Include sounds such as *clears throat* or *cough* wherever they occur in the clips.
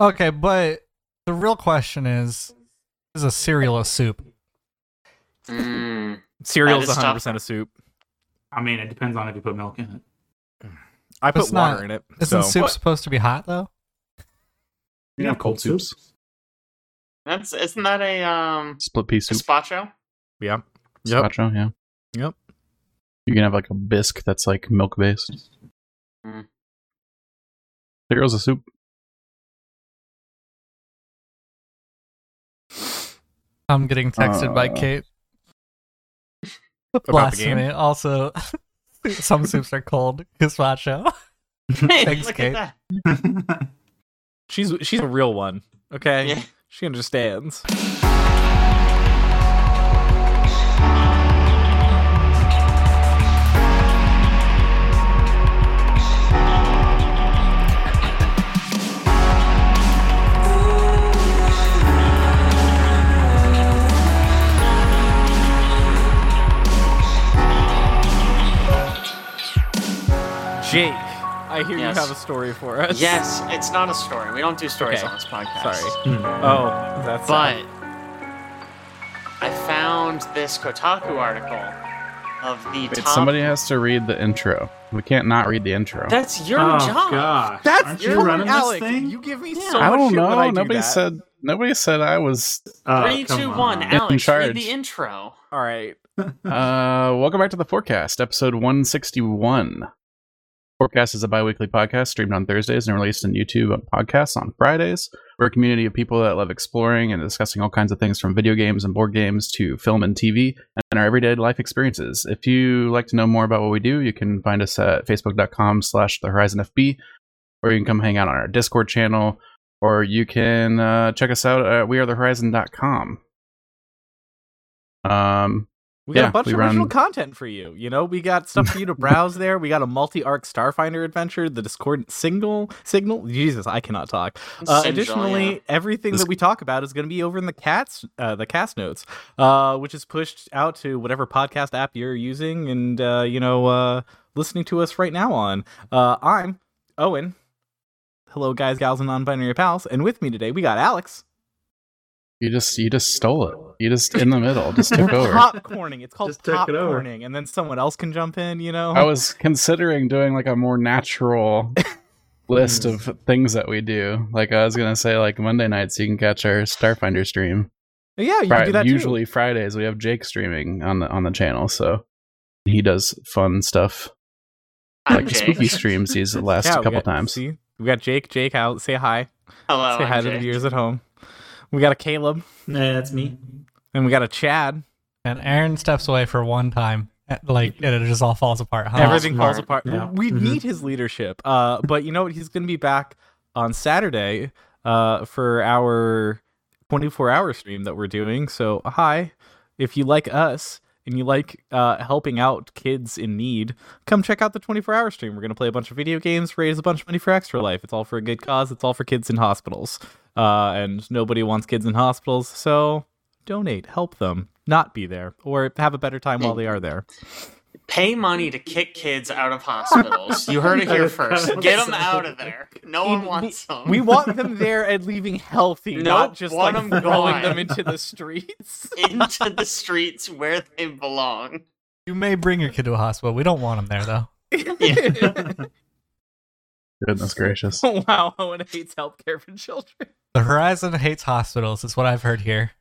Okay, but the real question is: Is a cereal a soup? Mm. Cereal's That is 100 percent a soup. I mean, it depends on if you put milk in it. I put It's water not- in it. Isn't so. soup What? supposed to be hot though? You can have cold soups. That's isn't that a um Split pea soup. gazpacho? Yeah. Yep. Gotcha, yeah. Yep. You can have like a bisque that's like milk based. Mm. Cereal's a soup. I'm getting texted by Uh, Kate. the Blasphemy. Also, *laughs* some soups are cold. Gazpacho. *laughs* Hey, Thanks, Kate. *laughs* She's she's a real one. Okay. Yeah. She understands. Jake, I hear Yes. you have a story for us. Yes, it's not a story. We don't do stories Okay. on this podcast. Sorry. Oh, that's But I found this Kotaku article of the Wait, top. somebody has to read the intro. We can't not read the intro. That's your oh job. gosh, That's aren't you your running Alex. this thing? You give me Yeah. so I don't shit when know. I do Nobody that. said nobody said I was Oh, Three, come two, on. one. In Alex, read the intro. All right. *laughs* Uh, welcome back to the Forecast, episode 161. Forecast is a bi-weekly podcast streamed on Thursdays and released on YouTube on podcasts on Fridays. We're a community of people that love exploring and discussing all kinds of things from video games and board games to film and TV and our everyday life experiences. If you like to know more about what we do, you can find us at facebook.com slash the horizon FB, or you can come hang out on our Discord channel, or you can uh, check us out at wearethehorizon.com. Um, We got Yeah, a bunch we of original run- content for you. You know, we got stuff for you to *laughs* browse there. We got a multi-arc Starfinder adventure, the Discord signal signal. Jesus, I cannot talk. Uh, Sinjal, additionally, yeah. everything This- that we talk about is going to be over in the cats, uh, the cast notes, uh, which is pushed out to whatever podcast app you're using, and uh, you know, uh, listening to us right now on. Uh, I'm Owen. Hello, guys, gals, and non-binary pals, and with me today we got Alex. You just you just stole it. You just in the middle, just took *laughs* over. Popcorning. It's called Just took it over. popcorning, and then someone else can jump in. You know, I was considering doing like a more natural *laughs* list hmm. of things that we do. Like I was gonna say, like Monday nights you can catch our Starfinder stream. yeah, you Fri- can do that too. usually Fridays we have Jake streaming on the on the channel, so he does fun stuff like Jake. spooky *laughs* streams these last Yeah, couple got- times. See, we got Jake. Jake, out. Say hi. Hello, say I'm hi to the viewers at home. We got a Caleb, Nah, that's me. And we got a Chad. And Aaron steps away for one time, like and it just all falls apart. Huh? Everything smart. falls apart. Yeah. We Mhm. need his leadership. Uh, but you know what? He's going to be back on Saturday uh, for our 24 hour stream that we're doing. So, hi. If you like us and you like uh, helping out kids in need, come check out the 24 hour stream. We're going to play a bunch of video games, raise a bunch of money for Extra Life. It's all for a good cause. It's all for kids in hospitals. Uh, and nobody wants kids in hospitals. So, donate, help them not be there, or have a better time while they are there. Pay money to kick kids out of hospitals. You heard it here *laughs* first. Get them out of there. No one wants them. We want them there and leaving healthy, Nope, not just want like 'em throwing gone. them into the streets. *laughs* into the streets where they belong. You may bring your kid to a hospital. We don't want them there though. *laughs* Goodness gracious. wow, Owen hates healthcare for children. The Horizon hates hospitals. Is what I've heard here.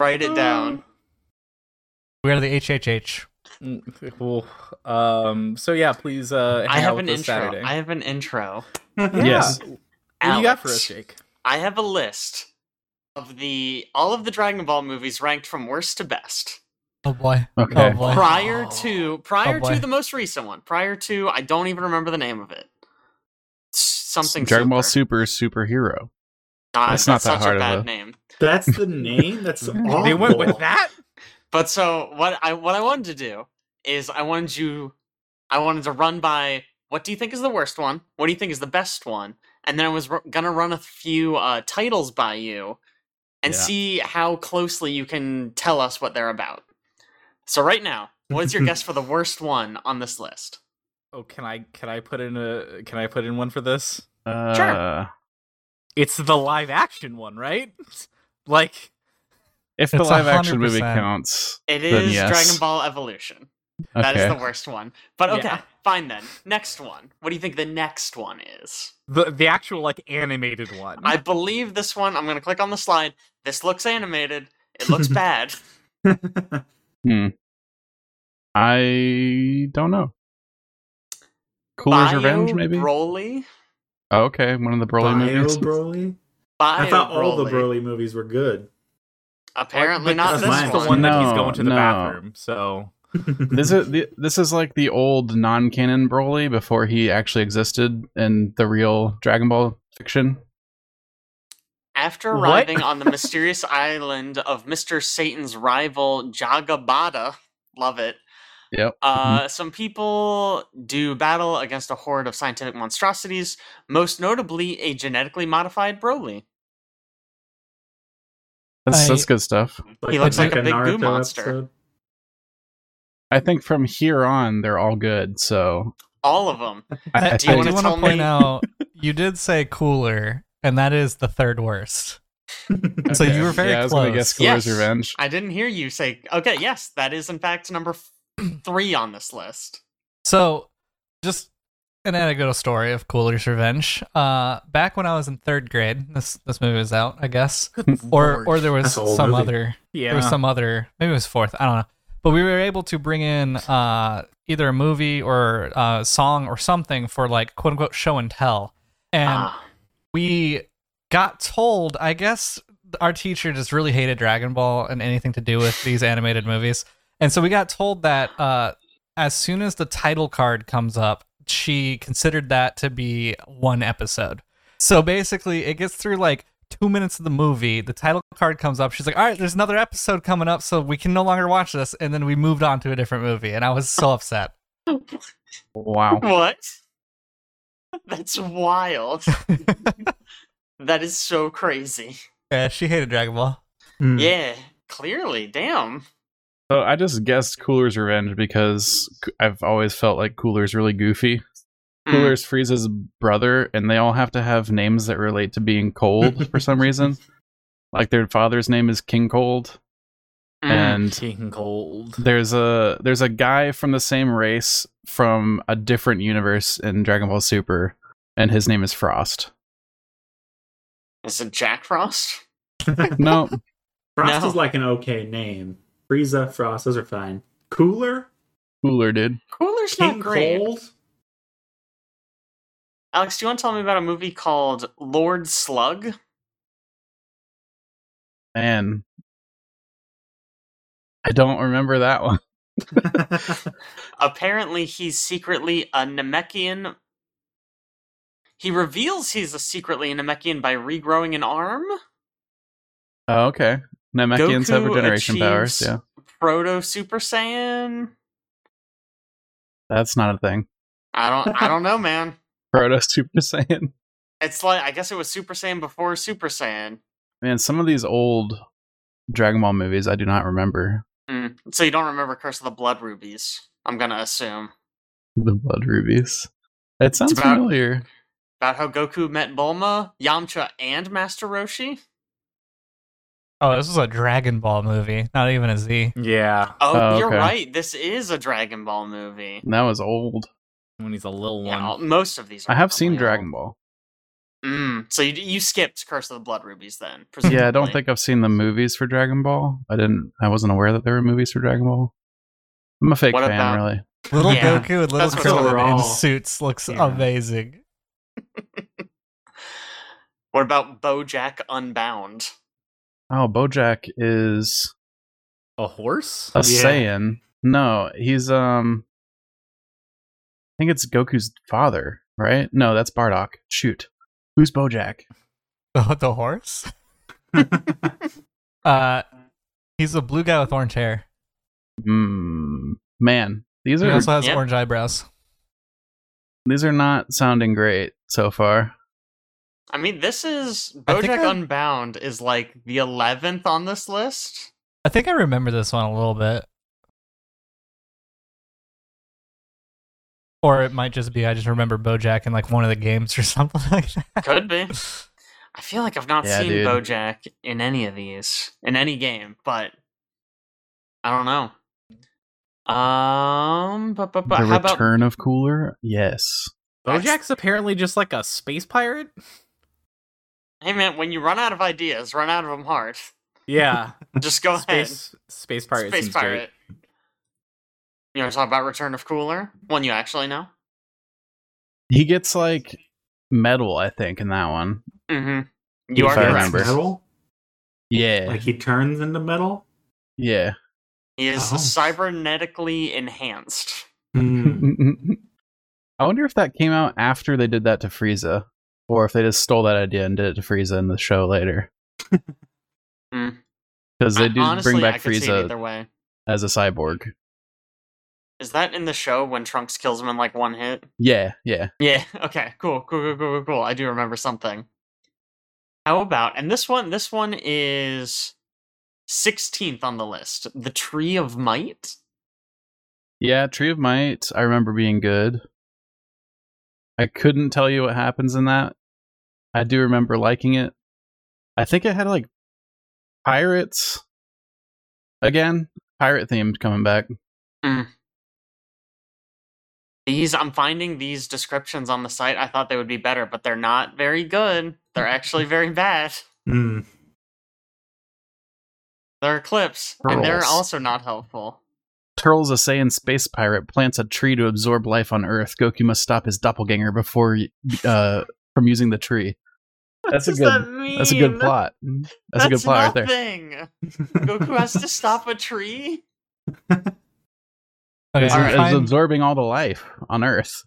Write it down. We are the HHH. Cool. Um. So yeah, please. Uh, I hang out have with an intro. Saturday. I have an intro. Yeah. *laughs* Yes. What do you got for us, Jake? I have a list of the all of the Dragon Ball movies ranked from worst to best. Oh boy. Okay. Oh boy. Prior to prior Oh, to the most recent one. Prior to I don't even remember the name of it. Something Dragon Ball super. Super superhero. God, It's that's not that such hard a of a- name. That's the name. That's awful. *laughs* They went with that. But so what I what I wanted to do is I wanted you I wanted to run by what do you think is the worst one? What do you think is the best one? And then I was r- gonna run a few uh, titles by you and Yeah. see how closely you can tell us what they're about. So right now, what's your guess for the *laughs* worst one on this list? Oh, can I can I put in a can I put in one for this? Uh, It's the live action one, right? *laughs* Like If the live action movie 100%. counts, It then is yes. Dragon Ball Evolution. That is Okay. the worst one. But okay, Yeah. fine then. Next one. What do you think the next one is? the the actual like animated one. I believe this one. I'm gonna click on the slide. This looks animated. It looks *laughs* bad. *laughs* Hmm. I don't know. Cooler's Revenge, maybe. Broly. Oh, okay, one of the Broly Bio movies. Broly? Bio I thought all the Broly. Broly movies were good. Apparently But not this is the one. one that he's going to the no. bathroom. So *laughs* This is the, this is like the old non-canon Broly before he actually existed in the real Dragon Ball fiction. After What? arriving on the mysterious island of Mr. Satan's rival Jagabata, love it. Yep. Uh, some people do battle against a horde of scientific monstrosities, most notably a genetically modified Broly. That's I- that's good stuff. He looks like a big goo monster. episode. I think from here on they're all good. So All of them. I, I Do you I think- wanna do want tell to point me- out *laughs* you did say cooler, and that is the third worst. So you were very yeah, I was gonna guess close. Cooler's Yes. Revenge. I didn't hear you say. Okay, yes, that is in fact number f- *clears throat* three on this list. So, just an anecdotal story of Cooler's Revenge. Uh, back when I was in third grade, this this movie was out, I guess, or or there was That's an old some movie. other yeah, there was some other maybe it was fourth i don't know. But we were able to bring in uh either a movie or a song or something for like quote unquote show and tell. And Ah, we got told i guess our teacher just really hated dragon ball and anything to do with these animated movies and so we got told that uh as soon as the title card comes up she considered that to be one episode so basically it gets through like two minutes of the movie the title card comes up she's like all right there's another episode coming up so we can no longer watch this and then we moved on to a different movie and i was so upset Wow. *laughs* what? That's wild. *laughs* that is so crazy. yeah she hated dragon ball Hmm. Yeah, clearly. Damn. So I just guessed Cooler's Revenge because I've always felt like Cooler's really goofy. Hmm. Cooler's Frieza's brother, and they all have to have names that relate to being cold *laughs* for some reason. Like their father's name is King Cold, Mm. and King Cold. there's a there's a guy from the same race from a different universe in Dragon Ball Super, and his name is Frost. Is it Jack Frost? *laughs* *laughs* No, Frost No. is like an okay name. Frieza, Frost, those are fine. Cooler? Cooler, dude. Cooler's King not great. Cold? Alex, do you want to tell me about a movie called Lord Slug? Man, I don't remember that one. *laughs* Apparently, he's secretly a Namekian. He reveals he's a secretly a Namekian by regrowing an arm. Oh, okay. Namekians have regeneration powers. Yeah, Proto Super Saiyan. that's not a thing. I don't. I don't know, *laughs* man. Proto Super Saiyan. It's like I guess it was Super Saiyan before Super Saiyan. Man, some of these old Dragon Ball movies I do not remember. Mm. So you don't remember Curse of the Blood Rubies? I'm gonna assume The Blood Rubies. It sounds about- familiar. about how Goku met Bulma, Yamcha, and Master Roshi. Oh this is a dragon ball movie not even a z Yeah, Oh, Oh, you're okay. right. This is a Dragon Ball movie. And That was old. when he's a little one. Yeah, most of these. Are I have seen probably Dragon. Ball. Mm, so you you skipped Curse of the Blood Rubies then? Yeah, I don't think I've seen the movies for Dragon Ball. I didn't. I wasn't aware that there were movies for Dragon Ball. I'm a fake What fan, about- really. little Yeah, goku and little krillin in suits looks Yeah. amazing *laughs* What about BoJack Unbound? Oh, BoJack is A horse? a Yeah. Saiyan. No, he's um. I think it's Goku's father, right? No, that's Bardock. Shoot, who's BoJack? the, the horse *laughs* uh he's a blue guy with orange hair Hmm. Man, these he are also has Yep. orange eyebrows these are not sounding great so far. I mean, this is BoJack I- Unbound is like the eleventh on this list. i think i remember this one a little bit or it might just be i just remember bojack in like one of the games or *laughs* something like that Could be. I feel like I've not Yeah, seen dude. BoJack in any of these in any game, but I don't know. Um, but but but the how about Return of Cooler? Yes. Bojack's apparently just like a space pirate. Hey man, when you run out of ideas, run out of them hard. Yeah, *laughs* Just go ahead. space space pirate. Space seems great. pirate. You want to talk about Return of Cooler? One you actually know? He gets like metal, I think, in that one. Mm-hmm. You If are I remember. Metal? Yeah. Like he turns into metal? yeah. He is Oh. cybernetically enhanced. Hmm. *laughs* I wonder if that came out after they did that to Frieza, or if they just stole that idea and did it to Frieza in the show later. *laughs* Hmm. Because they I- do honestly, bring back I could see it Frieza either way. as a cyborg. Is that in the show when Trunks kills him in like one hit? Yeah, yeah. Yeah. *laughs* Okay. Cool. Cool. Cool. Cool. Cool. cool. I do remember something. How about and this one? This one is sixteenth on the list. The Tree of Might. Yeah, Tree of Might, I remember being good. I couldn't tell you what happens in that. I do remember liking it. I think it had like pirates again, pirate themed coming back. These I'm finding these descriptions on the site. I thought they would be better, but they're not very good. They're *laughs* actually very bad. Hmm. There are clips, and they're also not helpful. Turles, a Saiyan space pirate, plants a tree to absorb life on Earth. Goku must stop his doppelganger before uh, from using the tree. That's a What does good. that mean? That's a good plot. That's, a good plot right there. Goku has to stop a tree. *laughs* Okay, It's, I Alright. it's absorbing all the life on Earth.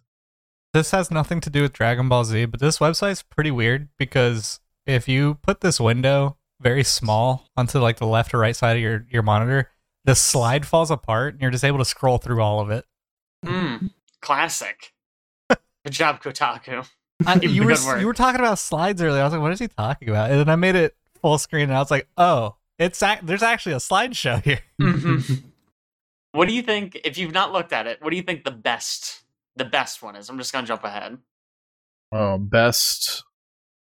this has nothing to do with Dragon Ball Z, but this website's pretty weird because if you put this window very small onto like the left or right side of your, your monitor, the slide falls apart and you're just able to scroll through all of it. Mm, classic. Good job, Kotaku. I, *laughs* you were good you were talking about slides earlier. I was like, what is he talking about? And then I made it full screen and I was like, oh, it's ac- there's actually a slideshow here. *laughs* Mhm. what do you think? If you've not looked at it, what do you think the best the best one is? I'm just gonna jump ahead. Oh, best.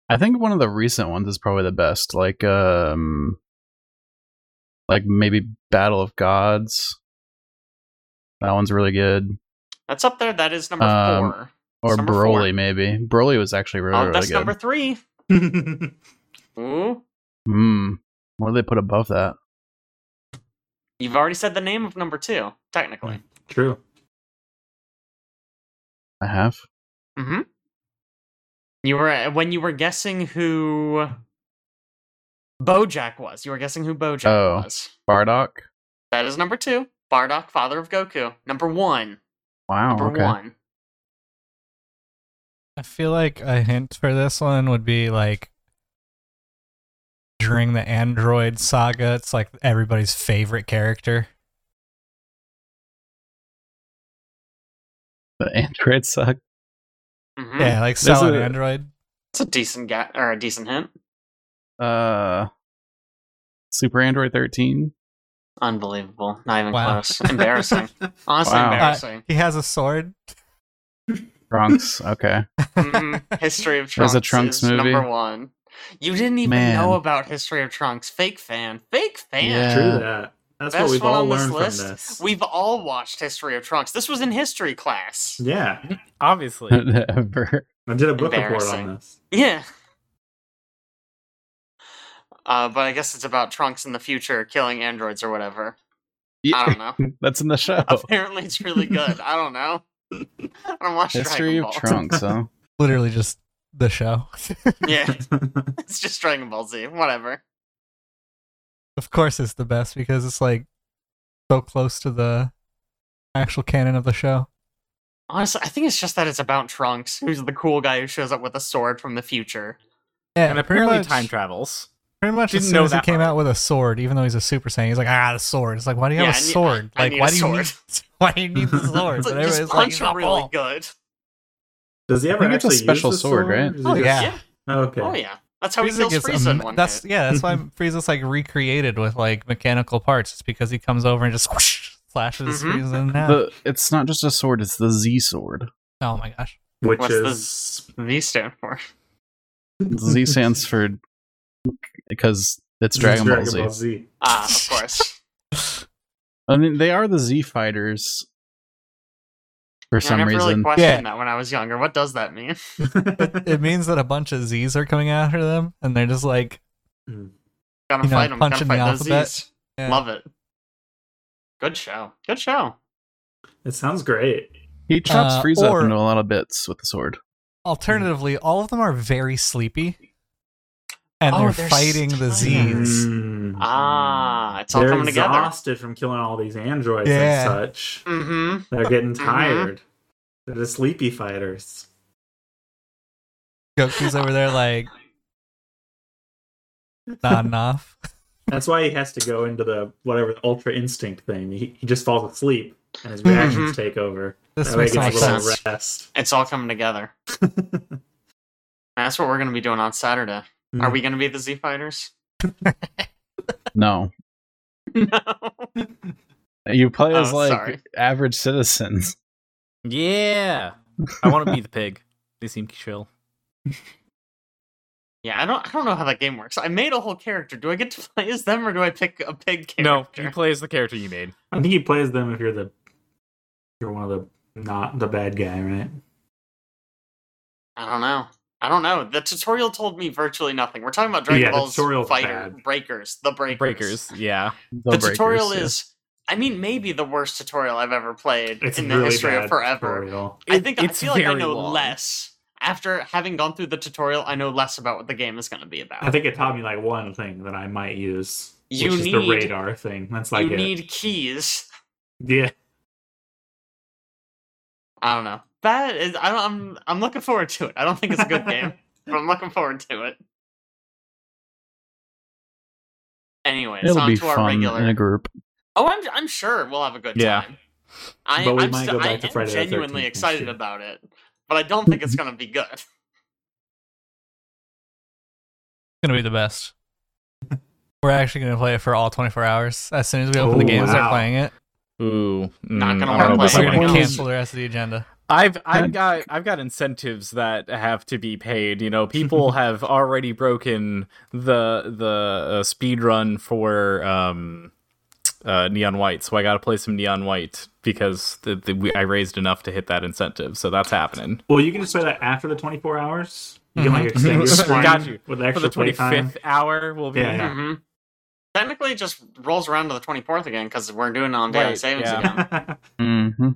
I think one of the recent ones is probably the best. Like, um, like maybe Battle of Gods. That one's really good. That's up there. That is number Um, four. Or number Broly, four. maybe. Broly was actually really, Oh, really that's good. number three. Ooh, Hmm. What do they put above that? you've already said the name of number two. Technically. True. I have. Mm-hmm. You were when you were guessing who BoJack was. You were guessing who BoJack Oh. was. Bardock. That is number two. Bardock, father of Goku. Number one. Wow. Number okay. one. I feel like a hint for this one would be like during the Android saga, it's like everybody's favorite character. The Android suck. Mm-hmm. Yeah, like There's selling a- Android. It's a decent ga- or a decent hint. Uh, Super Android 13. Unbelievable. Not even Wow. close. Embarrassing. *laughs* Honestly, Wow. embarrassing. He has a sword. Trunks. Okay. Mhm. *laughs* History of There's Trunks. a Trunks is movie. Number one. You didn't even Man. know about History of Trunks. Fake fan. Fake fan. Yeah. True that. That's Best what we've all on this learned list. from this. We've all watched History of Trunks. This was in history class. Yeah. Obviously. *laughs* Ever. I did a book report on this. Yeah. Uh, but I guess it's about Trunks in the future killing androids or whatever. I don't know. *laughs* That's in the show. Apparently, it's really good. I don't know. I don't watch History Dragon of Ball. Trunks, huh? *laughs* Literally just the show. Yeah, *laughs* it's just Dragon Ball Z. Whatever. of course it's the best because it's like so close to the actual canon of the show. Honestly, I think it's just that it's about Trunks, who's the cool guy who shows up with a sword from the future. Yeah, and apparently much, time travels. Pretty much as Didn't soon as he that came part. out with a sword, even though he's a Super Saiyan, he's like, ah, the sword. It's like, why do you Yeah, have a sword? I like, need why a do you need? *laughs* Why do you need the sword? *laughs* It's like, But just everybody's like, punch him not really good. Does he ever think it's a actually special use the sword, right? Oh, he yeah. just- Okay. Oh yeah, that's how he Frieza kills Frieza am- one that's hit. yeah, that's why *laughs* Frieza's like recreated with like mechanical parts. It's because he comes over and just whoosh, slashes Mhm. Frieza in half. The, it's not just a sword, it's the Z sword. oh my gosh. Which What's is the V stand for? Z stands for because it's Dragon, Ball, Z. Ah, of course. *laughs* I mean, they are the Z fighters for Yeah, I some never really reason. questioned Yeah. that when I was younger. What does that mean? *laughs* it, it means that a bunch of Z's are coming after them, and they're just like, Gotta You know, fight them. Gotta punching the alphabet. Z's. yeah. Love it. Good show. Good show. It sounds great. He chops Uh, Frieza or- up into a lot of bits with the sword. Alternatively, all of them are very sleepy, and Oh, they're they're fighting the tired. Z's. Mm. Ah, it's all They're coming together. exhausted from killing all these androids Yeah. and such. Mm-hmm. They're getting Mhm. tired. They're the sleepy fighters. Goku's over there like *laughs* not enough. That's why he has to go into the whatever the ultra instinct thing. He, he just falls asleep and his Mhm. reactions take over. This that way makes he so much gets sense. little rest. It's all coming together. *laughs* That's what we're gonna be doing on Saturday. Hmm. Are we gonna be the Z Fighters? *laughs* No, no. you play as Oh, like sorry. average citizens. Yeah. I want to be the pig. They seem chill. Yeah, I don't. I don't know how that game works. I made a whole character. Do I get to play as them, or do I pick a pig No, character? you play as the character you made. I think he plays them if you're the you're one of the not the bad guy, right? I don't know. I don't know. The tutorial told me virtually nothing. We're talking about Dragon Yeah, the Ball's tutorial's fighter bad. breakers. The breakers. Breakers, yeah. The, Breakers, tutorial yeah. is. I mean, maybe the worst tutorial I've ever played It's in a the really history of forever. tutorial. I It- think I feel like I know long. less after having gone through the tutorial. I know less about what the game is going to be about. I think it taught me like one thing that I might use, You which is the radar thing. That's like you it. need keys. yeah. I don't know. That is. I don't, I'm. I'm looking forward to it. I don't think it's a good game, *laughs* but I'm looking forward to it. Anyway, It'll on be to our fun regular. in a group. Oh, I'm I'm sure we'll have a good Yeah. time. I, But we I'm might st- go back I to am Friday the genuinely excited shit. about it, but I don't think it's gonna be good. *laughs* It's gonna be the best. We're actually gonna play it for all 24 hours. As soon as we open the Oh, game and start playing it, Ooh, Not mm, gonna I wanna play we're gonna cancel the rest of the agenda. I've I've got I've got incentives that have to be paid. You know, people *laughs* have already broken the the uh, speed run for um uh neon white, so I got to play some neon white because the, the, we, I raised enough to hit that incentive. So that's happening Well, you can just play that after the 24 hours. You can like Mhm. extend your Mhm. *laughs* Got you. with for extra the twenty playtime. fifth hour. Will be Yeah, yeah. hmm Technically, it just rolls around to the 24th again because we're doing it on daily Right, savings yeah. again. *laughs* hmm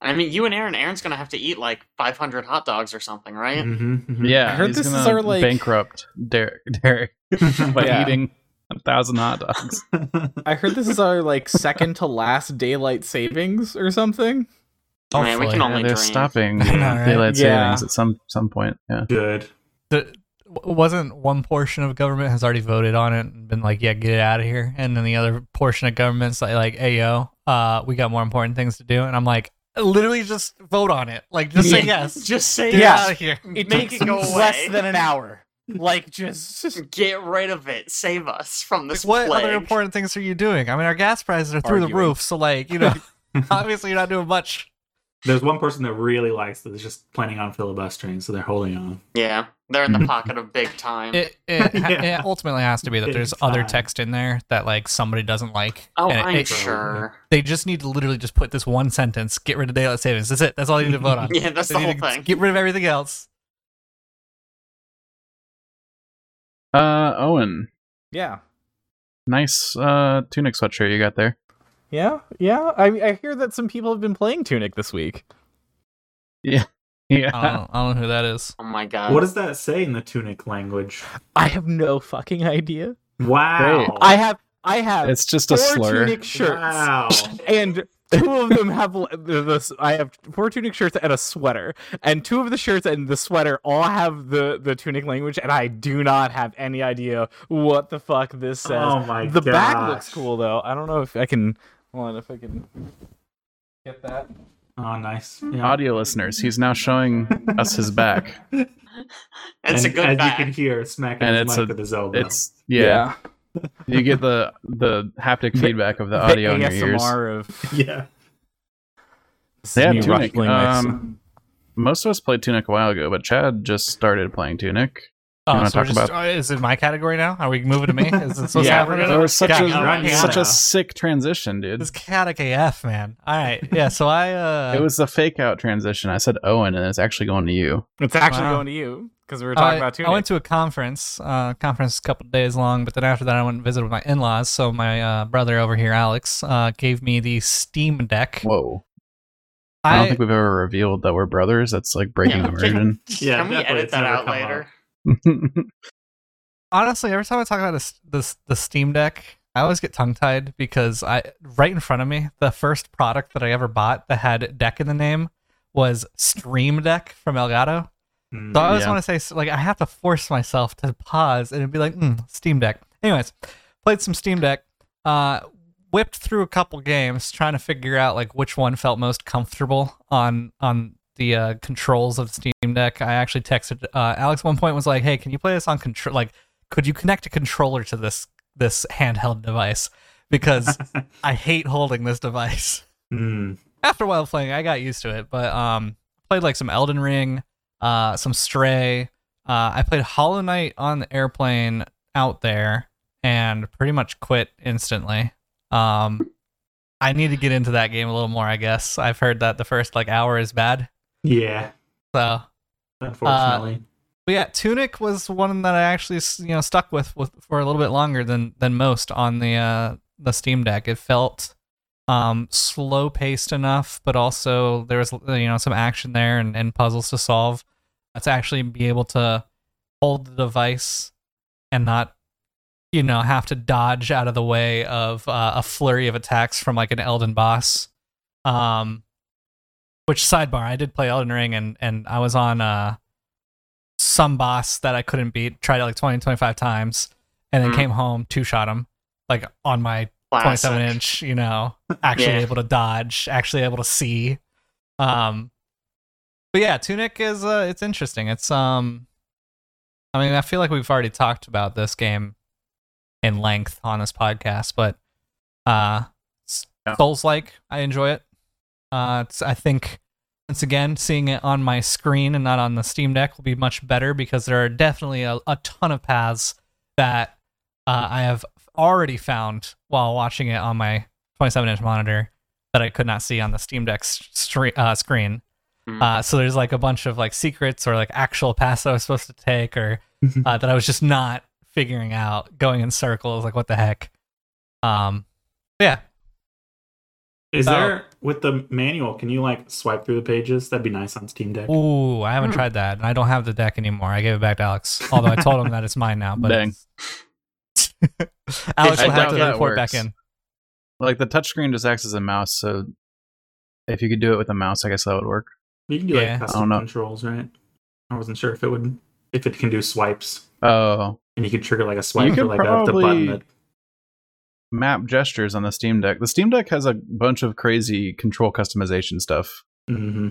I mean, you and Aaron, Aaron's gonna have to eat like 500 hot dogs or something, right? Mhm, mhm. Yeah, I heard he's this is our, like- bankrupt Derek, Derek *laughs* by Yeah. eating a thousand hot dogs. *laughs* I heard this is our like second to last daylight savings or something. Oh, man, we can only Yeah, they're dream. stopping *laughs* right? daylight Yeah. savings at some some point. Yeah, Good. The, wasn't one portion of government has already voted on it and been like, yeah, get it out of here, and then the other portion of government's like, like, hey yo, uh, we got more important things to do, and I'm like, literally just vote on it, like just say yes, *laughs* Just say get Yeah. it out of here. *laughs* It Make takes it go away. less than an hour. *laughs* Like just Get rid of it. Save us from Like, this what plague. other important things are you doing? I mean, our gas prices are through the roof, so like, you know, obviously you're not doing much. There's one person that really likes this, just planning on filibustering, so they're holding on. Yeah, they're in the *laughs* pocket of big time. It it, *laughs* Yeah. it ultimately has to be that Big there's other text in there that like somebody doesn't like. oh, and it- I'm it- sure. They just need to literally just put this one sentence: "Get rid of daylight savings." That's it. That's all you need to vote on. *laughs* Yeah, that's They the whole thing. Get rid of everything else. uh, Owen, yeah. nice uh tunic sweatshirt you got there. Yeah, yeah. I I hear that some people have been playing Tunic this week. *laughs* Yeah, I don't, I don't know who that is. Oh my god. What does that say in the tunic language? I have no fucking idea. Wow. Great. I have I have it's just a slur. Tunic shirts, Wow. and two of them have l- the, the I have four Tunic shirts and a sweater, and two of the shirts and the sweater all have the the Tunic language, and I do not have any idea what the fuck this says. Oh my god. the back gosh. looks cool though. I don't know if I can. Hold on, if I can get that. Oh, nice. Yeah. Audio listeners, he's now showing us his back. *laughs* It's and a good as back. you can hear, smacking And his it's mic a- with his elbow. It's yeah, you get the the haptic *laughs* feedback of the audio in your ears. ASMR of *laughs* yeah. Yeah, Tunic. Um, most of us played Tunic a while ago, but Chad just started playing Tunic. Oh, wanna so talk just, about- uh, is it my category now? Are we moving to me? Is this *laughs* what's Yeah, happening? we're That was such Yeah, a yeah, right such a sick transition, dude. It's chaotic AF, man. All right, yeah. So I uh, *laughs* it was the fake out transition. I said Owen, and it's actually going to you. It's actually Wow. going to you because we were talking I, about Tunic. I went to a conference, uh, conference a couple of days long, but then after that I went and visited with my in-laws. So my uh, brother over here, Alex, uh, gave me the Steam Deck. Whoa! I, don't think we've ever revealed that we're brothers. That's like breaking Yeah. immersion. *laughs* Yeah, Can we definitely, edit that out come later? *laughs* honestly, every time I talk about this, this the Steam Deck, I always get tongue tied because I right in front of me, the first product that I ever bought that had deck in the name was Stream Deck from Elgato. Mm. So I always Yeah. want to say like I have to force myself to pause and it'd be like mm, Steam Deck. Anyways, played some Steam Deck. Uh, whipped through a couple games trying to figure out like which one felt most comfortable on on the uh, controls of the Steam Deck. I actually texted uh, Alex. One point was like, "Hey, can you play this on control? Like, could you connect a controller to this this handheld device? Because *laughs* I hate holding this device." Mm. after a while playing, I got used to it. But um, played like some Elden Ring, uh, some Stray. Uh, I played Hollow Knight on the airplane out there, and pretty much quit instantly. Um, I need to get into that game a little more. I guess I've heard that the first like hour is bad. Yeah, So, unfortunately. but yeah, Tunic was one that I actually you know stuck with, with for a little bit longer than than most on the uh, the Steam Deck. It felt um, slow paced enough, but also there was you know some action there and, and puzzles to solve. To actually be able to hold the device and not you know have to dodge out of the way of uh, a flurry of attacks from like an Elden boss. Um, which sidebar, I did play Elden Ring and and I was on uh some boss that I couldn't beat, tried it like 20, 25 times, and then Mhm. came home, two shot him, like on my 27 inch, you know, *laughs* actually Yeah. able to dodge, actually able to see. Um, but yeah, Tunic is uh, it's interesting. It's um, I mean, I feel like we've already talked about this game in length on this podcast, but uh, Yeah. Souls like I enjoy it. Uh, it's I think once again seeing it on my screen and not on the Steam Deck will be much better because there are definitely a, a ton of paths that uh, I have already found while watching it on my 27 inch monitor that I could not see on the Steam Deck's stre- uh, screen. Mm. Uh, so there's like a bunch of like secrets or like actual paths that I was supposed to take or uh, that I was just not figuring out, going in circles. Like what the heck? Um, yeah, Is Oh. there with the manual? Can you like swipe through the pages? That'd be nice on Steam Deck. Ooh, I haven't Hmm. tried that, and I don't have the deck anymore. I gave it back to Alex, although I told him that it's mine now. But Dang. *laughs* Alex I will have to that report back in. Like the touchscreen just acts as a mouse, so if you could do it with a mouse, I guess that would work. You can do Yeah. like I custom controls, right? I wasn't sure if it would if it can do swipes Oh, and you could trigger like a swipe could for like a, the button probably- that map gestures on the Steam Deck. The Steam Deck has a bunch of crazy control customization stuff. hmm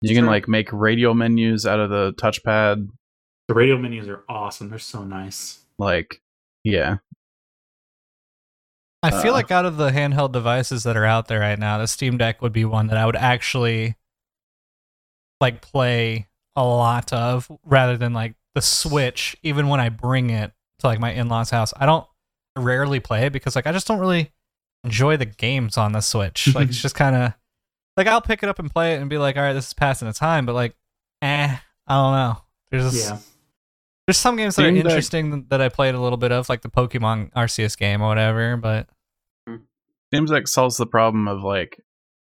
You can Sure. like make radial menus out of the touchpad. the radio menus are awesome. They're so nice. Like, yeah, I feel Uh, like out of the handheld devices that are out there right now, the Steam Deck would be one that I would actually like play a lot of rather than like the Switch. Even when I bring it to like my in-laws' house, I don't rarely play because like I just don't really enjoy the games on the Switch. like it's *laughs* just kind of like I'll pick it up and play it and be like, all right, this is passing the time, but like, eh, I don't know. There's Yeah. there's some games that are Steam Deck- interesting that I played a little bit of, like the Pokemon Arceus game or whatever, but. seems like solves the problem of like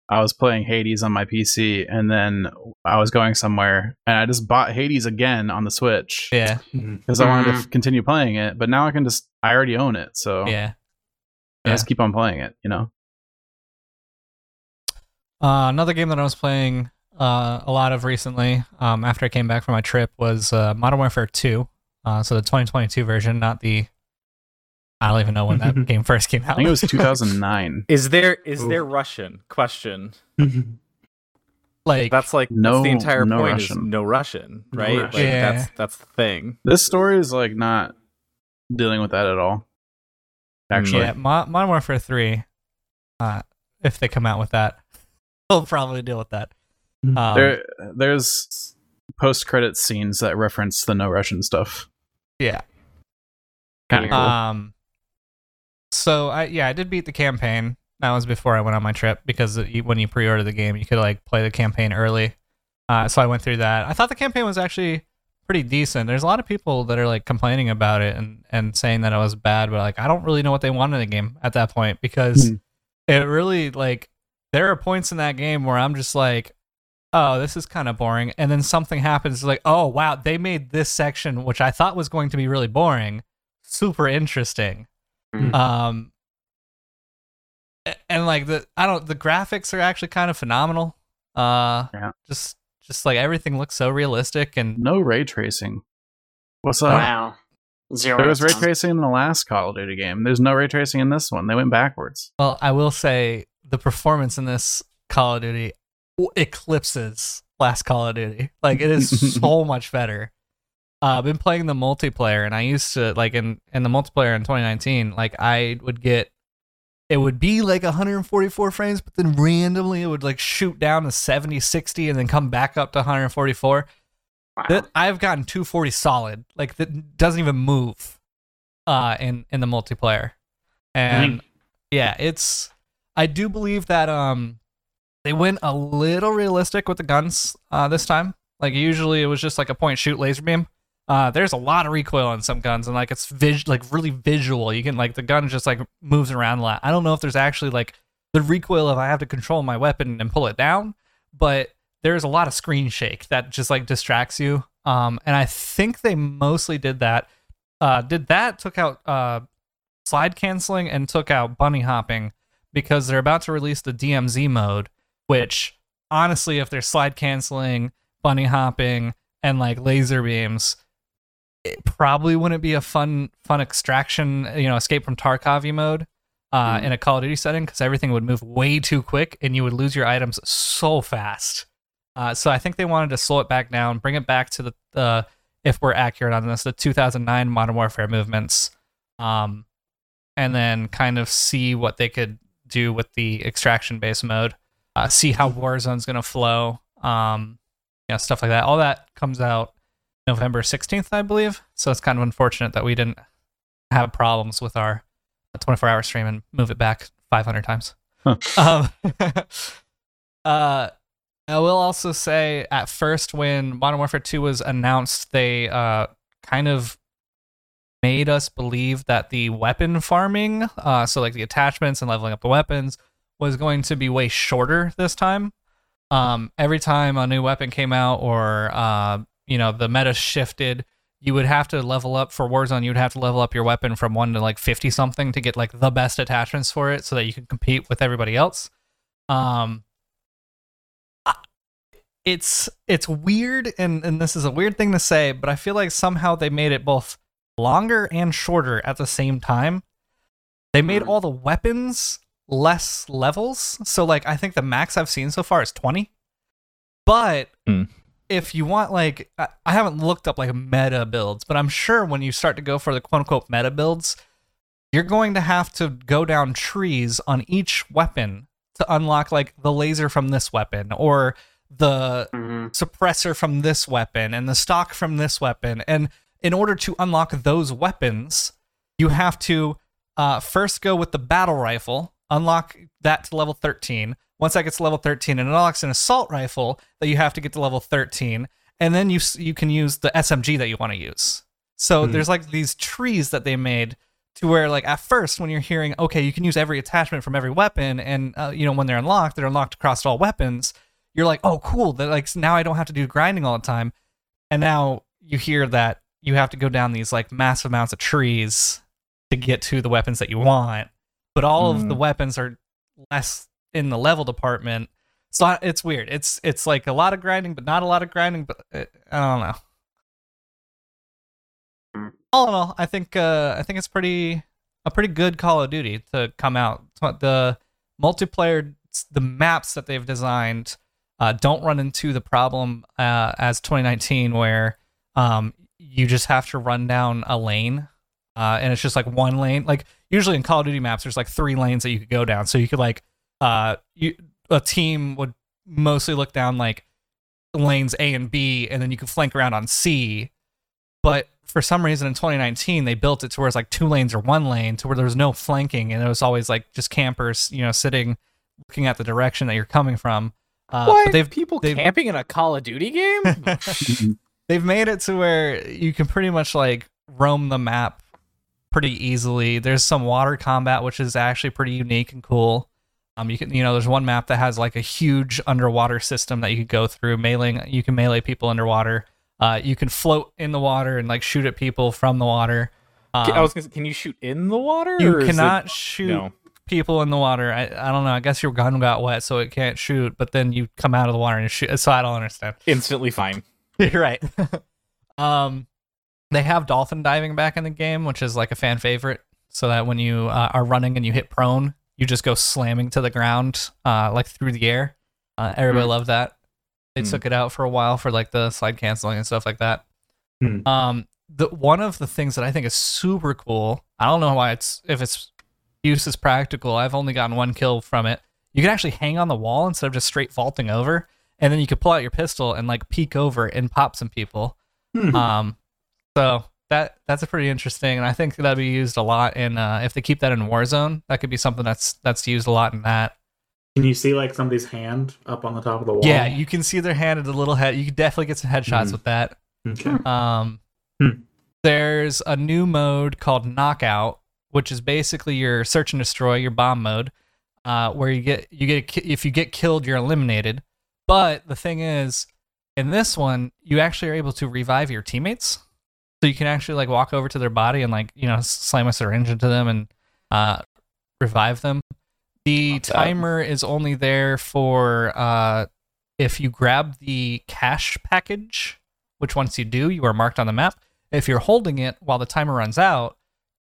I was playing Hades on my PC and then I was going somewhere and I just bought Hades again on the Switch Yeah, because I wanted to Mhm. f- continue playing it. But now I can just I already own it, so yeah. I just keep on playing it. You know, Uh, another game that I was playing uh, a lot of recently, um, after I came back from my trip, was uh, Modern Warfare 2. Uh, so the 2022 version, not the. I don't even know when that *laughs* game first came out. I think it was 2009. *laughs* Is there is Oof. there Russian? Question. *laughs* like That's like that's No- the entire no point Russian. is no Russian, No right? Russian. Like Yeah. that's that's the thing. this story is like not dealing with that at all. Actually, yeah, Mo- Modern Warfare 3. Uh, if they come out with that, they'll probably deal with that. Um, there, there's post credit scenes that reference the no Russian stuff. yeah. Kind of cool. Um. So I yeah I did beat the campaign. That was before I went on my trip because when you pre-order the game, you could like play the campaign early. Uh, so I went through that. I thought the campaign was actually pretty decent. There's a lot of people that are like complaining about it and and saying that it was bad, but like I don't really know what they want in the game at that point because Hmm. it really like there are points in that game where I'm just like, oh, this is kind of boring, and then something happens like, oh wow, they made this section which I thought was going to be really boring super interesting. Mhm. Um and like the I don't the graphics are actually kind of phenomenal. Uh Yeah. just just like everything looks so realistic and no ray tracing. What's up? wow. Zero. There was ray tracing in the last Call of Duty game. There's no ray tracing in this one. They went backwards. well, I will say the performance in this Call of Duty eclipses last Call of Duty. Like it is *laughs* so much better. Uh, I've been playing the multiplayer, and I used to like in in the multiplayer in 2019. Like I would get, it would be like 144 frames, but then randomly it would like shoot down to 70, 60, and then come back up to 144. Wow. That I've gotten 240 solid, like that doesn't even move, uh, in in the multiplayer, and yeah, it's. I do believe that um, they went a little realistic with the guns uh this time. Like usually it was just like a point shoot laser beam. Uh, there's a lot of recoil on some guns, and like it's vis- like really visual. You can like the gun just like moves around a lot. I don't know if there's actually like the recoil if I have to control my weapon and pull it down, but there's a lot of screen shake that just like distracts you. Um, and I think they mostly did that. Uh, did that took out uh slide canceling and took out bunny hopping because they're about to release the DMZ mode, which honestly, if they're slide canceling, bunny hopping, and like laser beams, it probably wouldn't be a fun fun extraction, you know, escape from Tarkov mode uh, Mhm. in a Call of Duty setting because everything would move way too quick and you would lose your items so fast. Uh, so I think they wanted to slow it back down, bring it back to the uh, if we're accurate on this, the 2009 Modern Warfare movements, um, and then kind of see what they could do with the extraction based mode. Uh, see how Warzone's going to flow, um, you know, stuff like that. All that comes out November 16th, I believe. So it's kind of unfortunate that we didn't have problems with our 24 hour stream and move it back 500 times. Huh. *laughs* Um, *laughs* uh, I will also say at first when Modern Warfare 2 was announced, they uh, kind of made us believe that the weapon farming, uh, so like the attachments and leveling up the weapons, was going to be way shorter this time. Um, every time a new weapon came out or uh, you know the meta shifted, you would have to level up for Warzone. You would have to level up your weapon from one to like fifty something to get like the best attachments for it, so that you can compete with everybody else. Um, it's it's weird, and and this is a weird thing to say, but I feel like somehow they made it both longer and shorter at the same time. They made Hmm. all the weapons less levels. So like I think the max I've seen so far is 20. But Hmm. If you want like I, I haven't looked up like meta builds, but I'm sure when you start to go for the quote unquote meta builds, you're going to have to go down trees on each weapon to unlock like the laser from this weapon or the Mhm. suppressor from this weapon and the stock from this weapon. And in order to unlock those weapons, you have to uh, first go with the battle rifle, unlock that to level 13. Once that gets to level 13, and it unlocks an assault rifle that you have to get to level 13. And then you you can use the SMG that you want to use. So Hmm. there's like these trees that they made to where like at first when you're hearing okay you can use every attachment from every weapon and uh, you know when they're unlocked they're unlocked across all weapons you're like oh cool that like now i don't have to do grinding all the time and now you hear that you have to go down these like massive amounts of trees to get to the weapons that you want but all of the Mm. weapons are less in the level department. So it's weird. It's it's like a lot of grinding but not a lot of grinding but uh, i don't know. Mm. all in all i think uh i think it's pretty a pretty good call of duty to come out. The multiplayer the maps that they've designed uh, don't run into the problem uh, as 2019 where um, you just have to run down a lane uh, and it's just like one lane. Like usually in call of duty maps there's like three lanes that you could go down. So you could like uh, you, a team would mostly look down like lanes A and B, and then you could flank around on C. But for some reason in 2019 they built it to where it's like two lanes or one lane to where there was no flanking and it was always like just campers you know sitting looking at the direction that you're coming from uh, what? but they've people they've- camping in a Call of Duty game? *laughs* *laughs* they've made it to where you can pretty much like roam the map pretty easily there's some water combat which is actually pretty unique and cool um you can you know there's one map that has like a huge underwater system that you could go through melee you can melee people underwater uh you can float in the water and like shoot at people from the water um, I was gonna say, can you shoot in the water? you or is it- cannot shoot no. people in the water. I, I don't know. I guess your gun got wet, so it can't shoot. But then you come out of the water and shoot. So I don't understand. instantly fine. *laughs* You're right. *laughs* um, they have dolphin diving back in the game, which is like a fan favorite. So that when you uh, are running and you hit prone, you just go slamming to the ground, uh, like through the air. Uh, everybody Hmm. loved that. They Hmm. took it out for a while for like the slide canceling and stuff like that. Hmm. Um, the one of the things that I think is super cool. I don't know why it's if it's use is practical. I've only gotten one kill from it. You can actually hang on the wall instead of just straight vaulting over, and then you could pull out your pistol and like peek over and pop some people. Hmm. Um, so that that's a pretty interesting, and I think that'd be used a lot in uh, if they keep that in Warzone. That could be something that's that's used a lot in that. Can you see like somebody's hand up on the top of the wall? Yeah, you can see their hand at the little head. You could definitely get some headshots Mhm. with that. Okay. Um, Hmm. there's a new mode called Knockout, which is basically your search and destroy, your bomb mode, uh, where you get you get ki- if you get killed, you're eliminated. But the thing is, in this one, you actually are able to revive your teammates. So you can actually like walk over to their body and like you know slam a syringe into them and uh, revive them. The Not timer is only there for uh, if you grab the cash package, which once you do, you are marked on the map. If you're holding it while the timer runs out,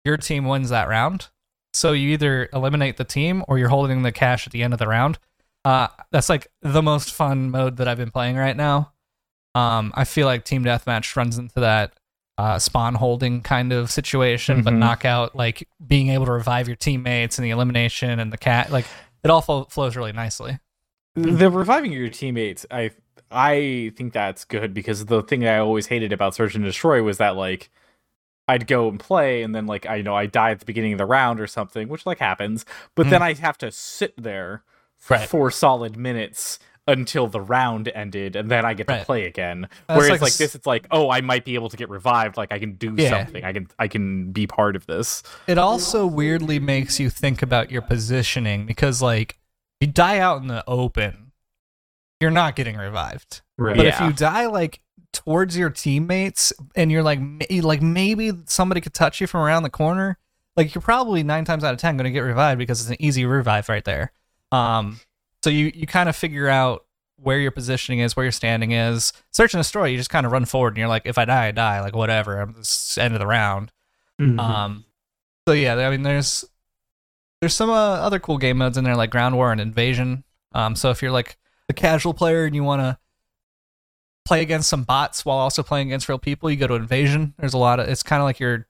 your team wins that round. So you either eliminate the team or you're holding the cash at the end of the round. Uh, that's like the most fun mode that I've been playing right now. Um, I feel like Team Deathmatch runs into that uh, spawn holding kind of situation, but Mhm. knockout, like being able to revive your teammates and the elimination and the cat, like it all fo- flows really nicely. the reviving your teammates i i think that's good because the thing i always hated about search and destroy was that like i'd go and play and then like i know i die at the beginning of the round or something which like happens but then i have to sit there for Right. four solid minutes until the round ended and then i get to play again That's whereas like like, this it's like oh i might be able to get revived like i can do Yeah. something i can i can be part of this It also weirdly makes you think about your positioning because, like, you die out in the open, you're not getting revived. Right. But if you die like towards your teammates and you're like, like maybe somebody could touch you from around the corner, like you're probably nine times out of ten going to get revived because it's an easy revive right there. Um, so you you kind of figure out where your positioning is, where your standing is. Search and destroy, you just kind of run forward and you're like, if I die, I die, like whatever. I'm it's end of the round. Mhm. Um, so yeah, I mean, there's there's some uh, other cool game modes in there like ground war and invasion. Um, so if you're like a casual player and you want to play against some bots while also playing against real people, you go to invasion. There's a lot of it's kind of like your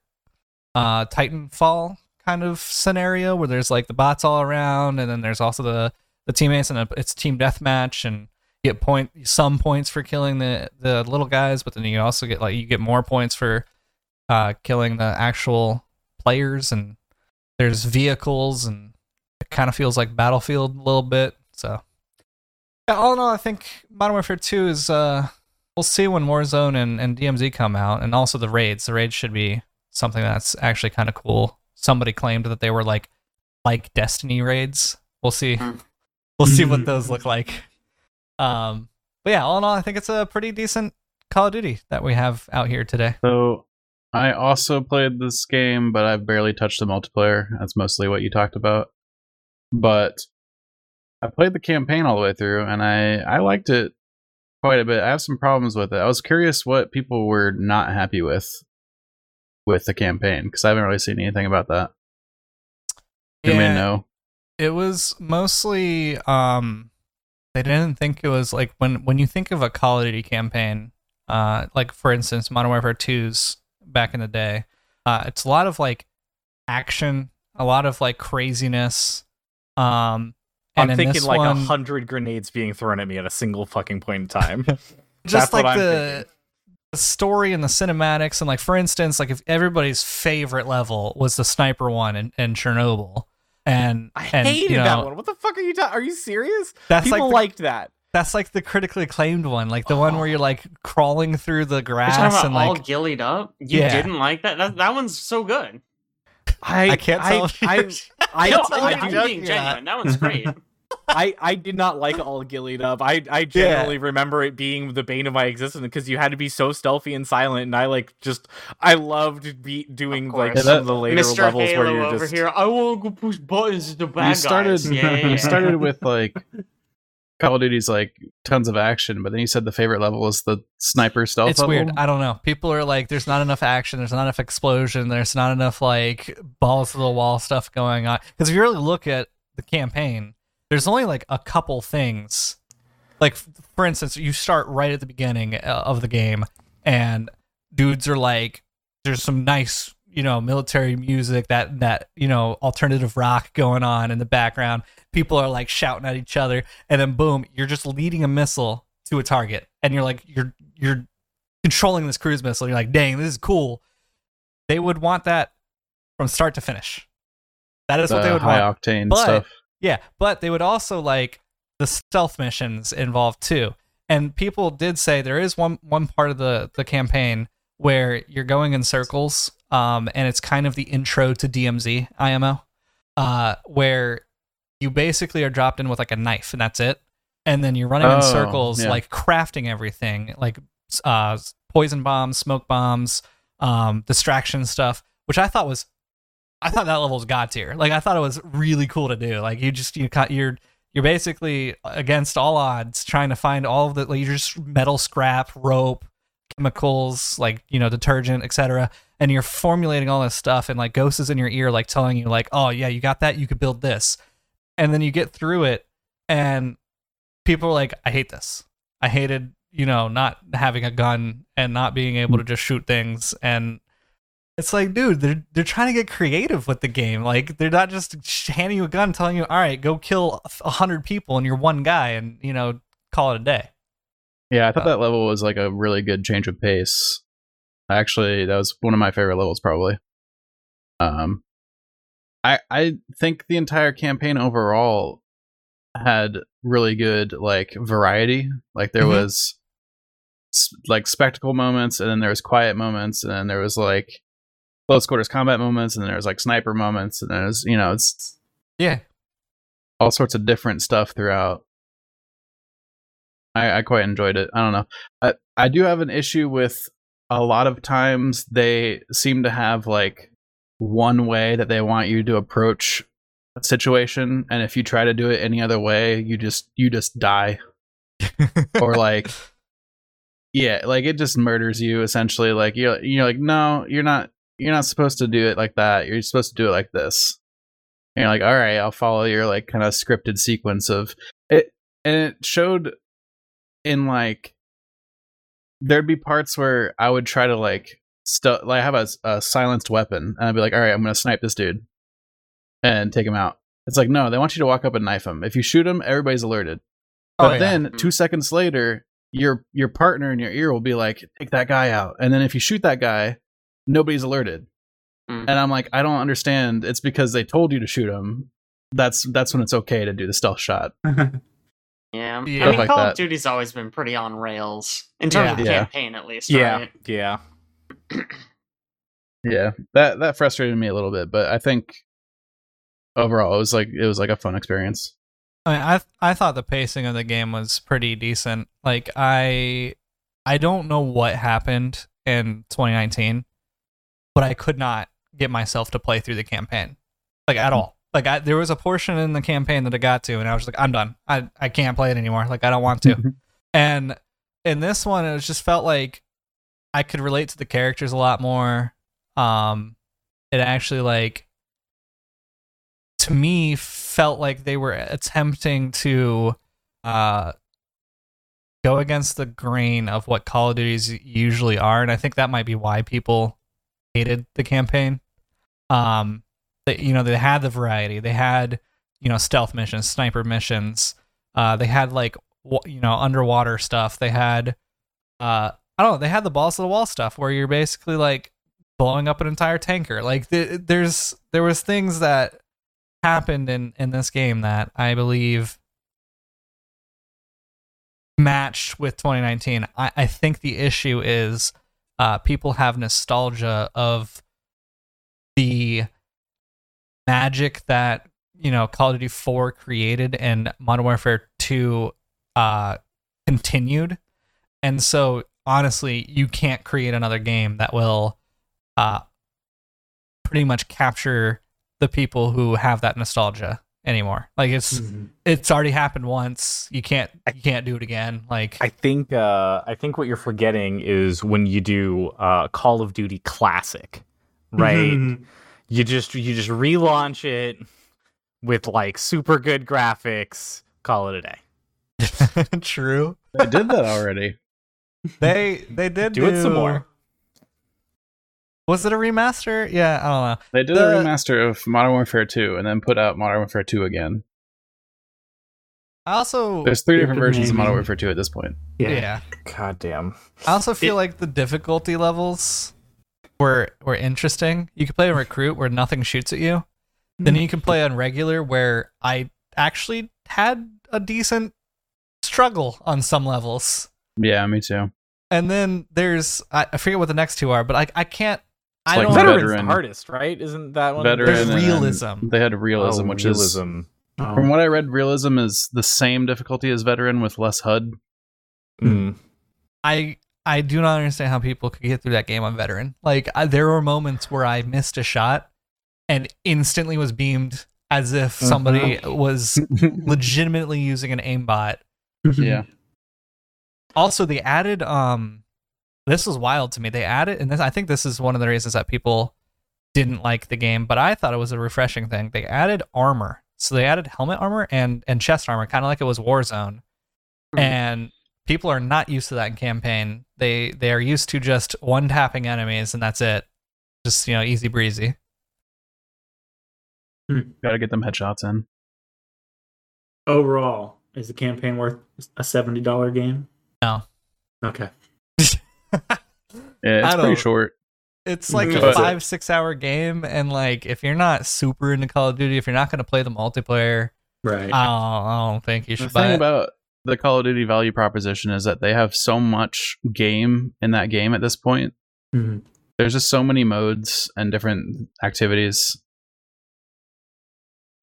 uh, Titanfall kind of scenario where there's like the bots all around, and then there's also the the teammates, and it's team deathmatch, and you get point some points for killing the the little guys, but then you also get like you get more points for uh, killing the actual players, and there's vehicles, and it kind of feels like Battlefield a little bit. So, yeah, all in all, I think Modern Warfare 2 is. Uh, we'll see when Warzone and, and DMZ come out, and also the raids. The raids should be something that's actually kind of cool. Somebody claimed that they were like like Destiny raids. We'll see. Hmm. We'll see what those look like. Um, but yeah, all in all, I think it's a pretty decent Call of Duty that we have out here today. So I also played this game, but I've barely touched the multiplayer. That's mostly what you talked about. But I played the campaign all the way through, and I I liked it quite a bit. I have some problems with it. I was curious what people were not happy with with the campaign because I haven't really seen anything about that. You may know. It was mostly um they didn't think it was like when when you think of a Call of Duty campaign, uh like for instance Modern Warfare 2's back in the day, uh it's a lot of like action, a lot of like craziness. Um and i'm thinking like a hundred grenades being thrown at me at a single fucking point in time *laughs* just *laughs* like the the story and the cinematics and like for instance like if everybody's favorite level was the sniper one in, in chernobyl and I and, hated you know, that one. What the fuck are you talking? Are you serious? that's People like the, liked that. that's like the critically acclaimed one like the one where you're oh. like crawling through the You're grass talking about and all like ghillied up. You Yeah. didn't like that? that? That one's so good. I, I can't tell. if I, you're- I, *laughs* no, I, I, I, am do, being joking, genuine. That one's great. I, *laughs* I did not like all ghillied up. I, I generally remember it being the bane of my existence because you had to be so stealthy and silent, and I like just I loved be doing like some of the later Mr. levels Halo where you're over just here. I want to go push buttons to the bad you started guys. *laughs* Yeah, yeah, you started with *laughs* like Call of Duty's like tons of action, but then you said the favorite level is the sniper stealth it's level. weird i don't know people are like there's not enough action there's not enough explosion there's not enough like balls to the wall stuff going on because if you really look at the campaign there's only like a couple things. Like for instance you start right at the beginning uh, of the game and dudes are like there's some nice you know military music that that you know alternative rock going on in the background. People are like shouting at each other and then boom you're just leading a missile to a target and you're like you're you're controlling this cruise missile. You're like dang this is cool. They would want that from start to finish. That is the what they would high want octane But- stuff. Yeah, but they would also like the stealth missions involved too. And people did say there is one one part of the the campaign where you're going in circles, um, and it's kind of the intro to DMZ IMO, uh, where you basically are dropped in with like a knife and that's it, and then you're running Oh, in circles yeah. like crafting everything, like uh, poison bombs, smoke bombs, um, distraction stuff, which I thought was I thought that level was god tier. Like I thought it was really cool to do. Like you just you cut you're you're basically against all odds trying to find all of the like you're just metal scrap, rope, chemicals, like you know detergent, etc. And you're formulating all this stuff, and like ghosts is in your ear, like telling you like, oh yeah, you got that, you could build this, and then you get through it, and people are like, I hate this. I hated you know not having a gun and not being able to just shoot things and it's like, dude, they're they're trying to get creative with the game. Like they're not just handing you a gun, telling you, "All right, go kill a hundred people and you're one guy," and you know, call it a day. Yeah, I thought Uh, that level was like a really good change of pace. Actually, that was one of my favorite levels, probably. Um, I I think the entire campaign overall had really good like variety. Like there Mhm. was like spectacle moments, and then there was quiet moments, and then there was like close quarters combat moments, and then there was like sniper moments, and there's you know it's Yeah, all sorts of different stuff throughout. I, I quite enjoyed it. I don't know. I, I do have an issue with a lot of times they seem to have like one way that they want you to approach a situation, and if you try to do it any other way, you just you just die *laughs* or like yeah, like it just murders you essentially. Like you're you're like no, you're not you're not supposed to do it like that. You're supposed to do it like this. And you're like, all right, I'll follow your like kind of scripted sequence of it, and it showed in like there'd be parts where I would try to like stu- like have a, a silenced weapon, and I'd be like, all right, I'm gonna snipe this dude and take him out. It's like no, they want you to walk up and knife him. If you shoot him, everybody's alerted. Oh, But yeah. then Mhm. two seconds later, your your partner in your ear will be like, "Take that guy out," and then if you shoot that guy, nobody's alerted. Mhm. And I'm like, I don't understand. It's because they told you to shoot him. That's that's when it's okay to do the stealth shot. *laughs* Yeah. Yeah. I mean, like Call that. of Duty's always been pretty on rails in terms of the Yeah. Yeah. campaign, at least. yeah, Right? yeah. *clears throat* Yeah, that that frustrated me a little bit, but I think overall it was like it was like a fun experience. I mean, I I thought the pacing of the game was pretty decent. Like I I don't know what happened in 2019, but I could not get myself to play through the campaign, like at all. Like I, there was a portion in the campaign that I got to, and I was like, I'm done. I I can't play it anymore. Like I don't want to. *laughs* And in this one, it just felt like I could relate to the characters a lot more. Um, it actually like to me felt like they were attempting to uh go against the grain of what Call of Duties usually are, and I think that might be why people hated the campaign. Um, they, you know, they had the variety. They had you know stealth missions, sniper missions. Uh, they had like you know underwater stuff. They had uh I don't know, they had the balls to the wall stuff where you're basically like blowing up an entire tanker. Like th- there's there was things that happened in in this game that I believe matched with 2019. I, I think the issue is uh, people have nostalgia of the magic that you know Call of Duty 4 created and Modern Warfare 2 uh, continued, and so honestly, you can't create another game that will uh, pretty much capture the people who have that nostalgia anymore. Like it's Mhm. it's already happened once. You can't you can't do it again. Like I think uh, I think what you're forgetting is when you do uh, Call of Duty Classic, right? Mhm. you just you just relaunch it with like super good graphics. Call it a day. *laughs* true. They did that already. *laughs* They they did Do it some more. Was it a remaster? Yeah, I don't know. They did The- a remaster of Modern Warfare 2 and then put out Modern Warfare 2 again. I also There's three different been versions of Modern Warfare 2 at this point. Yeah. yeah. God damn. I also feel It- like the difficulty levels were were interesting. You could play a recruit where nothing shoots at you. Then hmm. you can play on regular where I actually had a decent struggle on some levels. Yeah, me too. And then there's I, I forget what the next two are, but I I can't I like don't Veteran. Veteran's the hardest, right? Isn't that one? Veteran There's and then realism. They had realism, Oh, which is. Oh. from what I read, realism is the same difficulty as veteran with less HUD. Mm. I I do not understand how people could get through that game on veteran. Like I, there were moments where I missed a shot and instantly was beamed as if somebody was *laughs* legitimately using an aimbot. yeah. Also, they added um this was wild to me. They added and this I think this is one of the reasons that people didn't like the game, but I thought it was a refreshing thing. They added armor. So they added helmet armor and and chest armor, kind of like it was Warzone. Mm-hmm. And people are not used to that in campaign. They they are used to just one tapping enemies and that's it. Just, you know, easy breezy. Hmm. Got to get them headshots in. Overall, is the campaign worth a seventy dollar game? No. Okay. Yeah, I it's pretty don't- short. It's like a five, six hour game, and like if you're not super into Call of Duty, if you're not gonna play the multiplayer, Right. I don't, I don't think you The should buy thing it. about the Call of Duty value proposition is that they have so much game in that game at this point. Mm-hmm. There's just so many modes and different activities.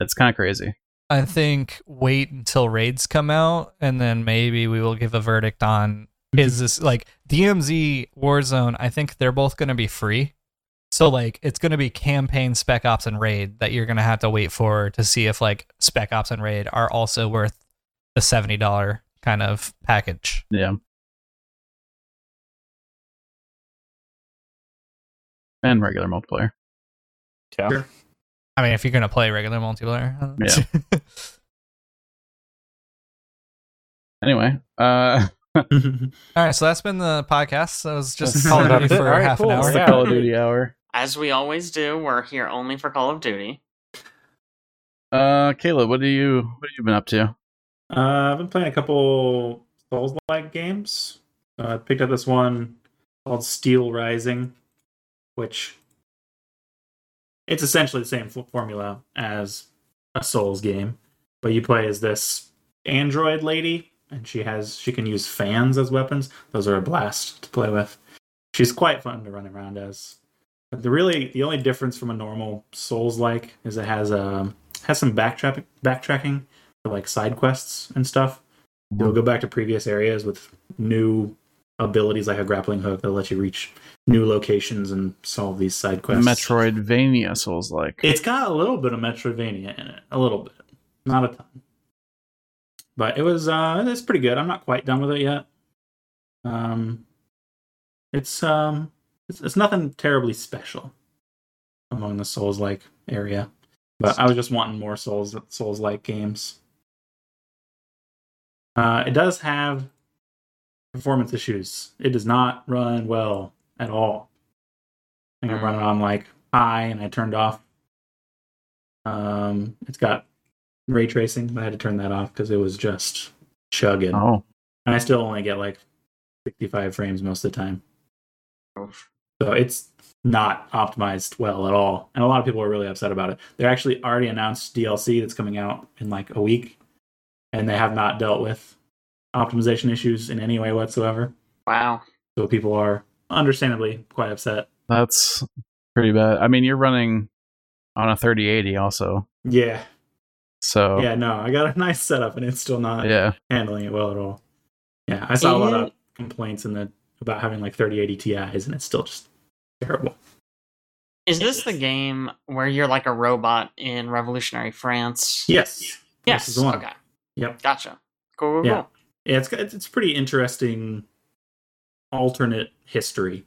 It's kind of crazy. I think wait until raids come out, and then maybe we will give a verdict on is this like DMZ Warzone. I think they're both gonna be free, so like it's gonna be campaign, Spec Ops, and raid that you're gonna have to wait for to see if like Spec Ops and raid are also worth the seventy dollar kind of package. Yeah. And regular multiplayer. Yeah. Sure. I mean, if you're gonna play regular multiplayer, Yeah. *laughs* Anyway, uh *laughs* *laughs* All right, so that's been the podcast. That was just That's Call of Duty for All right, half cool. an it's hour. the Yeah. Call of Duty hour. As we always do, we're here only for Call of Duty. Uh Caleb, what do you what have you been up to? Uh, I've been playing a couple Souls-like games. Uh, I picked up this one called Steelrising, which it's essentially the same f- formula as a Souls game, but you play as this android lady, and she has she can use fans as weapons. Those are a blast to play with. She's quite fun to run around as. But the really the only difference from a normal Souls-like is it has a has some backtracking backtracking for like side quests and stuff. You'll go back to previous areas with new abilities like a grappling hook that'll let you reach new locations and solve these side quests. Metroidvania Souls like. It's got a little bit of Metroidvania in it, a little bit, not a ton. But it was uh it's pretty good. I'm not quite done with it yet. Um it's um it's, it's nothing terribly special among the Souls like area. But I was just wanting more Souls Souls like games. Uh it does have performance issues. It does not run well at all. I think I'm running on like high and I turned off um, it's got ray tracing, but I had to turn that off because it was just chugging. Oh. And I still only get like 65 frames most of the time. Oof. So it's not optimized well at all. And a lot of people are really upset about it. They actually already announced DLC that's coming out in like a week, and they have not dealt with optimization issues in any way whatsoever. Wow. So people are understandably quite upset. That's pretty bad. I mean, you're running on a 3080 also. Yeah. So Yeah, no, I got a *laughs* nice setup and it's still not yeah. handling it well at all. Yeah, I saw a lot of complaints in the about having like 3080 Ti's and it's still just terrible. Is this the game where you're like a robot in revolutionary France? Yes. This Yes. is the one. Okay. Yep. Gotcha. Cool. cool, Yeah. cool. Yeah, it's it's it's pretty interesting alternate history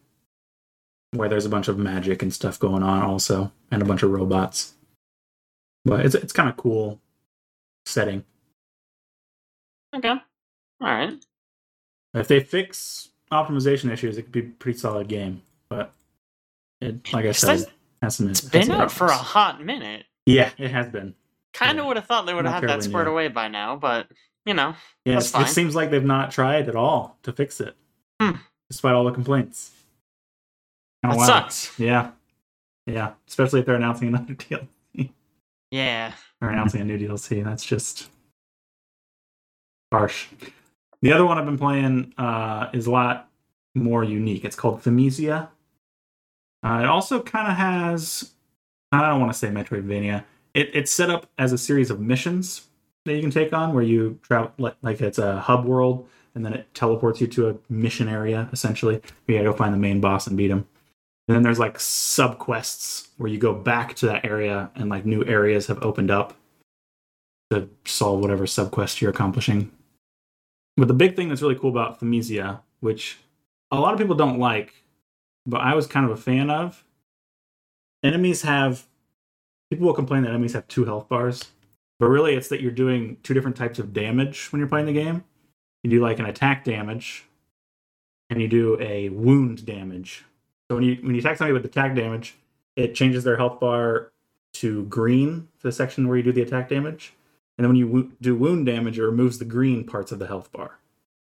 where there's a bunch of magic and stuff going on also and a bunch of robots. But it's it's kind of cool setting. Okay. All right. If they fix optimization issues, it could be a pretty solid game. But it, like I said, has some. It's has been out for a hot minute. Yeah, it has been. Kind of Yeah. would have thought they would have had that squared new. away by now, but you know, Yeah, it, seems like they've not tried at all to fix it, Hmm. despite all the complaints. Oh, that sucks. Yeah, yeah. Especially if they're announcing another *laughs* deal Yeah. or announcing a new DLC. That's just harsh. The other one I've been playing uh, is a lot more unique. It's called Thymesia. Uh, it also kind of has, I don't want to say Metroidvania. It, it's set up as a series of missions that you can take on where you travel, like, like it's a hub world, and then it teleports you to a mission area, essentially. You gotta go find the main boss and beat him. And then there's like sub quests where you go back to that area and like new areas have opened up to solve whatever sub quest you're accomplishing. But the big thing that's really cool about Thymesia, which a lot of people don't like, but I was kind of a fan of, enemies have people will complain that enemies have two health bars, but really it's that you're doing two different types of damage when you're playing the game. You do like an attack damage, and you do a wound damage. So when you when you attack somebody with attack damage, it changes their health bar to green for the section where you do the attack damage, and then when you wo- do wound damage, it removes the green parts of the health bar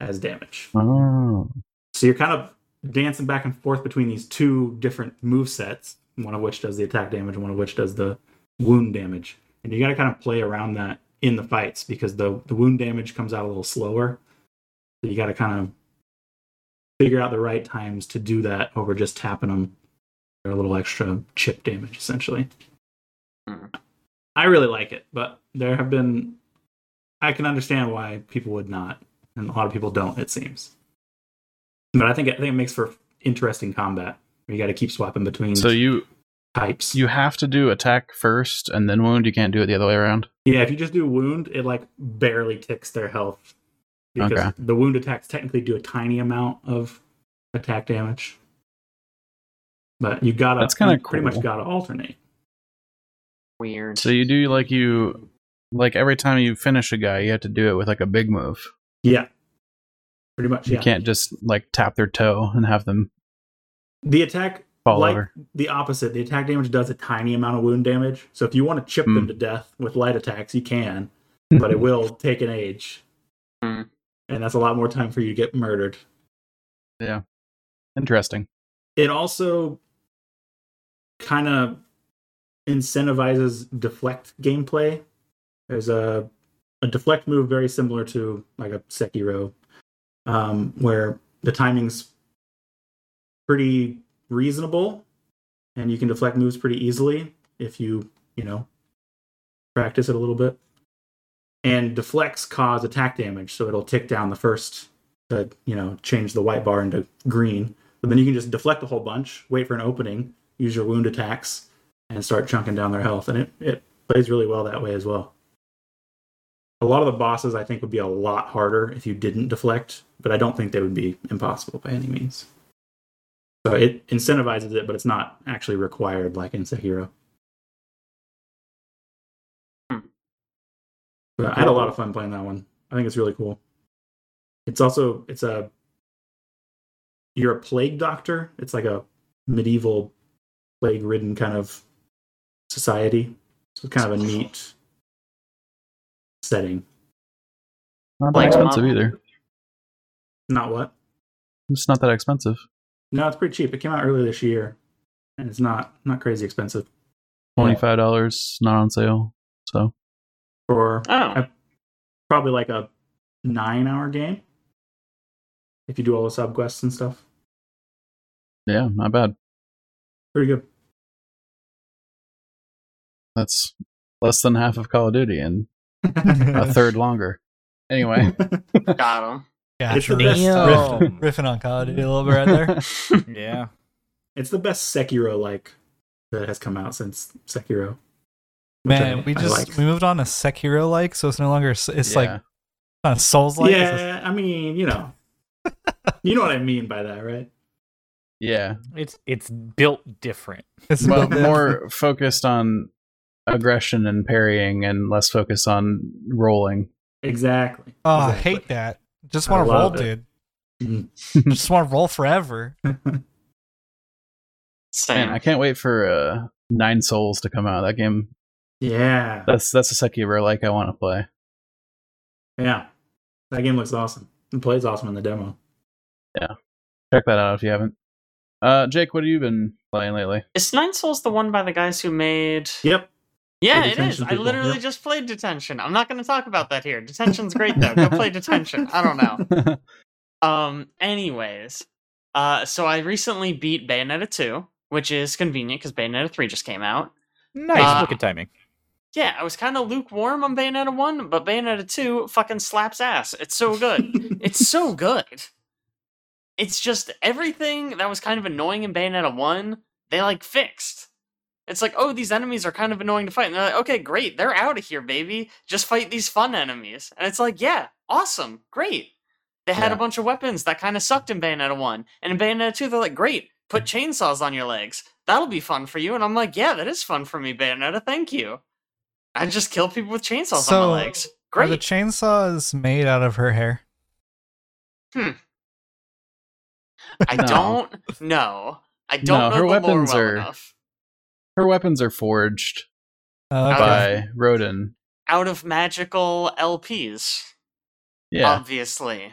as damage. Oh. So you're kind of dancing back and forth between these two different move sets, one of which does the attack damage one of which does the wound damage. And you got to kind of play around that in the fights because the the wound damage comes out a little slower. So you got to kind of figure out the right times to do that over just tapping them for a little extra chip damage essentially. Mhm. I really like it, but there have been I can understand why people would not and a lot of people don't it seems. But I think I think it makes for interesting combat. You got to keep swapping between So you types. you have to do attack first and then wound. You can't do it the other way around. yeah, if you just do wound, it like barely ticks their health because Okay. the wound attacks technically do a tiny amount of attack damage. But you gotta That's kinda you pretty much gotta alternate. Weird. So you do like you like every time you finish a guy, you have to do it with like a big move. Yeah, pretty much. You Yeah, can't just like tap their toe and have them the attack fall like over. the opposite. The attack damage does a tiny amount of wound damage. So if you want to chip them Hmm. to death with light attacks, you can, *laughs* but it will take an age, Hmm. And that's a lot more time for you to get murdered. Yeah. Interesting. It also kind of incentivizes deflect gameplay. There's a a deflect move very similar to like a Sekiro, um, where the timing's pretty reasonable, and you can deflect moves pretty easily if you you know practice it a little bit. And deflects cause attack damage, so it'll tick down the first to you know change the white bar into green. But then you can just deflect a whole bunch, wait for an opening, use your wound attacks, and start chunking down their health. And it, it plays really well that way as well. A lot of the bosses I think would be a lot harder if you didn't deflect, but I don't think they would be impossible by any means. So it incentivizes it, but it's not actually required like in Sekiro. But I had a lot of fun playing that one. I think it's really cool. It's also it's a you're a plague doctor. It's like a medieval plague ridden kind of society. So it's kind of a neat setting. Not that Like expensive Marvel. either. Not what? It's not that expensive. No, it's pretty cheap. It came out earlier this year, and it's not not crazy expensive Twenty five dollars, not on sale. So for Oh, I- probably like a nine hour game if you do all the sub quests and stuff. yeah, not bad. Pretty good. That's less than half of Call of Duty and a *laughs* third longer. Anyway, *laughs* got him. Yeah, It's the riff- riff- riffing on Call of Duty a little bit right there. *laughs* Yeah. It's the best Sekiro like that has come out since Sekiro. Which Man, I- we just like. we moved on to Sekiro like, so it's no longer it's yeah. like not Souls like. yeah, I mean, you know, *laughs* you know what I mean by that, right? yeah, It's it's built different. It's, Mo- it's more focused on aggression and parrying, and less focused on rolling. Exactly. Oh, I hate that. Just want to roll, it. dude. Mhm. Just want to roll forever. Same. Man, I can't wait for uh, Nine Sols to come out. That game, Yeah, that's that's a Sekiro like I want to play. yeah. That game looks awesome. It plays awesome in the demo. Yeah. Check that out if you haven't. Uh, Jake, what have you been playing lately? Is Nine Sols the one by the guys who made? Yep. Yeah, it is. Detention I literally yep. just played Detention. I'm not going to talk about that here. Detention's great though. Go play Detention. I don't know. *laughs* Um. Anyways, uh, so I recently beat Bayonetta 2, which is convenient because Bayonetta 3 just came out. Nice. Uh, Look at timing. Yeah, I was kind of lukewarm on Bayonetta 1, but Bayonetta 2 fucking slaps ass. It's so good. *laughs* it's so good. It's just everything that was kind of annoying in Bayonetta 1, they like fixed. It's like, oh, these enemies are kind of annoying to fight. And they're like, okay, great, they're out of here, baby. Just fight these fun enemies. And it's like, yeah, awesome, great. They had Yeah. a bunch of weapons that kind of sucked in Bayonetta 1. And in Bayonetta 2, they're like, great, put chainsaws on your legs. That'll be fun for you. And I'm like, yeah, that is fun for me, Bayonetta, thank you. I just kill people with chainsaws So, on my legs. Are the Great. chainsaws made out of her hair? Hmm. *laughs* I No. don't know. I don't No, know her the lore weapons well are- enough. Her weapons are forged Oh, okay. by Rodin. Out of magical LPs, Yeah, obviously.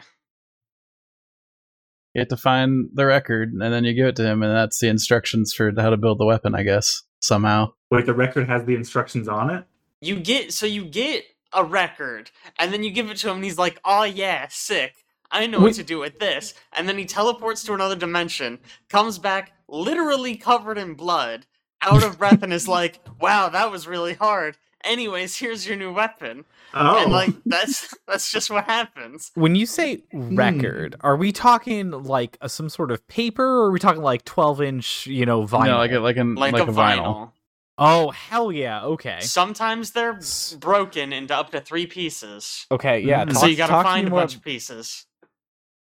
you have to find the record, and then you give it to him, and that's the instructions for how to build the weapon. I guess somehow. Wait, the record has the instructions on it. You get so you get a record, and then you give it to him, and he's like, "Oh yeah, sick. I know what to do with this." And then he teleports to another dimension, comes back literally covered in blood, out of breath, and is *laughs* like, "Wow, that was really hard." Anyways, here's your new weapon, Oh, and like that's that's just what happens. When you say hmm. record, are we talking like a, some sort of paper, or are we talking like twelve inch, you know, vinyl? No, like a, like an Like, like, a, vinyl. Oh hell yeah! Okay, Sometimes they're broken into up to three pieces. okay, yeah. Mm. Talk, so you gotta find a more- bunch of pieces.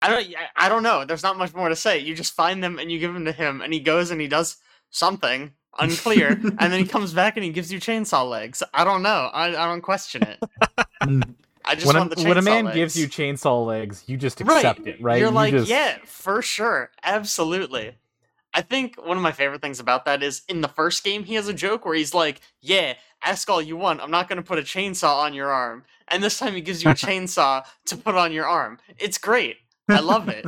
I don't. I- I don't know. There's not much more to say. You just find them and you give them to him, and he goes and he does something unclear, *laughs* and then he comes back and he gives you chainsaw legs. I don't know. I, I don't question it. Mm. I just when want a, the chainsaw when a man legs. gives you chainsaw legs, you just Right. accept it, right? You're You like, just- yeah, for sure, absolutely. I think one of my favorite things about that is in the first game he has a joke where he's like, "Yeah, ask all you want. I'm not going to put a chainsaw on your arm." And this time he gives you a *laughs* chainsaw to put on your arm. It's great. I love it.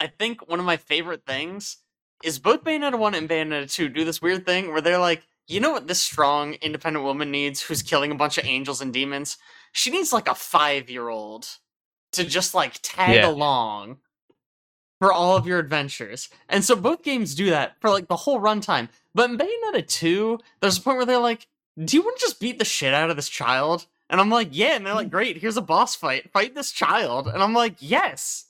I think one of my favorite things is both Bayonetta 1 and Bayonetta 2 do this weird thing where they're like, you know what this strong, independent woman needs who's killing a bunch of angels and demons? She needs like a five year old to just like tag Yeah. along for all of your adventures. And so both games do that for like the whole runtime. But in Bayonetta 2, there's a point where they're like, do you want to just beat the shit out of this child? And I'm like, yeah. And they're like, great, here's a boss fight. Fight this child. And I'm like, yes.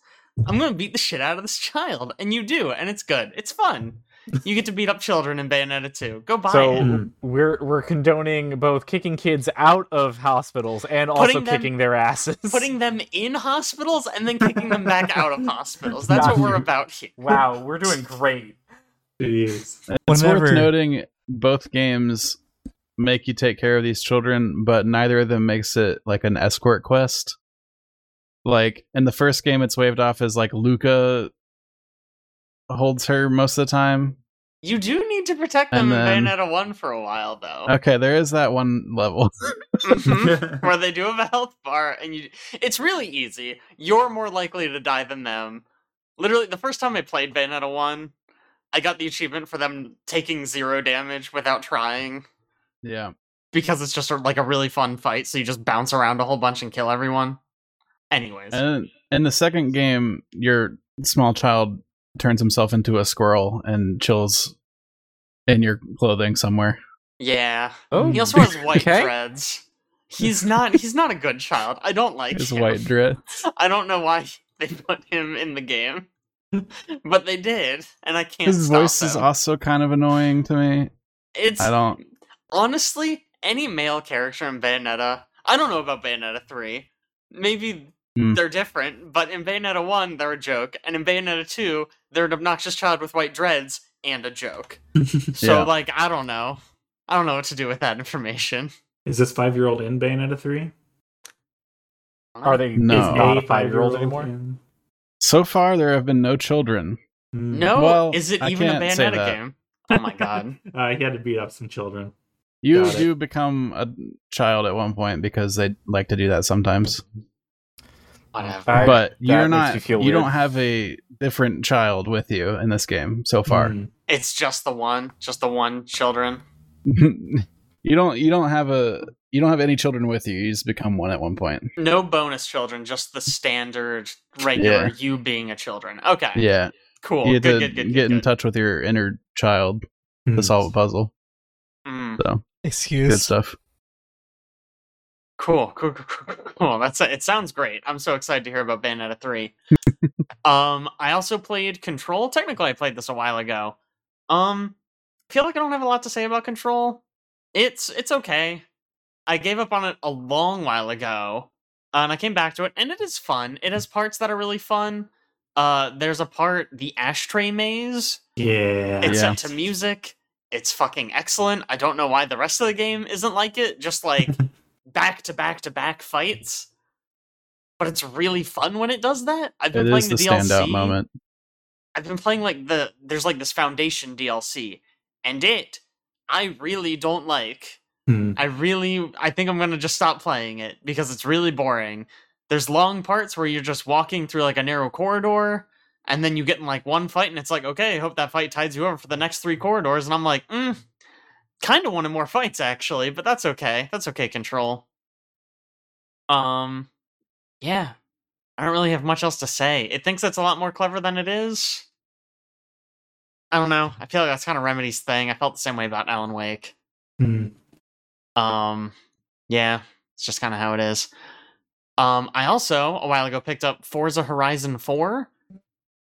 I'm going to beat the shit out of this child. And you do. And it's good. It's fun. You get to beat up children in Bayonetta 2. Go buy So it. Mm. we're we're condoning both kicking kids out of hospitals and also them- kicking their asses. Putting them in hospitals and then kicking them back *laughs* out of hospitals. That's what we're you. about here. wow, we're doing great. Jeez. It's Whenever- worth noting both games make you take care of these children, but neither of them makes it like an escort quest. Like in the first game, it's waved off as like Luka holds her most of the time. You do need to protect them And in then- Bayonetta 1 for a while, though. Okay, there is that one level. Mhm. *laughs* where they do have a health bar and you it's really easy you're more likely to die than them literally the first time I played Bayonetta 1, I got the achievement for them taking zero damage without trying Yeah. because it's just a, like a really fun fight. So you just bounce around a whole bunch and kill everyone. Anyways, And in the second game, your small child turns himself into a squirrel and chills in your clothing somewhere. yeah, Oh, he also has *laughs* white okay. dreads. He's not. He's not a good child. I don't like His him. white dread. I don't know why they put him in the game, but they did, and I can't. His stop voice is also kind of annoying to me. It's I don't. honestly any male character in Bayonetta. I don't know about Bayonetta three. Maybe Hmm. they're different, but in Bayonetta one they're a joke, and in Bayonetta two they're an obnoxious child with white dreads and a joke. *laughs* So Yeah. like I don't know. I don't know what to do with that information. Is this five year old in Bayonetta three? Are they No. is not a A five year old anymore? in- So far, there have been no children. Hmm. No, Well, is it even a Bayonetta game? Oh my god. *laughs* Uh, he had to beat up some children. You Got it. do become a child at one point because they like to do that sometimes. Whatever. I- but you're not. me feel you don't have a different child with you in this game so far. Hmm. It's just the one, just the one children. *laughs* you don't. You don't have a. You don't have any children with you. You just become one at one point. No bonus children, just the standard regular Yeah. you being a children. Okay. Yeah, Cool. you have good, good, good, get good, in touch with your inner child Hmm. to solve a puzzle. Mm, So excuse good stuff. Cool, cool, cool, cool, cool. That's it. Sounds great. I'm so excited to hear about Bayonetta 3. *laughs* um, I also played Control. Technically, I played this a while ago. Um, I feel like I don't have a lot to say about Control. It's it's okay. I gave up on it a long while ago, uh, and I came back to it, and it is fun. It has parts that are really fun. Uh, there's a part, the ashtray maze, Yeah. It's Yeah. set to music. It's fucking excellent. I don't know why the rest of the game isn't like it. Just like *laughs* back to back to back fights. But it's really fun when it does that. I've been It playing is the the, DLC. moment. I've been playing like the there's like this Foundation DLC, and it I really don't like. Hmm. I really I think I'm gonna just stop playing it because it's really boring. There's long parts where you're just walking through like a narrow corridor, and then you get in like one fight, and it's like, okay, I hope that fight tides you over for the next three corridors, and I'm like, mm, kind of wanted more fights actually, but that's okay. That's okay. Control. Um, yeah, I don't really have much else to say. It thinks it's a lot more clever than it is. I don't know. I feel like that's kind of Remedy's thing. I felt the same way about Alan Wake. Hmm. Um, yeah, it's just kind of how it is. Um, I also a while ago picked up Forza Horizon 4.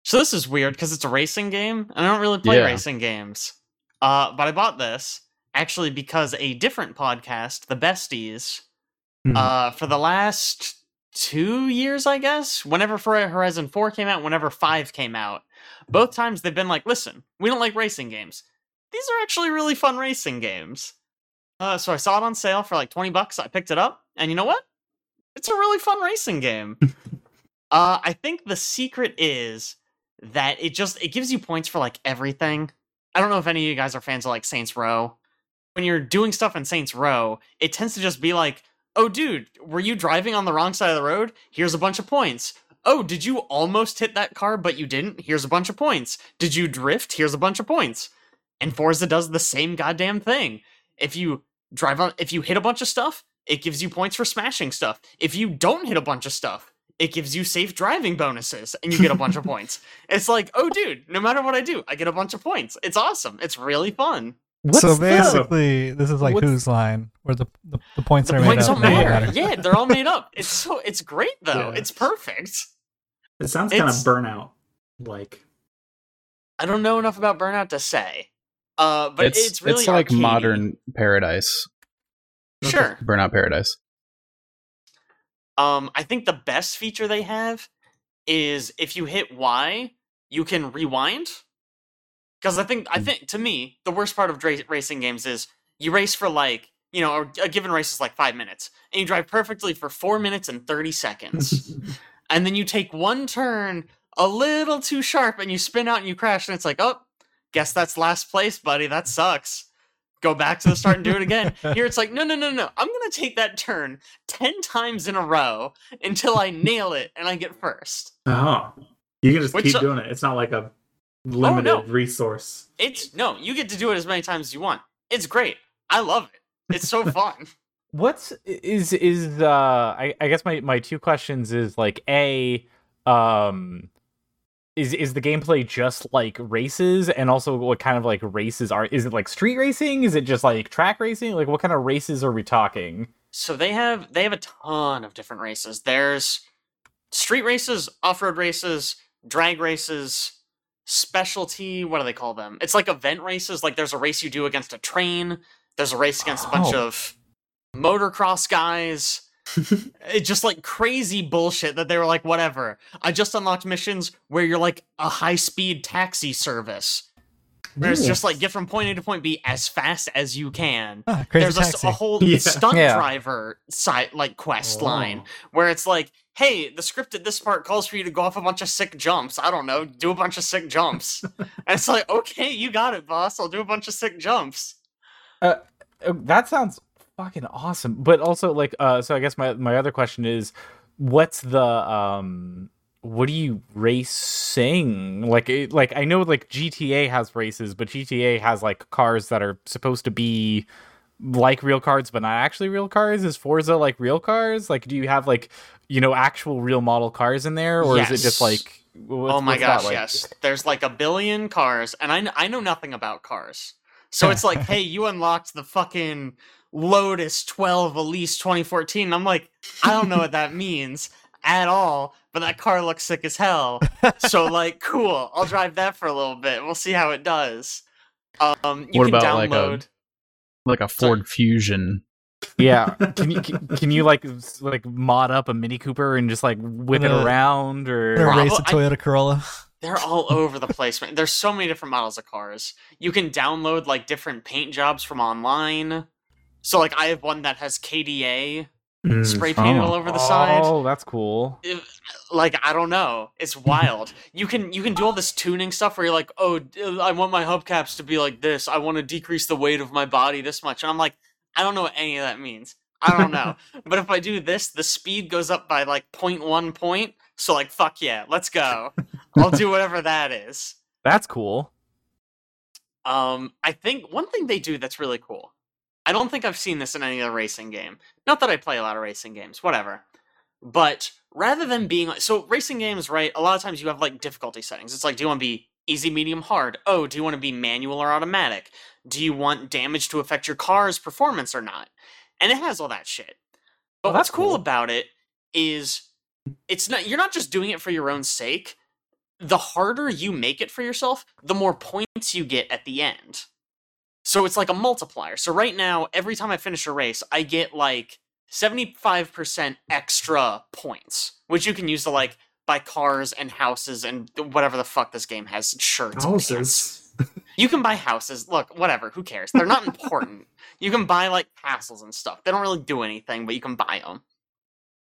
So this is weird because it's a racing game, and I don't really play Yeah. racing games. Uh, but I bought this actually because a different podcast, The Besties, Hmm. uh, for the last two years, I guess, whenever Horizon 4 came out, whenever 5 came out, both times they've been like, listen, we don't like racing games. These are actually really fun racing games. Uh, so I saw it on sale for like 20 bucks. I picked it up, and you know what? It's a really fun racing game. *laughs* uh, I think the secret is that it just it gives you points for like everything. I don't know if any of you guys are fans of like Saints Row. When you're doing stuff in Saints Row, it tends to just be like, "Oh, dude, were you driving on the wrong side of the road? Here's a bunch of points." Oh, did you almost hit that car but you didn't? Here's a bunch of points. Did you drift? Here's a bunch of points. And Forza does the same goddamn thing. If you drive on if you hit a bunch of stuff, it gives you points for smashing stuff. If you don't hit a bunch of stuff, it gives you safe driving bonuses and you get a bunch of points. *laughs* It's like, oh dude, no matter what I do, I get a bunch of points. It's awesome. It's really fun. So the- basically, this is like whose line, where the the, the points The are points made don't up. they matter. Yeah, they're all made up. It's *laughs* so it's great though. Yeah. It's perfect. It sounds kind of burnout. Like I don't know enough about Burnout to say. Uh, but it's, it's really it's like arcadey. modern Paradise, Sure. Burnout Paradise. Um, I think the best feature they have is if you hit Y, you can rewind. Because I think I Hmm. think to me the worst part of dra- racing games is you race for like you know a given race is like five minutes and you drive perfectly for four minutes and thirty seconds *laughs* and then you take one turn a little too sharp and you spin out and you crash and it's like oh guess that's last place buddy that sucks go back to the start and do it again here it's like no no no no i'm gonna take that turn 10 times in a row until i nail it and i get first oh, You can just Which, keep uh, doing it. It's not like a limited no. resource. It's no, you get to do it as many times as you want. It's great. I love it. It's so *laughs* fun. What's is is uh I, I guess my my two questions is like a um is is the gameplay just like races and also what kind of like races are is it like street racing is it just like track racing like what kind of races are we talking So they have they have a ton of different races. There's street races, off-road races, drag races, specialty, what do they call them? It's like event races, like there's a race you do against a train, there's a race against a bunch Oh. of motocross guys. *laughs* it's just like crazy bullshit that they were like whatever. I just unlocked missions where you're like a high-speed taxi service. Where it's just like get from point A to point B as fast as you can Ah, there's a, a whole *laughs* Yeah. stunt Yeah. driver site like quest line Oh. where it's like hey the script at this part calls for you to go off a bunch of sick jumps. I don't know do a bunch of sick jumps. *laughs* And it's like okay you got it boss. I'll do a bunch of sick jumps. Uh, that sounds fucking awesome. But also like uh so i guess my my other question is what's the um what do you racing? Like it, like i know like gta has races but gta has like cars that are supposed to be like real cars but not actually real cars is forza like real cars like do you have like you know actual real model cars in there? Or is it just like oh my gosh like? yes. There's like a billion cars and I, I know nothing about cars. So it's like *laughs* hey you unlocked the fucking lotus 12 elise 2014 and i'm like i don't know what that *laughs* means at all but that car looks sick as hell. So like cool. I'll drive that for a little bit. We'll see how it does. Um you What can about, like, a- download like a Ford Fusion. Yeah, *laughs* can you can, can you like like mod up a Mini Cooper and just like whip it Uh, around Or or race a I- Toyota Corolla. they're all over the place man. there's so many different models of cars you can download like different paint jobs from online so like i have one that has kda Mm. spray painted Oh. all over the side Oh, that's cool. if- like I don't know, it's wild. you can you can do all this tuning stuff where you're like, oh, I want my hubcaps to be like this. I want to decrease the weight of my body this much, and I'm like, I don't know what any of that means. I don't know. *laughs* but if I do this, the speed goes up by like 0.1 point. So like, fuck yeah, let's go. I'll do whatever that is. That's cool. Um, I think one thing they do that's really cool. I don't think I've seen this in any other racing game. Not that I play a lot of racing games, whatever. But rather than being like, so racing games, right? A lot of times you have like difficulty settings. It's like, do you want to be easy, medium, hard? Oh, do you want to be manual or automatic? Do you want damage to affect your car's performance or not? And it has all that shit. But Oh, what's cool cool. about it is it's not you're not just doing it for your own sake. The harder you make it for yourself, the more points you get at the end. So it's like a multiplier. So right now, every time I finish a race, I get like 75% extra points, which you can use to like buy cars and houses and whatever the fuck this game has shirts. Houses. You can buy houses. Look, whatever. Who cares? They're not important. you can buy like castles and stuff. They don't really do anything, but you can buy them.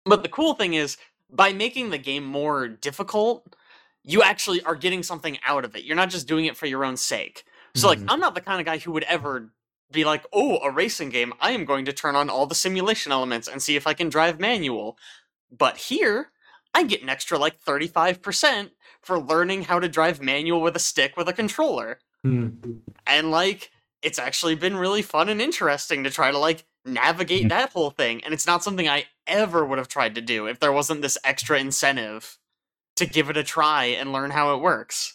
But the cool thing is, by making the game more difficult, you actually are getting something out of it. You're not just doing it for your own sake. So, like, Mhm. I'm not the kind of guy who would ever be like, oh, a racing game. I am going to turn on all the simulation elements and see if I can drive manual. But here, I get an extra like 35% for learning how to drive manual with a stick with a controller Mm. and like it's actually been really fun and interesting to try to like navigate Mhm. that whole thing and it's not something i ever would have tried to do if there wasn't this extra incentive to give it a try and learn how it works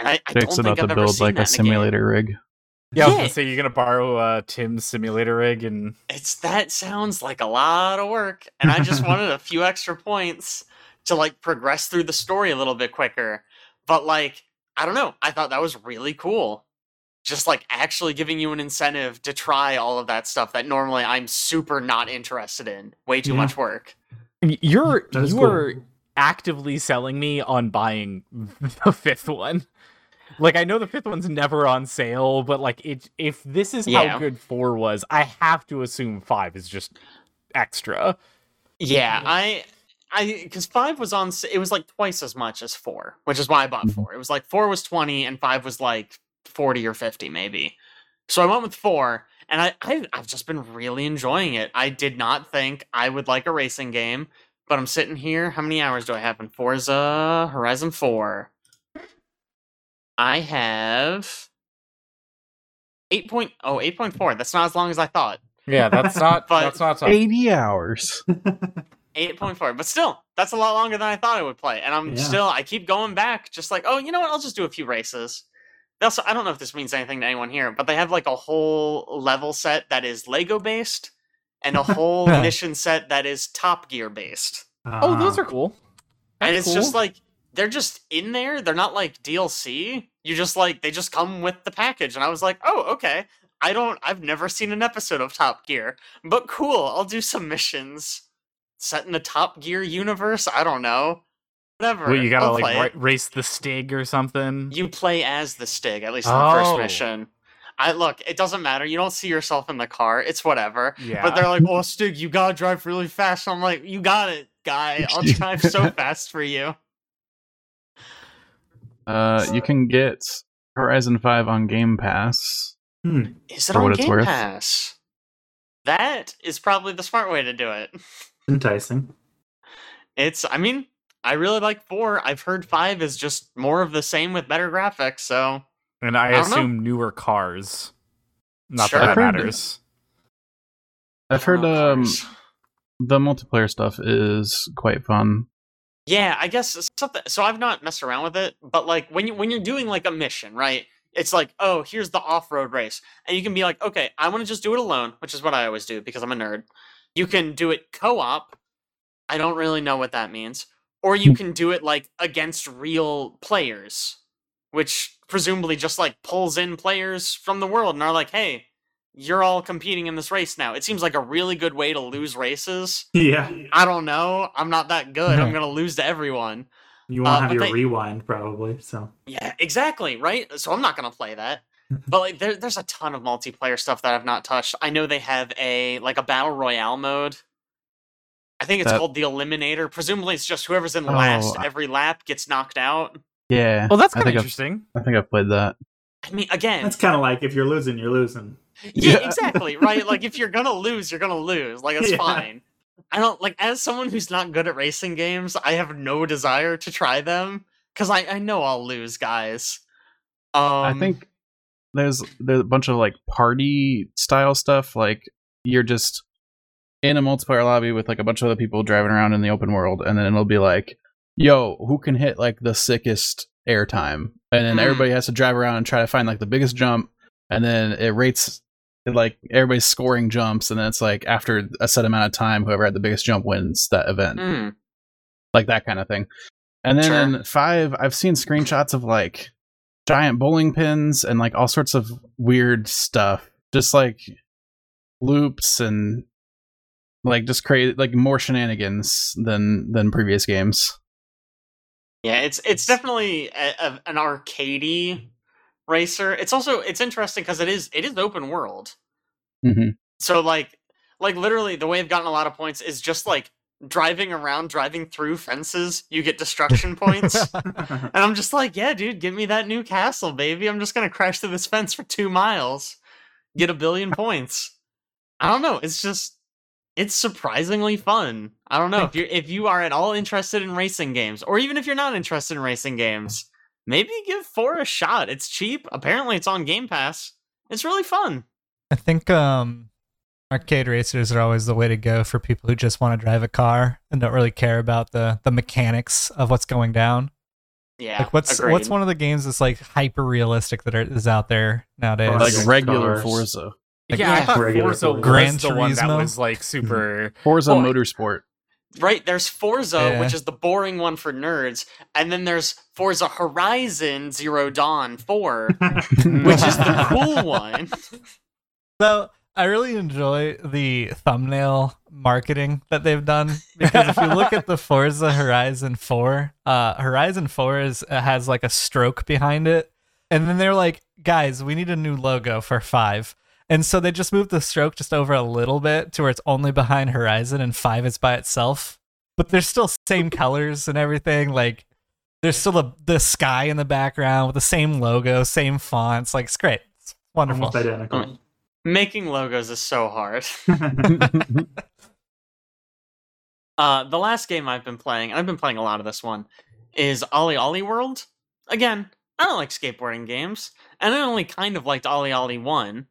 and i, I don't think about i've to ever build seen like a that a game. simulator rig. Yeah, I was Yeah. gonna say you're gonna borrow uh, Tim's simulator rig and it's that sounds like a lot of work and i just *laughs* wanted a few extra points to like progress through the story a little bit quicker but like i don't know i thought that was really cool just like actually giving you an incentive to try all of that stuff that normally i'm super not interested in way too Yeah. much work you're That is you cool. are actively selling me on buying *laughs* the fifth one. Like I know the fifth one's never on sale, but like it if this is Yeah. how good four was, I have to assume five is just extra. yeah i i because five was on it was like twice as much as four which is why i bought Mhm. four it was like four was 20 and five was like 40 or 50 maybe so i went with four and I, I i've just been really enjoying it i did not think i would like a racing game but I'm sitting here. How many hours do I have in Forza Horizon 4? I have 8. Point, oh, 8.4. That's not as long as I thought. Yeah, that's *laughs* not. But- that's not. Tough. 80 hours. *laughs* 8.4. But still, that's a lot longer than I thought I would play. And I'm Yeah. still, I keep going back, just like, oh, you know what? I'll just do a few races. They also, I don't know if this means anything to anyone here, but they have like a whole level set that is Lego based and a *laughs* whole mission set that is Top Gear based. Oh, those Ah. are cool. and That's it's just like they're just in there. They're not like DLC. You just like they just come with the package. And I was like, oh, okay. I don't. I've never seen an episode of Top Gear, but cool. I'll do some missions set in the Top Gear universe. I don't know. Whatever. Well, you gotta I'll like ra- race the Stig or something. You play as the Stig, at least in the first Oh. mission. I look. It doesn't matter. You don't see yourself in the car. It's whatever. yeah, But they're like, "Oh, Stig, you gotta drive really fast." I'm like, "You got it, guy. I'll *laughs* drive so fast for you." Uh, you can get Horizon 5 on Game Pass. Hmm. Is it on Game worth. Pass? That is probably the smart way to do it. *laughs* Enticing. It's, I mean, I really like four. I've heard five is just more of the same with better graphics. So and I, I don't know. assume newer cars. Not Sure. that I've that heard matters. I've heard um the multiplayer stuff is quite fun. Yeah, I guess something. So I've not messed around with it, but like when you when you're doing like a mission, right? It's like, oh, here's the off-road race, and you can be like, okay, I want to just do it alone, which is what I always do because I'm a nerd. You can do it co-op. I don't really know what that means. Or you hmm. can do it like against real players, which presumably just like pulls in players from the world and are like, hey, you're all competing in this race now. It seems like a really good way to lose races. Yeah. I don't know. I'm not that good. I'm *laughs* going to lose to everyone. You won't Uh, have your they- rewind probably. So Yeah, exactly, right? So I'm not going to play that. *laughs* but like there, there's a ton of multiplayer stuff that I've not touched. I know they have a like a battle royale mode. I think it's That- called the Eliminator. Presumably, it's just whoever's in Oh, last every lap gets knocked out. Yeah. Well, that's kind of think I've- interesting. I think I've played that. I mean, again, that's kind of like if you're losing, you're losing. Yeah, Yeah. exactly, right? Like if you're gonna lose, you're gonna lose. Like it's Yeah. fine. I don't like as someone who's not good at racing games. I have no desire to try them because I I know I'll lose, guys. Um, I think there's there's a bunch of like party style stuff. Like you're just in a multiplayer lobby with like a bunch of other people driving around in the open world, and then it'll be like, "Yo, who can hit like the sickest airtime?" And then Mhm. everybody has to drive around and try to find like the biggest jump, and then it rates. Like everybody's scoring jumps, and then it's like after a set amount of time, whoever had the biggest jump wins that event hmm. like that kind of thing. And then Sure. in five, I've seen screenshots of like giant bowling pins and like all sorts of weird stuff, just like loops and like just crazy, like more shenanigans than than previous games. Yeah, it's it's definitely a, a, an arcadey racer. It's also it's interesting because it is it is open world. Mhm. So like like literally the way I've gotten a lot of points is just like driving around, driving through fences. You get destruction points, *laughs* and I'm just like, yeah, dude, give me that new castle, baby. I'm just gonna crash through this fence for two miles, get a billion *laughs* points. I don't know. It's just it's surprisingly fun. I don't know if you if you are at all interested in racing games, or even if you're not interested in racing games, maybe give four a shot. It's cheap. Apparently, it's on Game Pass. It's really fun. I think um, arcade racers are always the way to go for people who just want to drive a car and don't really care about the the mechanics of what's going down. Yeah. like what's agreed. what's one of the games that's like hyper realistic that are, is out there nowadays? Like Like Like regular cars. Forza, yeah, yeah, I thought regular Forza Forza. was Gran the one that Turismo? was like super. Forza Oh, Motorsport. Right? There's Forza, Yeah. which is the boring one for nerds, and then there's Forza Horizon Zero Dawn Four, *laughs* which is the cool one. So I really enjoy the thumbnail marketing that they've done because if you look at the *laughs* Forza Horizon 4, uh, Horizon 4 is uh, has like a stroke behind it, and then they're like, guys, we need a new logo for five. And so they just moved the stroke just over a little bit to where it's only behind Horizon and five is by itself. But they're still same *laughs* colors and everything. Like there's still the the sky in the background with the same logo, same fonts. Like it's great. It's wonderful. Almost identical. Making logos is so hard. *laughs* *laughs* Uh, the last game I've been playing, and I've been playing a lot of this one, is OlliOlli World. Again, I don't like skateboarding games, and I only kind of liked OlliOlli 1.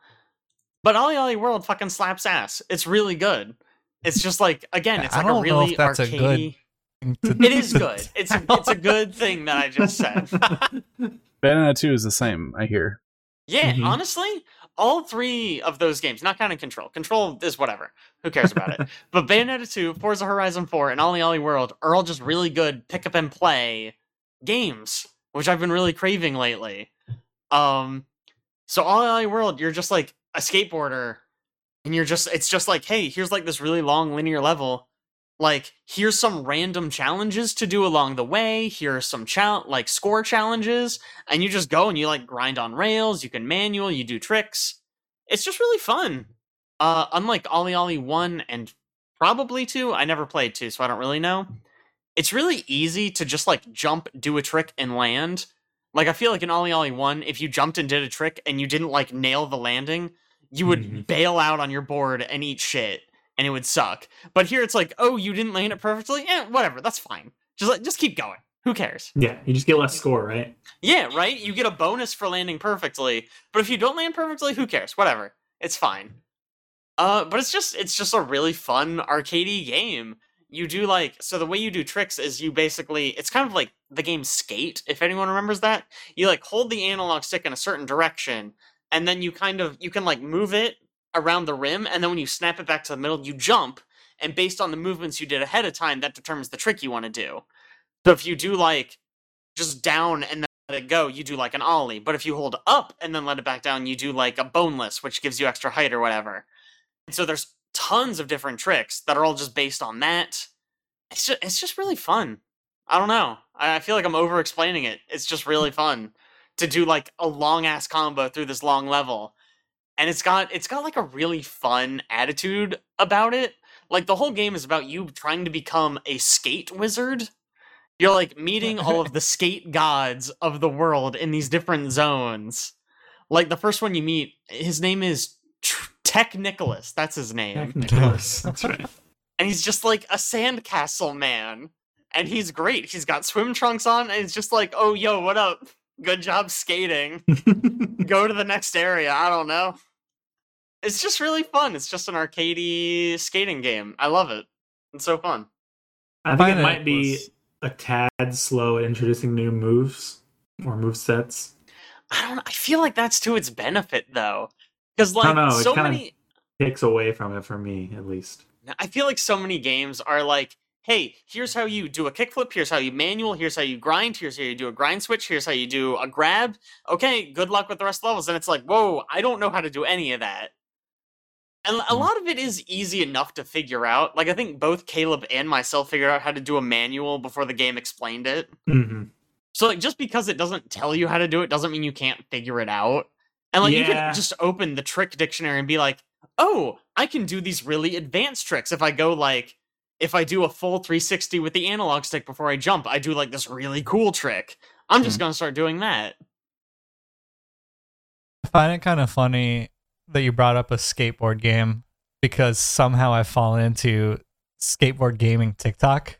But OlliOlli World fucking slaps ass. It's really good. It's just like, again, it's I like don't a know really if that's a arcadey. good- It is good. *laughs* It's a, it's a good thing that I just said. *laughs* Bayonetta 2 is the same, I hear. Yeah, Mhm. honestly, all three of those games, not counting Control. Control is whatever. Who cares about it? *laughs* But Bayonetta 2, Forza Horizon 4, and OlliOlli World are all just really good pick up and play games, which I've been really craving lately. Um, so OlliOlli World, you're just like a skateboarder, and you're just it's just like, hey, here's like this really long linear level. Like, here's some random challenges to do along the way. Here are some chal- like score challenges, and you just go and you like grind on rails. You can manual, you do tricks. It's just really fun. Uh, unlike OlliOlli one and probably two, I never played two, so I don't really know. It's really easy to just like jump, do a trick, and land. Like I feel like in OlliOlli one, if you jumped and did a trick and you didn't like nail the landing, you would Mhm. bail out on your board and eat shit, and it would suck. But here it's like, oh, you didn't land it perfectly. Eh, whatever, that's fine. Just like, just keep going. Who cares? Yeah, you just get less score, right? Yeah, right? You get a bonus for landing perfectly, but if you don't land perfectly, who cares? Whatever. It's fine. Uh, but it's just it's just a really fun arcadey game. You do like so the way you do tricks is you basically it's kind of like the game Skate, if anyone remembers that. You like hold the analog stick in a certain direction, and then you kind of you can like move it around the rim, and then when you snap it back to the middle, you jump, and based on the movements you did ahead of time, that determines the trick you want to do. So if you do like just down and then let it go, you do like an ollie. But if you hold up and then let it back down, you do like a boneless, which gives you extra height or whatever. And so there's tons of different tricks that are all just based on that. It's just, it's just really fun. I don't know. I, I feel like I'm over explaining it. It's just really mm. fun to do like a long ass combo through this long level. And it's got it's got like a really fun attitude about it. Like the whole game is about you trying to become a skate wizard. You're like meeting all of the *laughs* skate gods of the world in these different zones. Like the first one you meet, his name is Tech Nicholas. That's his name. Nicholas. *laughs* That's right. And he's just like a sandcastle man. And he's great. He's got swim trunks on, and it's just like, oh, yo, what up? Good job skating. *laughs* Go to the next area. I don't know. It's just really fun. It's just an arcadey skating game. I love it. It's so fun. I think it it might be a tad slow at introducing new moves or move sets. I don't. I feel like that's to its benefit though, because like know, so many. Takes away from it for me, at least. I feel like so many games are like, hey, here's how you do a kickflip, here's how you manual, here's how you grind, here's how you do a grind switch, here's how you do a grab. Okay, good luck with the rest of the levels. And it's like, whoa, I don't know how to do any of that. And a Hmm. lot of it is easy enough to figure out. Like I think both Caleb and myself figured out how to do a manual before the game explained it. hmm So like just because it doesn't tell you how to do it doesn't mean you can't figure it out. And like you Yeah. can just open the trick dictionary and be like, "Oh, I can do these really advanced tricks if I go like if I do a full 360 with the analog stick before I jump, I do like this really cool trick. I'm just hmm. going to start doing that." I find it kind of funny that you brought up a skateboard game because somehow I've fallen into skateboard gaming TikTok.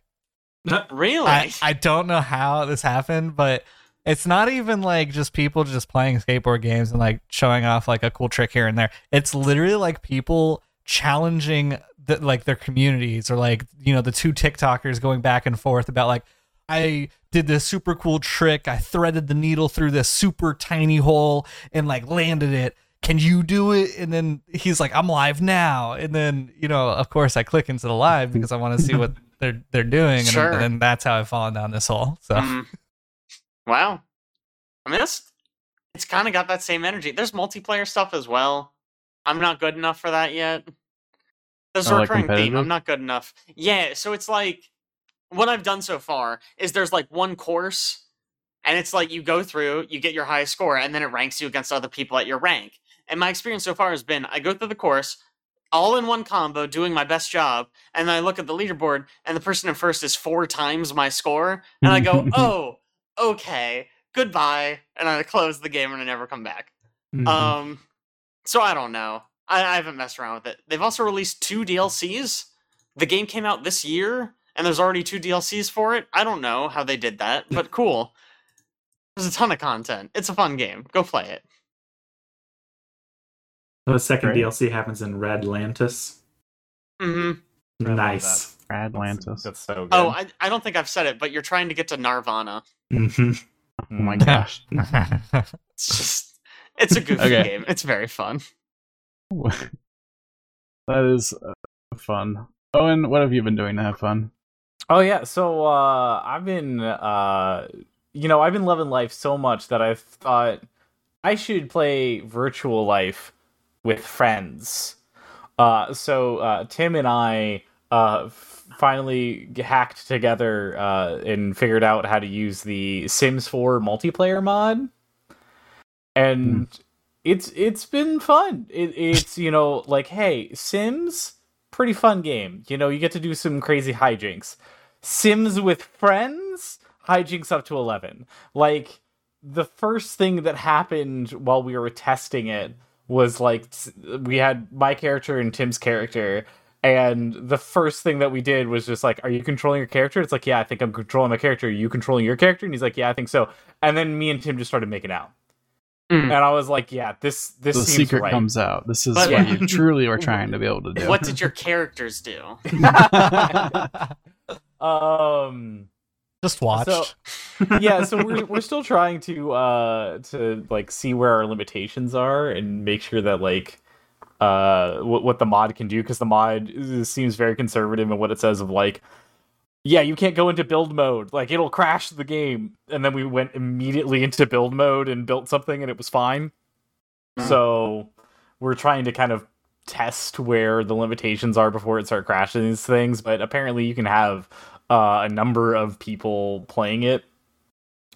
Really? I, I don't know how this happened, but it's not even like just people just playing skateboard games and like showing off like a cool trick here and there. It's literally like people challenging the, like their communities or like you know the two TikTokers going back and forth about like I did this super cool trick. I threaded the needle through this super tiny hole and like landed it. Can you do it? And then he's like, I'm live now. And then, you know, of course I click into the live because I want to see what *laughs* they're they're doing. And, Sure. and then that's how I've fallen down this hole. So Mhm. Wow. I mean, that's it's kind of got that same energy. There's multiplayer stuff as well. I'm not good enough for that yet. There's a Oh, like recurring theme. I'm not good enough. Yeah, so it's like what I've done so far is there's like one course, and it's like you go through, you get your highest score, and then it ranks you against other people at your rank. And my experience so far has been I go through the course, all in one combo, doing my best job, and then I look at the leaderboard, and the person in first is four times my score, and I go, *laughs* oh, okay, goodbye, and I close the game and I never come back. Mhm. Um, so I don't know. I, I haven't messed around with it. They've also released two DLCs. The game came out this year, and there's already two DLCs for it. I don't know how they did that, but cool. There's a ton of content. It's a fun game. Go play it. The second Great. DLC happens in Redlantis. hmm love Nice. Atlantis. That's so good. Oh, I, I don't think I've said it, but you're trying to get to Gnarvana. Mhm. Oh my *laughs* gosh. *laughs* It's just, it's a goofy Okay. game. It's very fun. *laughs* that is uh, fun. Owen, what have you been doing to have fun? Oh yeah, so uh I've been uh you know, I've been loving life so much that I thought I should play virtual life with friends. Uh so uh Tim and I uh f- finally hacked together uh and figured out how to use the Sims 4 multiplayer mod. And it's it's been fun. It, it's you know like hey, Sims pretty fun game. You know, you get to do some crazy hijinks. Sims with friends, hijinks up to 11. Like, the first thing that happened while we were testing it was like, we had my character and Tim's character. And the first thing that we did was just like, Are you controlling your character? It's like, Yeah, I think I'm controlling my character. Are you controlling your character? And he's like, Yeah, I think so. And then me and Tim just started making out. Mm. And I was like, Yeah, this this the seems secret right. comes out. This is But- what Yeah. you *laughs* truly are trying to be able to do. What did your characters do? *laughs* um Just watched. So- *laughs* yeah, so we're we're still trying to uh to like see where our limitations are and make sure that like uh what, what the mod can do because the mod seems very conservative in what it says of like yeah you can't go into build mode. Like it'll crash the game. And then we went immediately into build mode and built something and it was fine. Hmm. so we're trying to kind of test where the limitations are before it start crashing these things but apparently you can have uh, a number of people playing it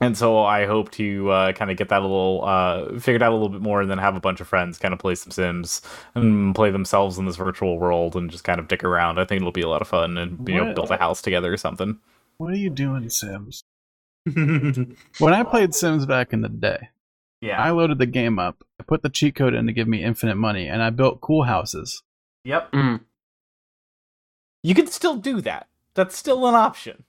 and so I hope to uh, kind of get that a little uh, figured out a little bit more, and then have a bunch of friends kind of play some Sims and play themselves in this virtual world, and just kind of dick around. I think it'll be a lot of fun, and you know, build a house together or something. What are you doing, Sims? *laughs* When I played Sims back in the day, Yeah. I loaded the game up, I put the cheat code in to give me infinite money, and I built cool houses. yep. Mm. You can still do that. That's still an option.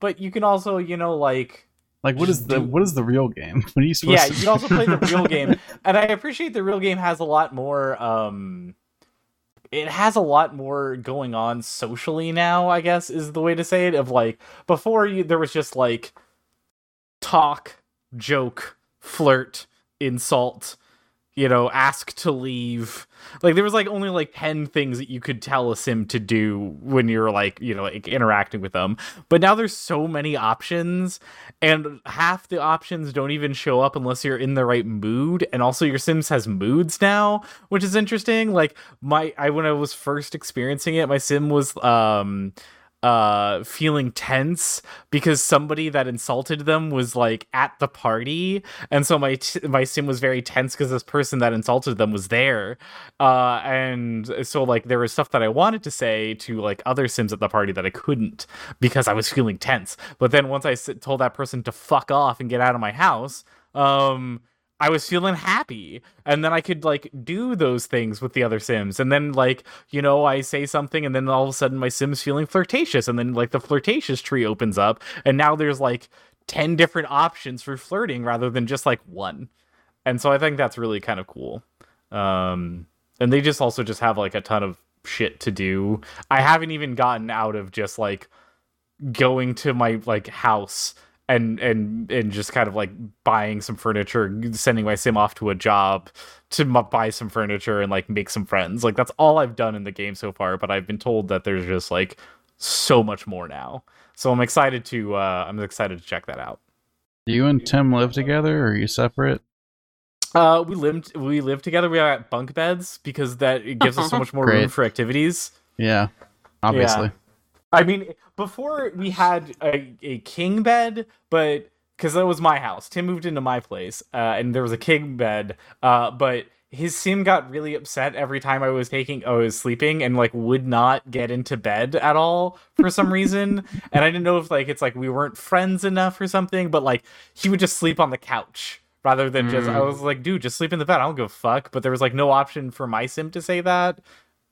But you can also, you know, like Like, what is the do- what is the real game? *laughs* What are you supposed yeah, to you can also play the real game, *laughs* and I appreciate the real game has a lot more. um It has a lot more going on socially now. I guess is the way to say it. Of like before, you there was just like talk, joke, flirt, insult. You know, ask to leave. Like there was like only like ten things that you could tell a sim to do when you're like you know like interacting with them. But now there's so many options and half the options don't even show up unless you're in the right mood and also your sims has moods now which is interesting like my i when i was first experiencing it my sim was um uh feeling tense because somebody that insulted them was like at the party. And so my t- my sim was very tense because this person that insulted them was there. Uh and so like there was stuff that i wanted to say to like other sims at the party that i couldn't because i was feeling tense. But then once i s- told that person to fuck off and get out of my house um I was feeling happy. And then I could like do those things with the other Sims. And then like, you know, I say something and then all of a sudden my Sim's feeling flirtatious. And then like the flirtatious tree opens up and now there's like 10 different options for flirting rather than just like one. And so I think that's really kind of cool. Um and they just also just have like a ton of shit to do. I haven't even gotten out of just like going to my like house and and and just kind of like buying some furniture sending my sim off to a job to m- buy some furniture and like make some friends. Like that's all i've done in the game so far but i've been told that there's just like so much more now. So i'm excited to uh i'm excited to check that out. Do you and Tim live together, or are you separate? uh we lived we live together. We are at bunk beds because that it gives us so *laughs* much more room for activities. Yeah, obviously. I mean, before we had a, a king bed, but because that was my house. Tim moved into my place, uh, and there was a king bed. Uh, but his sim got really upset every time I was taking, I was sleeping, and like would not get into bed at all for some *laughs* reason. and I didn't know if like it's like we weren't friends enough or something. But like he would just sleep on the couch rather than just. I Mm. was like, dude, just sleep in the bed. I don't give a fuck. But there was like no option for my sim to say that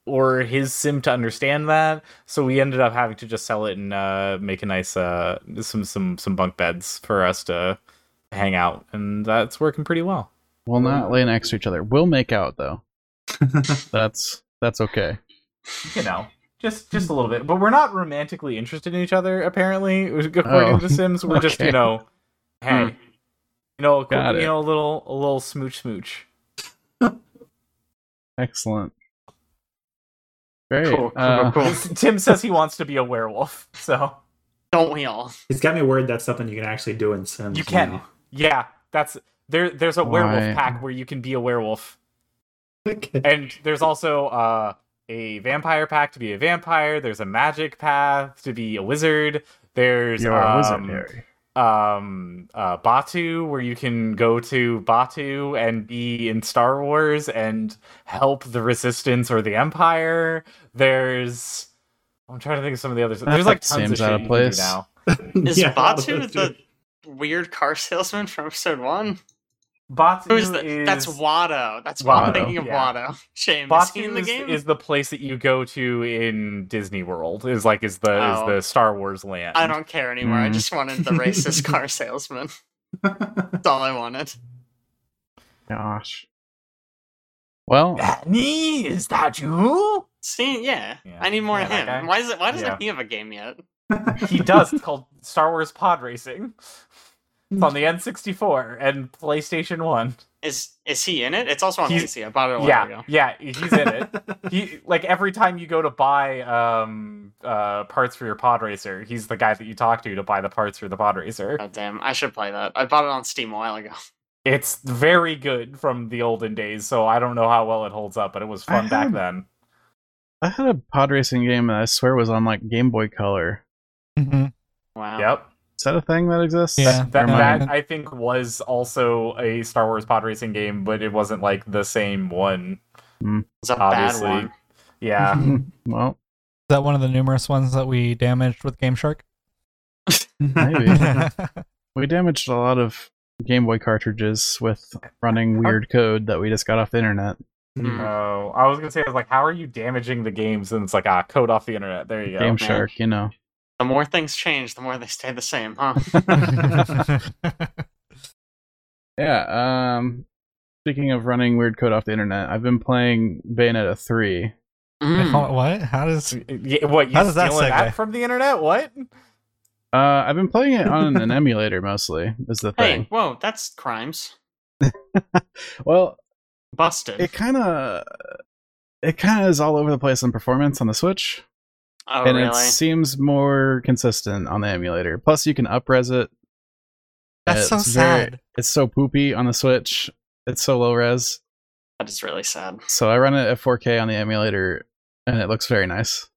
or his sim to understand that. So we ended up having to just sell it and uh, make a nice uh, some some some bunk beds for us to hang out, and that's working pretty well. We'll not lay next to each other. We'll make out though. *laughs* That's that's okay. You know, just just a little bit, but we're not romantically interested in each other. Apparently, according Oh, to the Sims, we're just you know, hey, Hmm. you know, Got you it. know, a little a little smooch smooch. Excellent. Great. Cool, cool, Uh, cool. *laughs* Tim says he wants to be a werewolf, so Don't we all? It's got me worried that's something you can actually do in Sims. you can. now. Yeah, that's there. There's a Why? werewolf pack where you can be a werewolf, Okay. and there's also uh, a vampire pack to be a vampire. There's a magic path to be a wizard. There's you're a wizard, um, Harry. Um uh Batuu where you can go to Batuu and be in Star Wars and help the resistance or the empire. There's I'm trying to think of some of the others. There's like seems tons of out of place. now. Is *laughs* Yeah, a lot of Batuu the weird car salesman from episode one? Batuu Who's the, is That's Watto. That's what I'm Watto, thinking of yeah. Watto. *laughs* Shame. Is Batuu he in the game? is the place that you go to in Disney World. Is like is the Oh. is the Star Wars land. I don't care anymore. I Mm. just wanted the racist *laughs* car salesman. That's all I wanted. Gosh. Well, that Danny, is that you? See, yeah, Yeah. I need more Yeah, of him. Why is it? Why doesn't Yeah. he have a game yet? *laughs* He does. It's called Star Wars Pod Racing. It's on the N64 and PlayStation One. Is is he in it? It's also on He's- PC. I bought it a while Yeah, ago. yeah, he's in it. *laughs* he like every time you go to buy um uh parts for your pod racer, he's the guy that you talk to to buy the parts for the pod racer. God damn, I should play that. I bought it on Steam a while ago. It's very good from the olden days, so I don't know how well it holds up, but it was fun I back have- then. I had a pod racing game that I swear was on like Game Boy Color. Mm-hmm. Wow. Yep. Is that a thing that exists? Yeah. That, Never that I think was also a Star Wars pod racing game, but it wasn't like the same one. It's a Obviously. bad one. Yeah. *laughs* well, Is that one of the numerous ones that we damaged with GameShark? maybe. *laughs* *laughs* we damaged a lot of Game Boy cartridges with running weird code that we just got off the internet. Mm. Oh, I was gonna say, I was like, how are you damaging the games? And it's like, ah, code off the internet. There you go. Game. Shark, you know. The more things change, the more they stay the same, huh? *laughs* *laughs* Yeah, um speaking of running weird code off the internet, I've been playing Bayonetta 3. Mm. Hold- what? How does? Yeah, what you How does that stealing that, from the internet? What? Uh I've been playing it on an emulator mostly, is the Hey, thing. whoa, that's crimes. *laughs* Well, Busted. it kind of it kind of is all over the place on performance on the Switch, oh, and really? it seems more consistent on the emulator. Plus, you can upres it. That's so It's very- sad. It's so poopy on the Switch. It's so low res. That is really sad. So I run it at 4K on the emulator, and it looks very nice.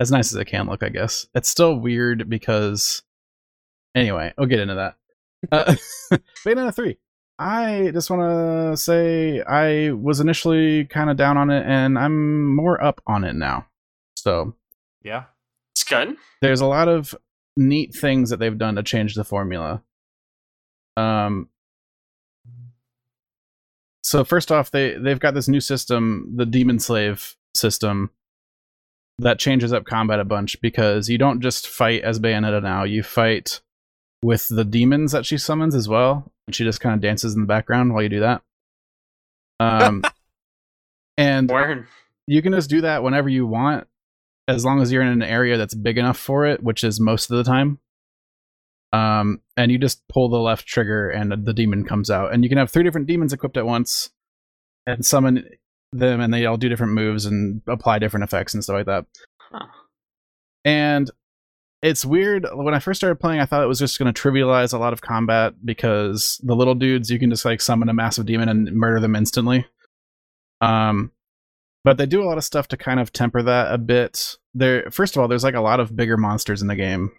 As nice as it can look, I guess. It's still weird because. Anyway, we'll get into that. Uh, *laughs* Bayonetta 3. I just want to say I was initially kind of down on it, and I'm more up on it now. So Yeah. It's good. there's a lot of neat things that they've done to change the formula. Um so first off they they've got this new system, the Demon Slave system that changes up combat a bunch because you don't just fight as Bayonetta now, you fight with the demons that she summons as well. And she just kind of dances in the background while you do that. Um *laughs* and Word. you can just do that whenever you want as long as you're in an area that's big enough for it which is most of the time um and you just pull the left trigger and the demon comes out. And you can have three different demons equipped at once and summon them and they all do different moves and apply different effects and stuff like that. Huh. and it's weird when i first started playing i thought it was just going to trivialize a lot of combat because the little dudes you can just like summon a massive demon and murder them instantly. Um but they do a lot of stuff to kind of temper that a bit there first of all there's like a lot of bigger monsters in the game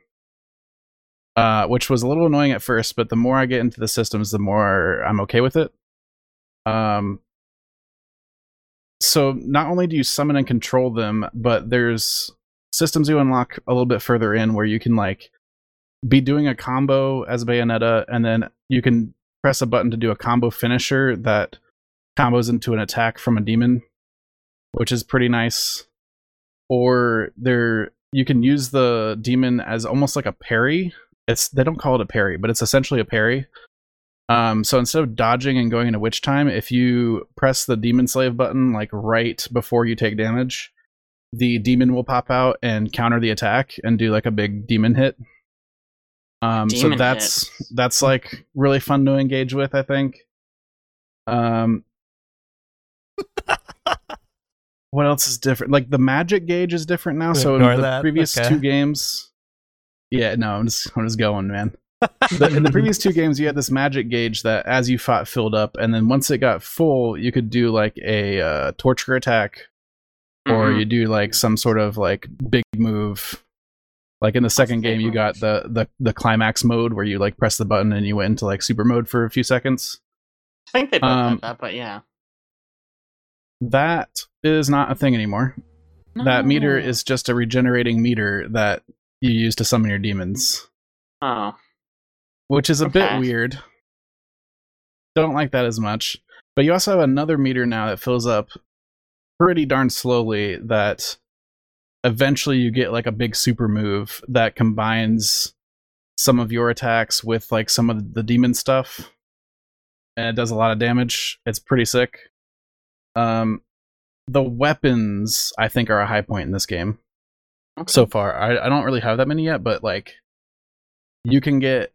uh which was a little annoying at first but the more i get into the systems the more i'm okay with it um so not only do you summon and control them but there's systems you unlock a little bit further in where you can like be doing a combo as bayonetta and then you can press a button to do a combo finisher that combos into an attack from a demon which is pretty nice. Or there you can use the demon as almost like a parry. It's they don't call it a parry, but it's essentially a parry. Um, so instead of dodging and going into witch time, if you press the demon slave button like right before you take damage, the demon will pop out and counter the attack and do like a big demon hit. Um, so that's hit. that's like really fun to engage with. I think. Um, *laughs* what else is different? Like the magic gauge is different now. So in Ignore the that, previous okay. two games, yeah, no, I'm just I'm just going, man. *laughs* The, in the previous two games, you had this magic gauge that, as you fought, filled up, and then once it got full, you could do like a uh, torture attack, or Mhm. you do like some sort of like big move. Like in the second game, you got the, the the climax mode where you like press the button and you went into like super mode for a few seconds. I think they both um, have that, but yeah. That is not a thing anymore. That meter is just a regenerating meter that you use to summon your demons, Oh. which is a bit weird. Don't like that as much. But you also have another meter now that fills up pretty darn slowly that eventually you get like a big super move that combines some of your attacks with like some of the demon stuff and it does a lot of damage. It's pretty sick. Um the weapons I think are a high point in this game Okay. so far. I, I don't really have that many yet, but like you can get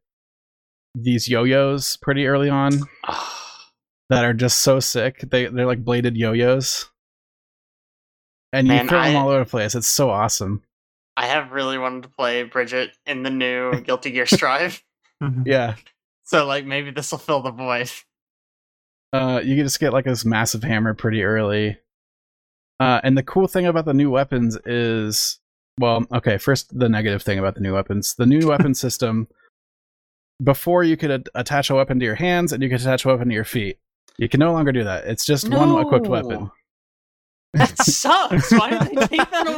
these yo-yos pretty early on that are just so sick. They they're like bladed yo-yos. And you Man, throw them all over the place. It's so awesome. I have really wanted to play Bridget in the new *laughs* Guilty Gear Strive. Yeah. so like maybe this will fill the void. Uh you can just get like this massive hammer pretty early. Uh and the cool thing about the new weapons is well, okay, first the negative thing about the new weapons. The new weapon *laughs* system before you could a- attach a weapon to your hands and you could attach a weapon to your feet. You can no longer do that. It's just one equipped weapon. *laughs* That sucks. Why did they take that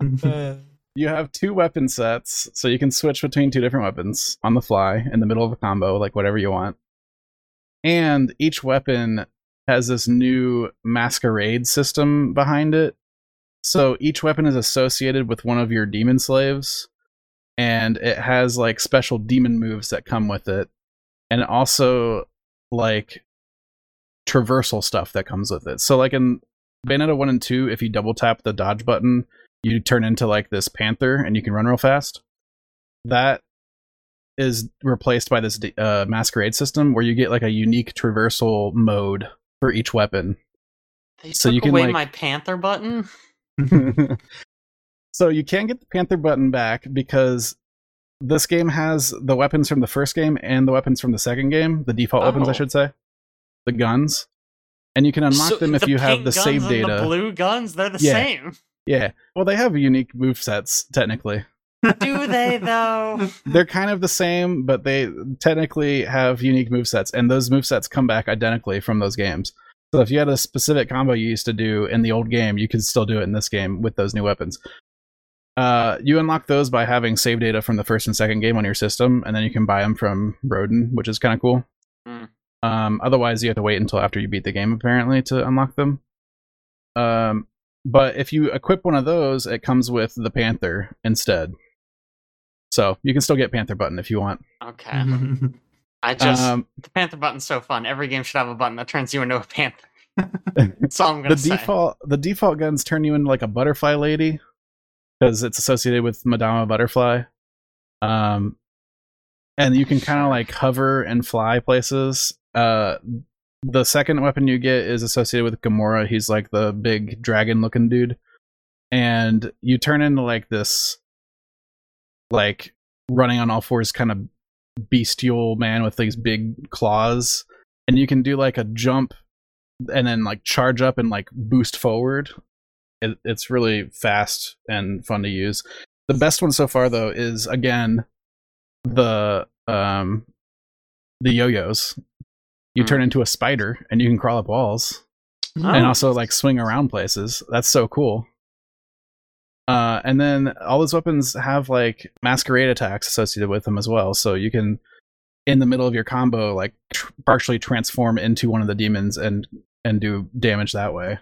away? *laughs* You have two weapon sets, so you can switch between two different weapons on the fly in the middle of a combo, like whatever you want. And each weapon has this new masquerade system behind it. So each weapon is associated with one of your demon slaves, and it has like special demon moves that come with it, and also like traversal stuff that comes with it. So, like in Bayonetta 1 and 2, if you double tap the dodge button, you turn into like this panther and you can run real fast. That is replaced by this uh, masquerade system where you get like a unique traversal mode for each weapon. They So took you can, away like- my Panther button. *laughs* so you can get the panther button back because this game has the weapons from the first game and the weapons from the second game, the default weapons I Oh. should say, the guns, and you can unlock So them if the you have the save data. The blue guns, they're the Yeah. same. Yeah, well they have unique move sets technically. Do they though? *laughs* they're kind of the same, but they technically have unique movesets, and those movesets come back identically from those games. So if you had a specific combo you used to do in the old game, you can still do it in this game with those new weapons. Uh, you unlock those by having save data from the first and second game on your system, and then you can buy them from Rodin, which is kind of cool. Hmm. Um, otherwise, you have to wait until after you beat the game apparently to unlock them. Um, but if you equip one of those, it comes with the Panther instead. So you can still get Panther button if you want. Okay. I *laughs* just Um, the Panther button's so fun. Every game should have a button that turns you into a panther. *laughs* That's all I'm gonna the say. default the default guns turn you into like a butterfly lady because it's associated with Madama Butterfly. Um, and you can kind of like hover and fly places. Uh, the second weapon you get is associated with Gomorrah. He's like the big dragon looking dude, and you turn into like this, like running on all fours kind of bestial man with these big claws, and you can do like a jump and then like charge up and like boost forward. It, it's really fast and fun to use. The best one so far though is again the um the yo-yos. You Mm. turn into a spider and you can crawl up walls Oh. and also like swing around places. That's so cool. Uh, and then all those weapons have like masquerade attacks associated with them as well. So you can, in the middle of your combo, like tr- partially transform into one of the demons and and do damage that way.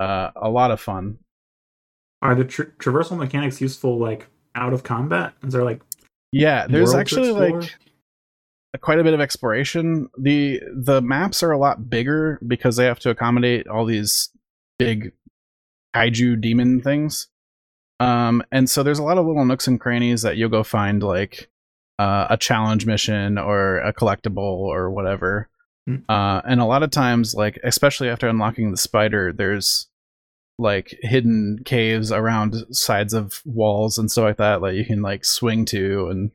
Uh, a lot of fun. Are the tra- traversal mechanics useful like out of combat? Is there like Yeah, there's actually like quite a bit of exploration. the The maps are a lot bigger because they have to accommodate all these big kaiju demon things. Um, and so there's a lot of little nooks and crannies that you'll go find, like uh, a challenge mission or a collectible or whatever. Hmm. Uh, and a lot of times, like especially after unlocking the spider, there's like hidden caves around sides of walls and stuff like that that you can like swing to and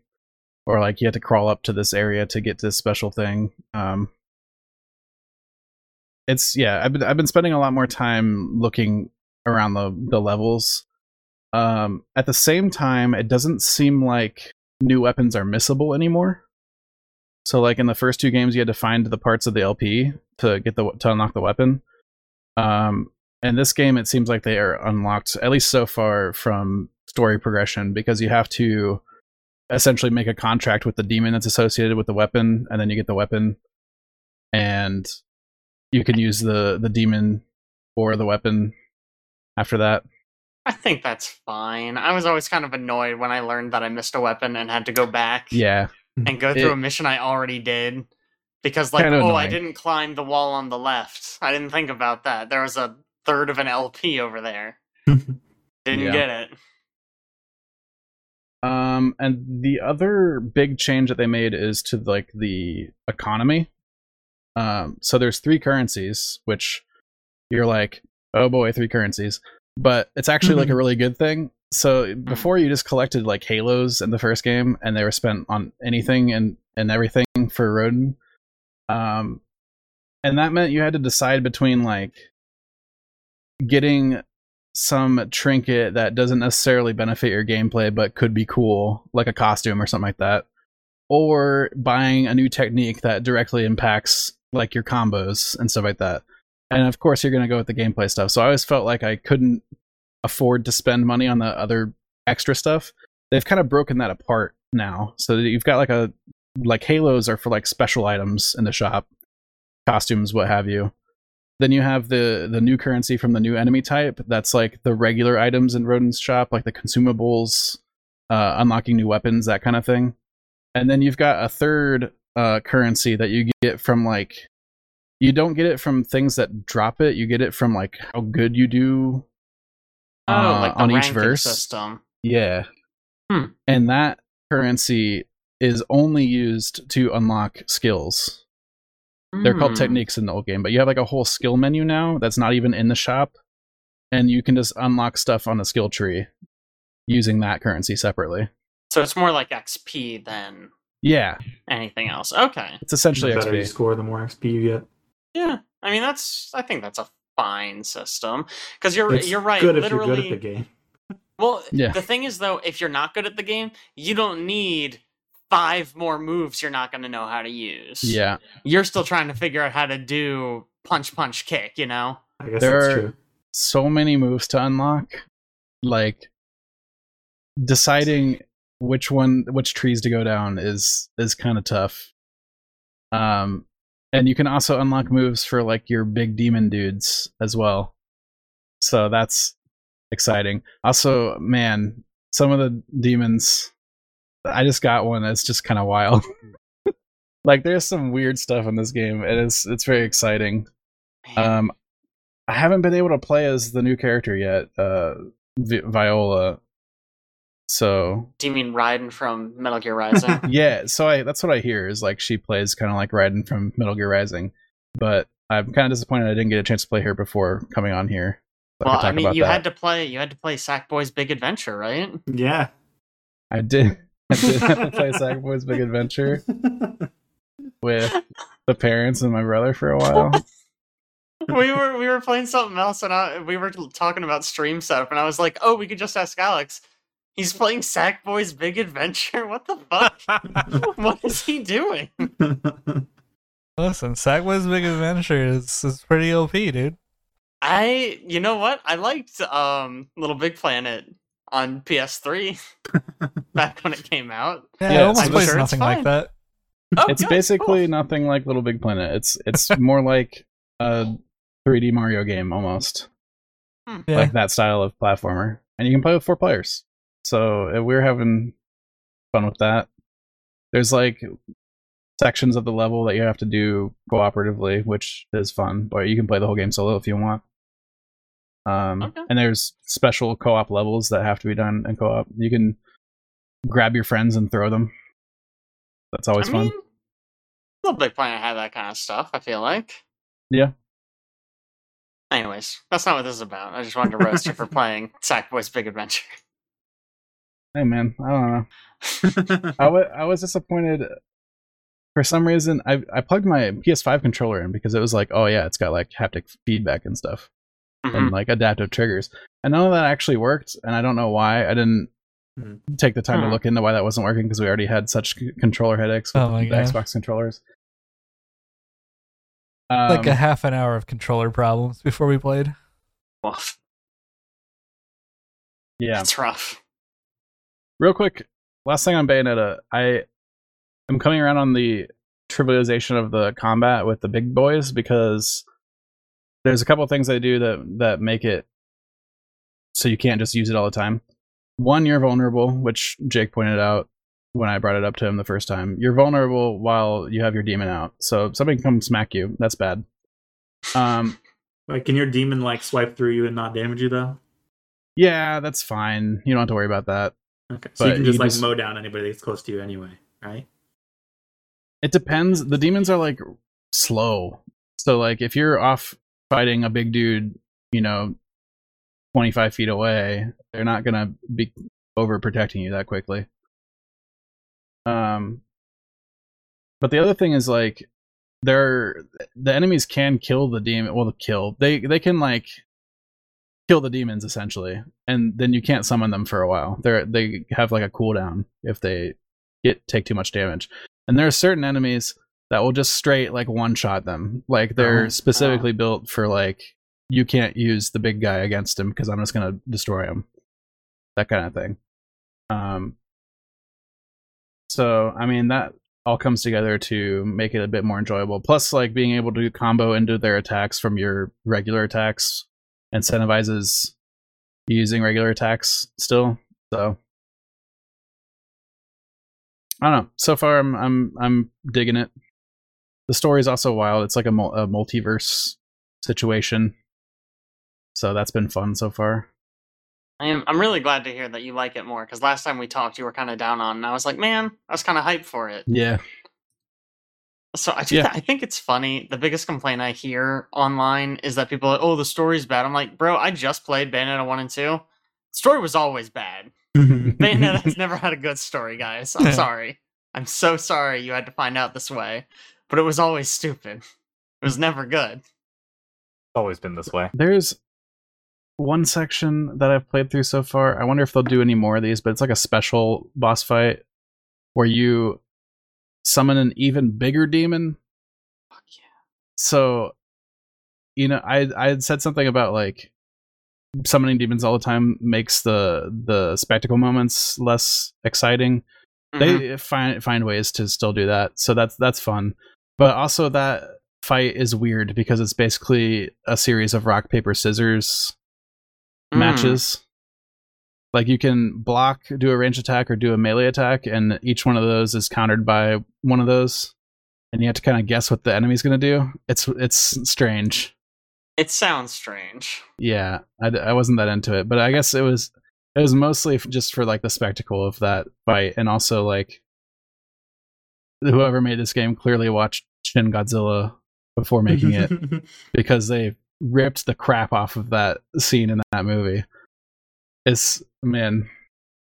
or like you have to crawl up to this area to get to this special thing. Um, it's yeah, I've been I've been spending a lot more time looking around the the levels. Um, at the same time, it doesn't seem like new weapons are missable anymore. So like in the first two games, you had to find the parts of the LP to get the to unlock the weapon. Um, in this game, it seems like they are unlocked at least so far from story progression because you have to essentially make a contract with the demon that's associated with the weapon, and then you get the weapon, and you can use the the demon or the weapon after that. I think that's fine. I was always kind of annoyed when I learned that I missed a weapon and had to go back Yeah, and go through It- a mission I already did. Because like, oh, I didn't climb the wall on the left. I didn't think about that. There was a third of an LP over there. *laughs* Didn't Yeah. get it. Um, and the other big change that they made is to like the economy. Um, so there's three currencies, which you're like, oh boy, three currencies, but it's actually like a really good thing. So before you just collected like halos in the first game, and they were spent on anything and and everything for Rodin, Um, and that meant you had to decide between like getting some trinket that doesn't necessarily benefit your gameplay but could be cool, like a costume or something like that, or buying a new technique that directly impacts like your combos and stuff like that. And of course, you're going to go with the gameplay stuff. So I always felt like I couldn't afford to spend money on the other extra stuff. They've kind of broken that apart now. So you've got like a like halos are for like special items in the shop, costumes, what have you then you have the the new currency from the new enemy type that's like the regular items in rodin's shop like the consumables uh, unlocking new weapons that kind of thing and then you've got a third uh, currency that you get from like you don't get it from things that drop it you get it from like how good you do Oh, uh, like the on each ranking verse system. yeah Hmm. and that currency is only used to unlock skills they're called Hmm. techniques in the old game, but you have like a whole skill menu now that's not even in the shop, and you can just unlock stuff on a skill tree using that currency separately. So it's more like XP than Yeah, anything else. Okay. it's essentially the better you score, the more XP you get. Yeah. I mean, that's. I think that's a fine system because you're It's you're right. Good if literally, you're good at the game. Well, Yeah. the thing is though, if you're not good at the game, you don't need five more moves you're not going to know how to use. Yeah, You're still trying to figure out how to do punch punch kick, you know? I guess There that's are- true. so many moves to unlock. Like deciding which one, which trees to go down is is kind of tough. Um, and you can also unlock moves for like your big demon dudes as well. So that's exciting. Also, man, some of the demons. I just got one that's just kind of wild. *laughs* like, there's some weird stuff in this game, and it's it's very exciting. Um, I haven't been able to play as the new character yet, uh, Vi- Viola. So do you mean Raiden from Metal Gear Rising? *laughs* yeah, so I that's what I hear is like she plays kind of like Raiden from Metal Gear Rising, but I'm kind of disappointed I didn't get a chance to play her before coming on here. So well, could I talk mean, about you that. had to play. You had to play Sackboy's Big Adventure, right? Yeah. I did. *laughs* I did have to play *laughs* Sackboy's Big Adventure with the parents and my brother for a while. we were we were playing something else, and I, we were talking about stream setup, and I was like, "Oh, we could just ask Alex." He's playing Sackboy's Big Adventure. What the fuck? *laughs* what is he doing? Listen, Sackboy's Big Adventure is, is pretty OP, dude. I, you know what? I liked um Little Big Planet on PS3 *laughs* back when it came out. Yeah, Yeah, it almost plays sure it's nothing like that. Oh, it's good, basically cool. nothing like Little Big Planet. It's it's *laughs* more like a 3D Mario game almost. Yeah. like that style of platformer, and you can play with four players. So uh, we're having fun with that. There's like sections of the level that you have to do cooperatively, which is fun, but you can play the whole game solo if you want. Um, Okay. and there's special co-op levels that have to be done in co-op. You can grab your friends and throw them. That's always I fun. mean, Little Big Planet had that kind of stuff. I feel like. Yeah. Anyways, that's not what this is about. I just wanted to roast you for *laughs* playing Sackboy's Big Adventure. Hey man, I don't know. I wa- I was disappointed. For some reason, I I plugged my PS5 controller in because it was like, oh yeah, it's got like haptic feedback and stuff Mhm. and like adaptive triggers, and none of that actually worked. And I don't know why. I didn't Mhm. take the time to Hmm. look into why that wasn't working because we already had such c- controller headaches with Oh the. Xbox controllers. like a Um, half an hour of controller problems before we played. Woof. yeah. It's rough. Real quick, last thing on Bayonetta, I am coming around on the trivialization of the combat with the big boys because there's a couple things they do that that make it so you can't just use it all the time. One, you're vulnerable, which Jake pointed out when I brought it up to him the first time. You're vulnerable while you have your demon out, so if somebody can come smack you. That's bad. Um, *laughs* Like, can your demon like swipe through you and not damage you though? yeah, that's fine. You don't have to worry about that. Okay, so you can just you like just- mow down anybody that's close to you anyway, right? It depends. The demons are like slow. So like if you're off fighting a big dude, you know, 25 feet away, they're not going to be over protecting you that quickly. Um but the other thing is like they're the enemies can kill the demon, well kill. They they can like kill the demons essentially and then you can't summon them for a while. They're they have like a cooldown if they get take too much damage. And there are certain enemies that will just straight like one shot them. Like they're Oh. specifically built for like you can't use the big guy against him because I'm just gonna destroy him. That kind of thing. Um. So I mean that all comes together to make it a bit more enjoyable. Plus, like being able to combo into their attacks from your regular attacks incentivizes using regular attacks still. So I don't know. So far, I'm I'm I'm digging it. The story is also wild. It's like a, mul- a multiverse situation. So that's been fun so far. I am, I'm really glad to hear that you like it more because last time we talked, you were kind of down on, and I was like, man, I was kind of hyped for it. Yeah. So I do. Yeah. th- I think it's funny. The biggest complaint I hear online is that people are like, "Oh, the story's bad." I'm like, bro, I just played Bayonetta one and two. story was always bad. *laughs* Bayonetta's never had a good story, guys. I'm sorry. I'm so sorry you had to find out this way, but it was always stupid. It was never good. It's always been this way. There's one section that I've played through so far. I wonder if they'll do any more of these, but it's like a special boss fight where you summon an even bigger demon. Fuck yeah. So, you know, I I had said something about like summoning demons all the time makes the the spectacle moments less exciting. Mhm. They find find ways to still do that, so that's that's fun. But also that fight is weird because it's basically a series of rock paper scissors Mm. matches. Like you can block, do a range attack, or do a melee attack, and each one of those is countered by one of those, and you have to kind of guess what the enemy's going to do. It's it's strange. It sounds strange. Yeah, I, I wasn't that into it, but I guess it was it was mostly just for like the spectacle of that fight, and also like whoever made this game clearly watched Shin Godzilla before making it *laughs* because they ripped the crap off of that scene in that movie. It's man,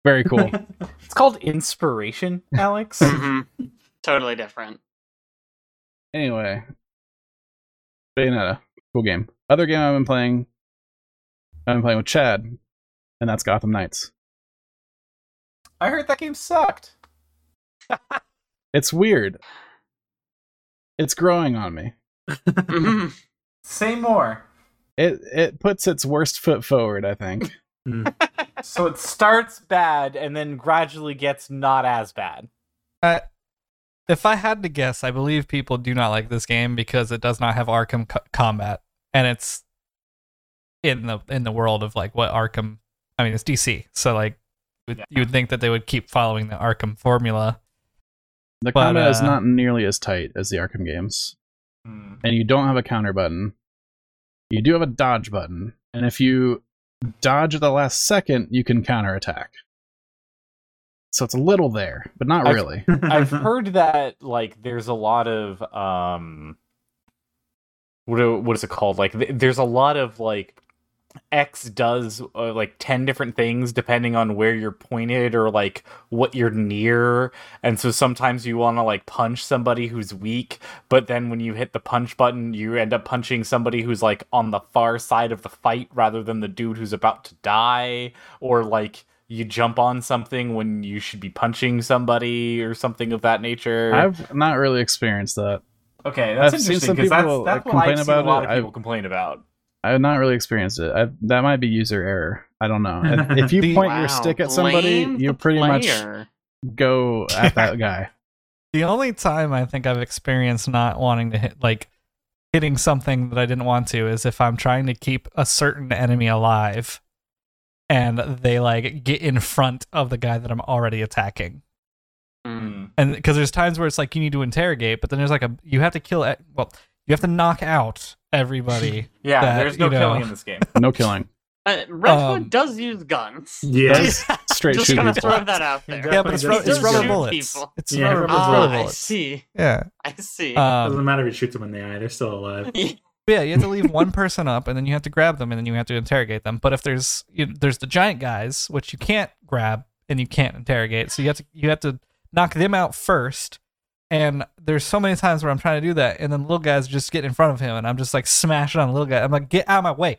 very cool. *laughs* It's called inspiration, Alex. *laughs* Mhm. Totally different. anyway, Bayonetta, cool game. Other game I've been playing, I've been playing with Chad, and that's Gotham Knights. I heard that game sucked. *laughs* It's weird. It's growing on me. Mhm. Say more. It it puts its worst foot forward. I think. *laughs* So it starts bad and then gradually gets not as bad. Uh, if I had to guess, I believe people do not like this game because it does not have Arkham co- combat, and it's in the in the world of like what Arkham. I mean, it's DC, so like would- you would think that they would keep following the Arkham formula. The But, combat is uh, not nearly as tight as the Arkham games, Hmm. and you don't have a counter button. You do have a dodge button, and if you dodge at the last second, you can counterattack. So it's a little there, but not I've- really. *laughs* I've *laughs* heard that like there's a lot of um what what is it called? Like th- there's a lot of like X does uh, like 10 different things depending on where you're pointed or like what you're near. And so sometimes you want to like punch somebody who's weak, but then when you hit the punch button, you end up punching somebody who's like on the far side of the fight rather than the dude who's about to die or like you jump on something when you should be punching somebody or something of that nature. I've not really experienced that. okay, that's I've interesting because that's, that's what I've seen about a lot it. of people complain about. I've not really experienced it. I, that might be user error. I don't know. If- *laughs* If you The- point Wow, your stick at somebody, blame you the pretty much go at that *laughs* guy. The only time I think I've experienced not wanting to hit like hitting something that I didn't want to is if I'm trying to keep a certain enemy alive and they like get in front of the guy that I'm already attacking. Mm. And because there's times where it's like you need to interrogate, but then there's like a you have to kill well, you have to knock out everybody. *laughs* Yeah, That, there's no you know- killing in this game. No killing. Uh, Red Um, does use guns. *laughs* Yeah. Does *laughs* straight Just gonna people. throw that out there. Yeah, Yeah, but it's, Definitely ru- it's rubber bullets. people. It's Yeah, rubber, rubber Ah, rubber bullets. I see. Yeah. I see. Um, Doesn't matter if you shoot them in the eye; they're still alive. But yeah, you have to leave one person up, and then you have to grab them, and then you have to interrogate them. But if there's you there's the giant guys, which you can't grab and you can't interrogate, so you have to you have to knock them out first. And there's so many times where I'm trying to do that, and then little guys just get in front of him, and I'm just like smashing on the little guy. I'm like, get out of my way.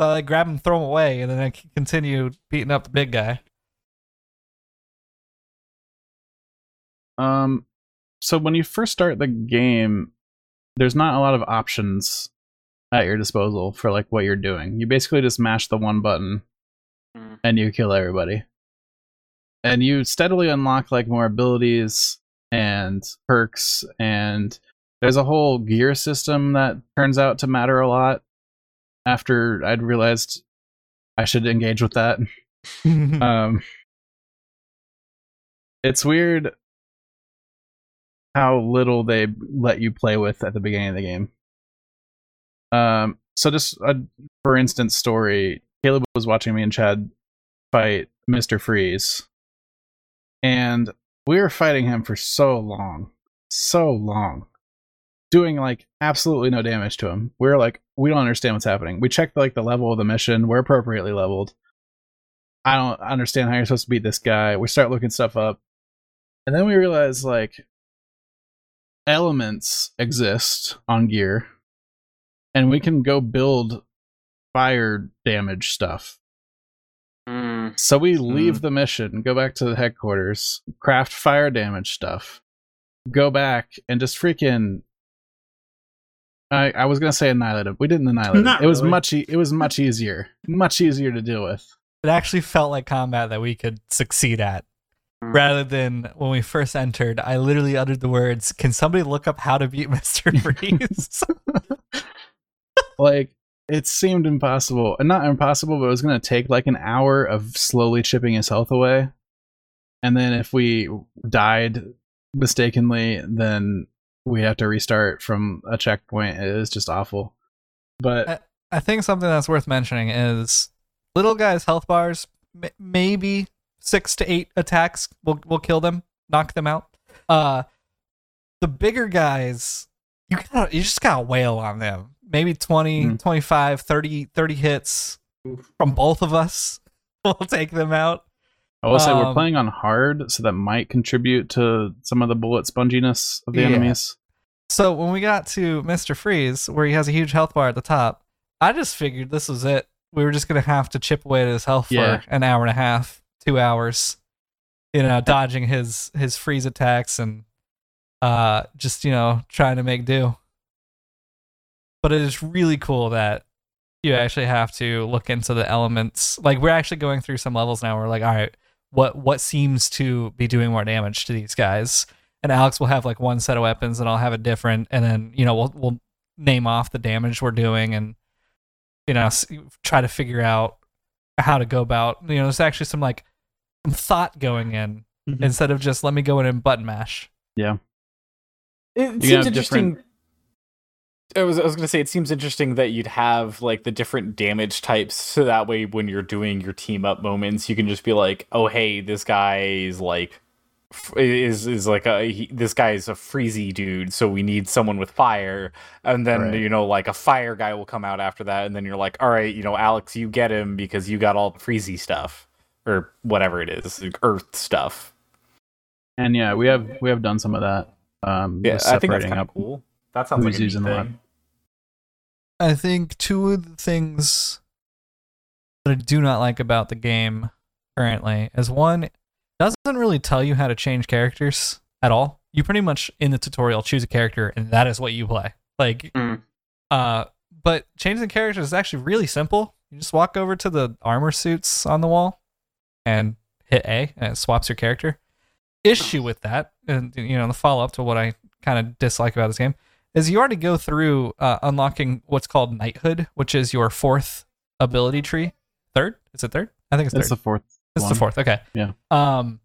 So I like, grab him, throw him away, and then I continue beating up the big guy. Um, so when you first start the game, there's not a lot of options at your disposal for like what you're doing. You basically just mash the one button Mm. and you kill everybody. And you steadily unlock like more abilities and perks and there's a whole gear system that turns out to matter a lot after I'd realized I should engage with that. *laughs* um it's weird how little they let you play with at the beginning of the game um so just a for instance story caleb was watching me and chad fight mr freeze and we were fighting him for so long so long doing like absolutely no damage to him we are like we don't understand what's happening we checked like the level of the mission we're appropriately leveled I don't understand how you're supposed to beat this guy. We start looking stuff up. And then we realize like elements exist on gear and we can go build fire damage stuff. Mm. So we leave the mission, go back to the headquarters, craft fire damage stuff, go back and just freaking I, I was gonna say annihilate it. We didn't annihilate Not it. It was really. much e- it was much easier. Much easier to deal with. it actually felt like combat that we could succeed at. Mm. rather than when we first entered, I literally uttered the words, "Can somebody look up how to beat *laughs* Mister Freeze?" *laughs* like it seemed impossible and not impossible but it was going to take like an hour of slowly chipping his health away and then if we died mistakenly then we have to restart from a checkpoint it was just awful but I think something that's worth mentioning is little guys' health bars. M- maybe six to eight attacks will will kill them, knock them out. Uh, the bigger guys, you gotta, you just gotta wail on them. Maybe 20, Mm. 25, 30, 30 hits from both of us *laughs* will take them out. i will say we're um, playing on hard so that might contribute to some of the bullet sponginess of the Yeah. enemies So when we got to Mister Freeze, where he has a huge health bar at the top, I just figured this was it. We were just gonna have to chip away at his health Yeah. for an hour and a half, two hours, you know, *laughs* dodging his his freeze attacks and uh just you know trying to make do. But it is really cool that you actually have to look into the elements. Like we're actually going through some levels now. We're like, all right, what what seems to be doing more damage to these guys? and Alex will have like one set of weapons and I'll have a different and then you know we'll we'll name off the damage we're doing and you know try to figure out how to go about. You know, there's actually some like some thought going in Mhm. instead of just let me go in and button mash. Yeah. It You seems interesting. different- I was I was gonna say it seems interesting that you'd have like the different damage types, so that way when you're doing your team up moments, you can just be like, oh hey, this guy is like f- is is like a he, this guy is a freezy dude, so we need someone with fire, and then Right. you know like a fire guy will come out after that, and then you're like, all right, you know Alex, you get him because you got all the freezy stuff or whatever it is, like Earth stuff. And yeah, we have we have done some of that. Um, Yeah, I think that's kind of up cool. That sounds who's like a neat using what. thing. I think two of the things that I do not like about the game currently is one it doesn't really tell you how to change characters at all. You pretty much in the tutorial choose a character and that is what you play. Like Mm. uh but changing the characters is actually really simple. You just walk over to the armor suits on the wall and hit A and it swaps your character. Issue with that, and you know, the follow up to what I kind of dislike about this game is you already go through uh, unlocking what's called knighthood, which is your fourth ability tree. Third? Is it third? I think it's third. It's the fourth. it's the fourth. Okay. Yeah. Um,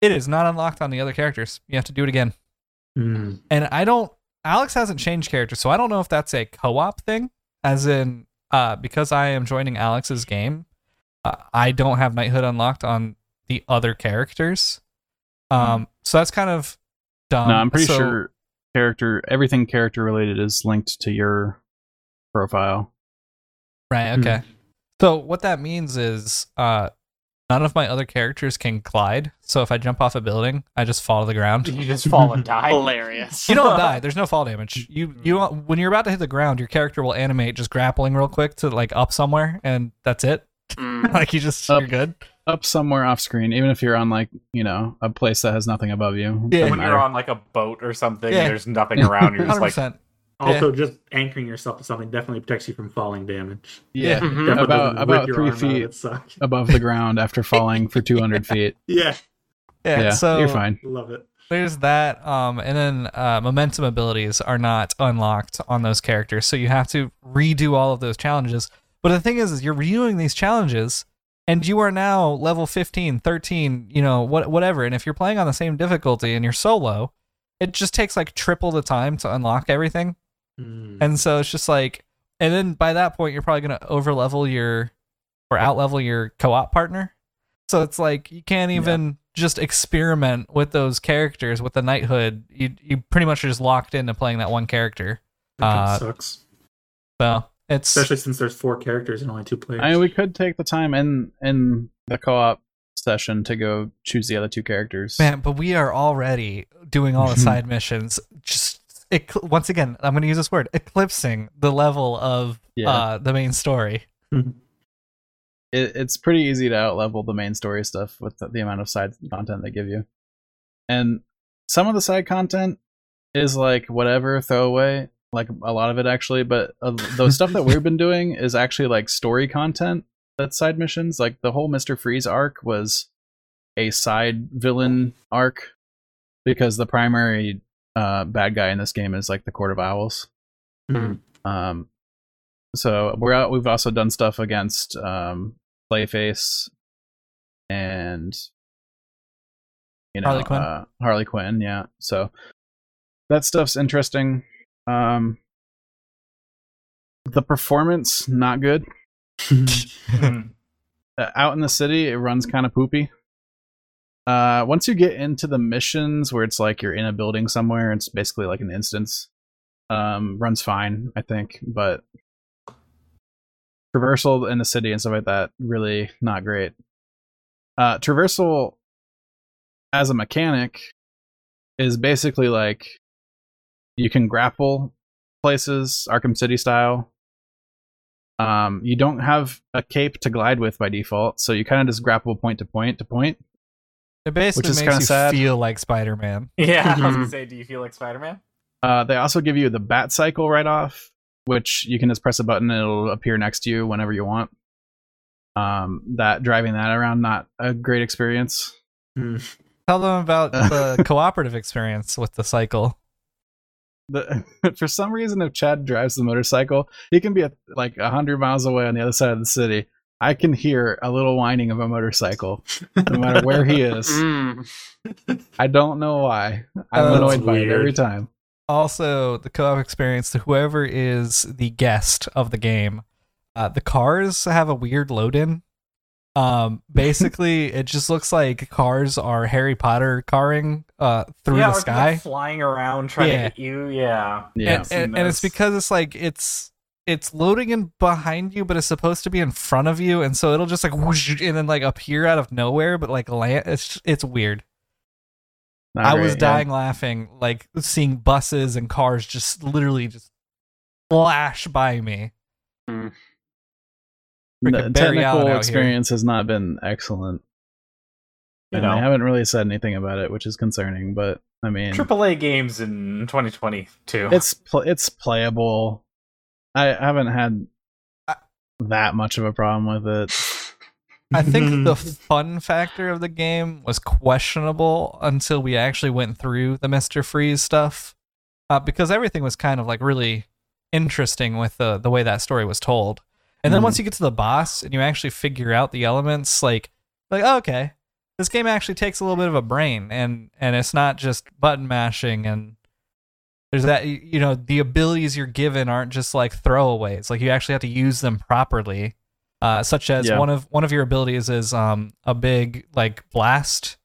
it is not unlocked on the other characters. You have to do it again. Mm. And I don't. Alex hasn't changed characters, so I don't know if that's a co-op thing, as in, uh, because I am joining Alex's game, uh, I don't have knighthood unlocked on the other characters. Um, so that's kind of dumb. no, I'm pretty So- sure character everything character related is linked to your profile. Right. Hmm. Okay. So what that means is, uh, none of my other characters can glide. So if I jump off a building, I just fall to the ground. You just fall and die. *laughs* Hilarious. You don't die. *laughs* There's no fall damage. You you when you're about to hit the ground, your character will animate just grappling real quick to like up somewhere, and that's it. *laughs* Mm. like you just Up. you're good. Up somewhere off screen, even if you're on like, you know, a place that has nothing above you. Yeah. When matter. you're on like a boat or something, Yeah. there's nothing around. You're just *laughs* Hundred like, percent. Also, just anchoring yourself to something definitely protects you from falling damage. yeah. Mhm. About- about three feet. Above the ground after falling for 200 *laughs* feet. Yeah, Yeah. Yeah, so you're fine. love it. there's that. Um, and then uh, momentum abilities are not unlocked on those characters, so you have to redo all of those challenges. But the thing is, is you're redoing these challenges, and you are now level 15, 13, you know, what, whatever. And if you're playing on the same difficulty and you're solo, it just takes like triple the time to unlock everything. Mm. And so it's just like, and then by that point, you're probably going to over level your or out level your co op partner. So it's like you can't even just experiment with those characters with the knighthood. You you pretty much are just locked into playing that one character. Uh, sucks. So it's Especially since there's four characters and only two players. I mean, we could take the time in in the co-op session to go choose the other two characters. man, but we are already doing all the *laughs* side missions. Just ec- once again, I'm going to use this word eclipsing the level of Yeah. uh, the main story. *laughs* it, it's pretty easy to outlevel the main story stuff with the, the amount of side content they give you. And some of the side content is like whatever throwaway, like a lot of it actually, but uh, the stuff that we've been *laughs* doing is actually like story content that's side missions. Like the whole Mr. Freeze arc was a side villain arc because the primary uh, bad guy in this game is like the Court of Owls. Mhm. Um, so we're out, we've also done stuff against um, Clayface and you know Harley Quinn. Uh, Harley Quinn, yeah. So that stuff's interesting. Um, the performance not good. *laughs* Uh, out in the city, it runs kind of poopy. Uh, once you get into the missions where it's like you're in a building somewhere, it's basically like an instance. Um, runs fine, I think, but traversal in the city and stuff like that really not great. Uh, traversal as a mechanic is basically like you can grapple places Arkham City style. Um, you don't have a cape to glide with by default, so you kind of just grapple point to point to point. It basically is makes kinda you sad. feel like Spider Man. *laughs* yeah, I was gonna say, do you feel like Spider Man? Uh, they also give you the bat cycle right off, which you can just press a button and it'll appear next to you whenever you want. Um, that driving that around not a great experience. Mm. Tell them about *laughs* the cooperative experience with the cycle. The *laughs* for some reason if Chad drives the motorcycle, he can be a, like a hundred miles away on the other side of the city. I can hear a little whining of a motorcycle, no matter where he is. *laughs* Mm. I don't know why. I'm Oh, annoyed that's by it every time. also the co-op experience whoever is the guest of the game uh, the cars have a weird load-in um basically it just looks like cars are harry potter carring uh through yeah, the or sky flying around trying Yeah. to hit you. Yeah. Yeah. and, and, and it's because it's like it's it's loading in behind you but it's supposed to be in front of you and so it'll just like whoosh, and then like appear out of nowhere but like land it's it's weird Not I great, was yeah. dying laughing, like seeing buses and cars just literally just flash by me. Mm. The Freaking Barry Allen technical out here. experience has not been excellent. You and know. they haven't really said anything about it, which is concerning. But I mean, AAA games in 2022. it's pl- it's playable. I haven't had that much of a problem with it. *laughs* I think the *laughs* fun factor of the game was questionable until we actually went through the Mister Freeze stuff, uh, because everything was kind of like really interesting with the the way that story was told. And then Mhm. once you get to the boss and you actually figure out the elements, like like oh, okay, this game actually takes a little bit of a brain, and and it's not just button mashing and there's that you know the abilities you're given aren't just like throwaways like you actually have to use them properly uh, such as Yeah. one of one of your abilities is um a big like blast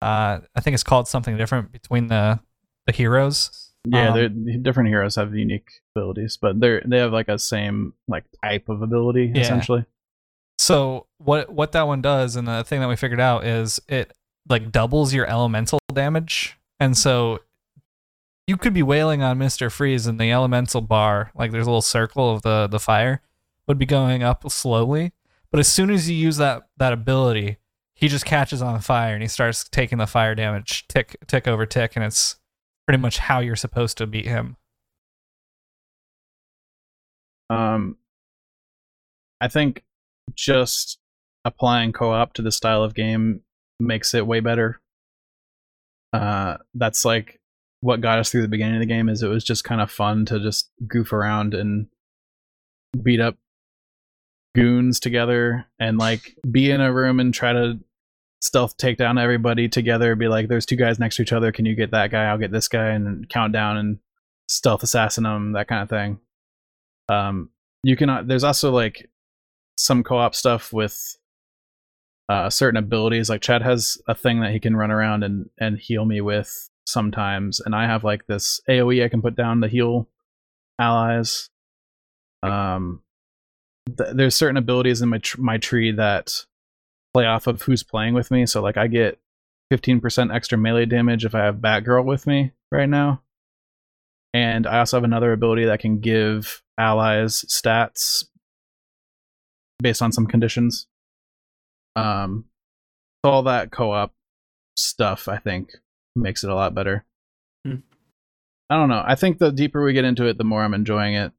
uh i think it's called something different between the the heroes Yeah, Um, they're different heroes have unique abilities, but they're they have like a same like type of ability Yeah. essentially. so what what that one does and the thing that we figured out is it like doubles your elemental damage and so you could be wailing on mr freeze and the elemental bar like there's a little circle of the the fire would be going up slowly but as soon as you use that that ability he just catches on fire and he starts taking the fire damage tick tick over tick and it's pretty much how you're supposed to beat him Um, I think just applying co-op to the style of game makes it way better. Uh, that's like what got us through the beginning of the game is it was just kind of fun to just goof around and beat up goons together and like be in a room and try to stealth take down everybody together be like there's two guys next to each other. Can you get that guy? I'll get this guy and count down and stealth assassin them that kind of thing. Um you can uh, there's also like some co-op stuff with uh certain abilities. Like chad has a thing that he can run around and and heal me with sometimes and i have like this aoe i can put down to heal allies. Um th- there's certain abilities in my tr- my tree that play off of who's playing with me so like i get 15% extra melee damage if i have batgirl with me right now and I also have another ability that can give allies stats based on some conditions. Um, so all that co-op stuff, I think, makes it a lot better. Hmm. I don't know. I think the deeper we get into it, the more I'm enjoying it,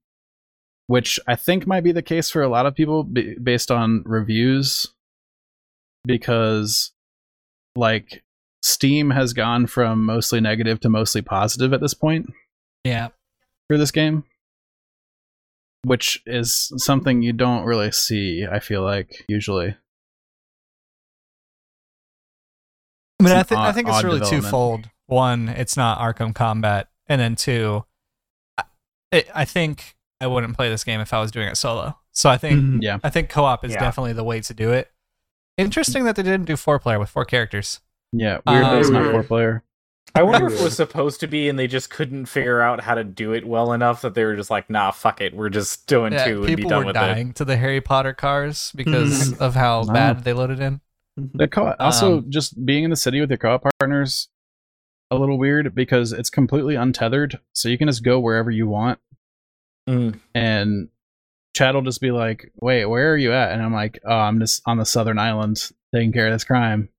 which I think might be the case for a lot of people b- based on reviews, because like Steam has gone from mostly negative to mostly positive at this point yeah for this game, which is something you don't really see. I feel like usually. I mean, I an think I think it's really development. twofold. One, it's not Arkham Combat, and then two, I, it, I think I wouldn't play this game if I was doing it solo. So I think Mhm. Yeah, I think co-op is Yeah. definitely the way to do it. Interesting that they didn't do four player with four characters. yeah. Weird that it's not Um, four player. I wonder if it was supposed to be and they just couldn't figure out how to do it well enough that they were just like, nah, fuck it. We're just doing Yeah, two and be people done were with dying to the Harry Potter cars because of how No. bad they loaded in. The co- also Um, just being in the city with your co-op partners a little weird because it's completely untethered, so you can just go wherever you want. Mm. And Chad will just be like, "Wait, where are you at?" And I'm like, "Oh, I'm just on the southern island taking care of this crime."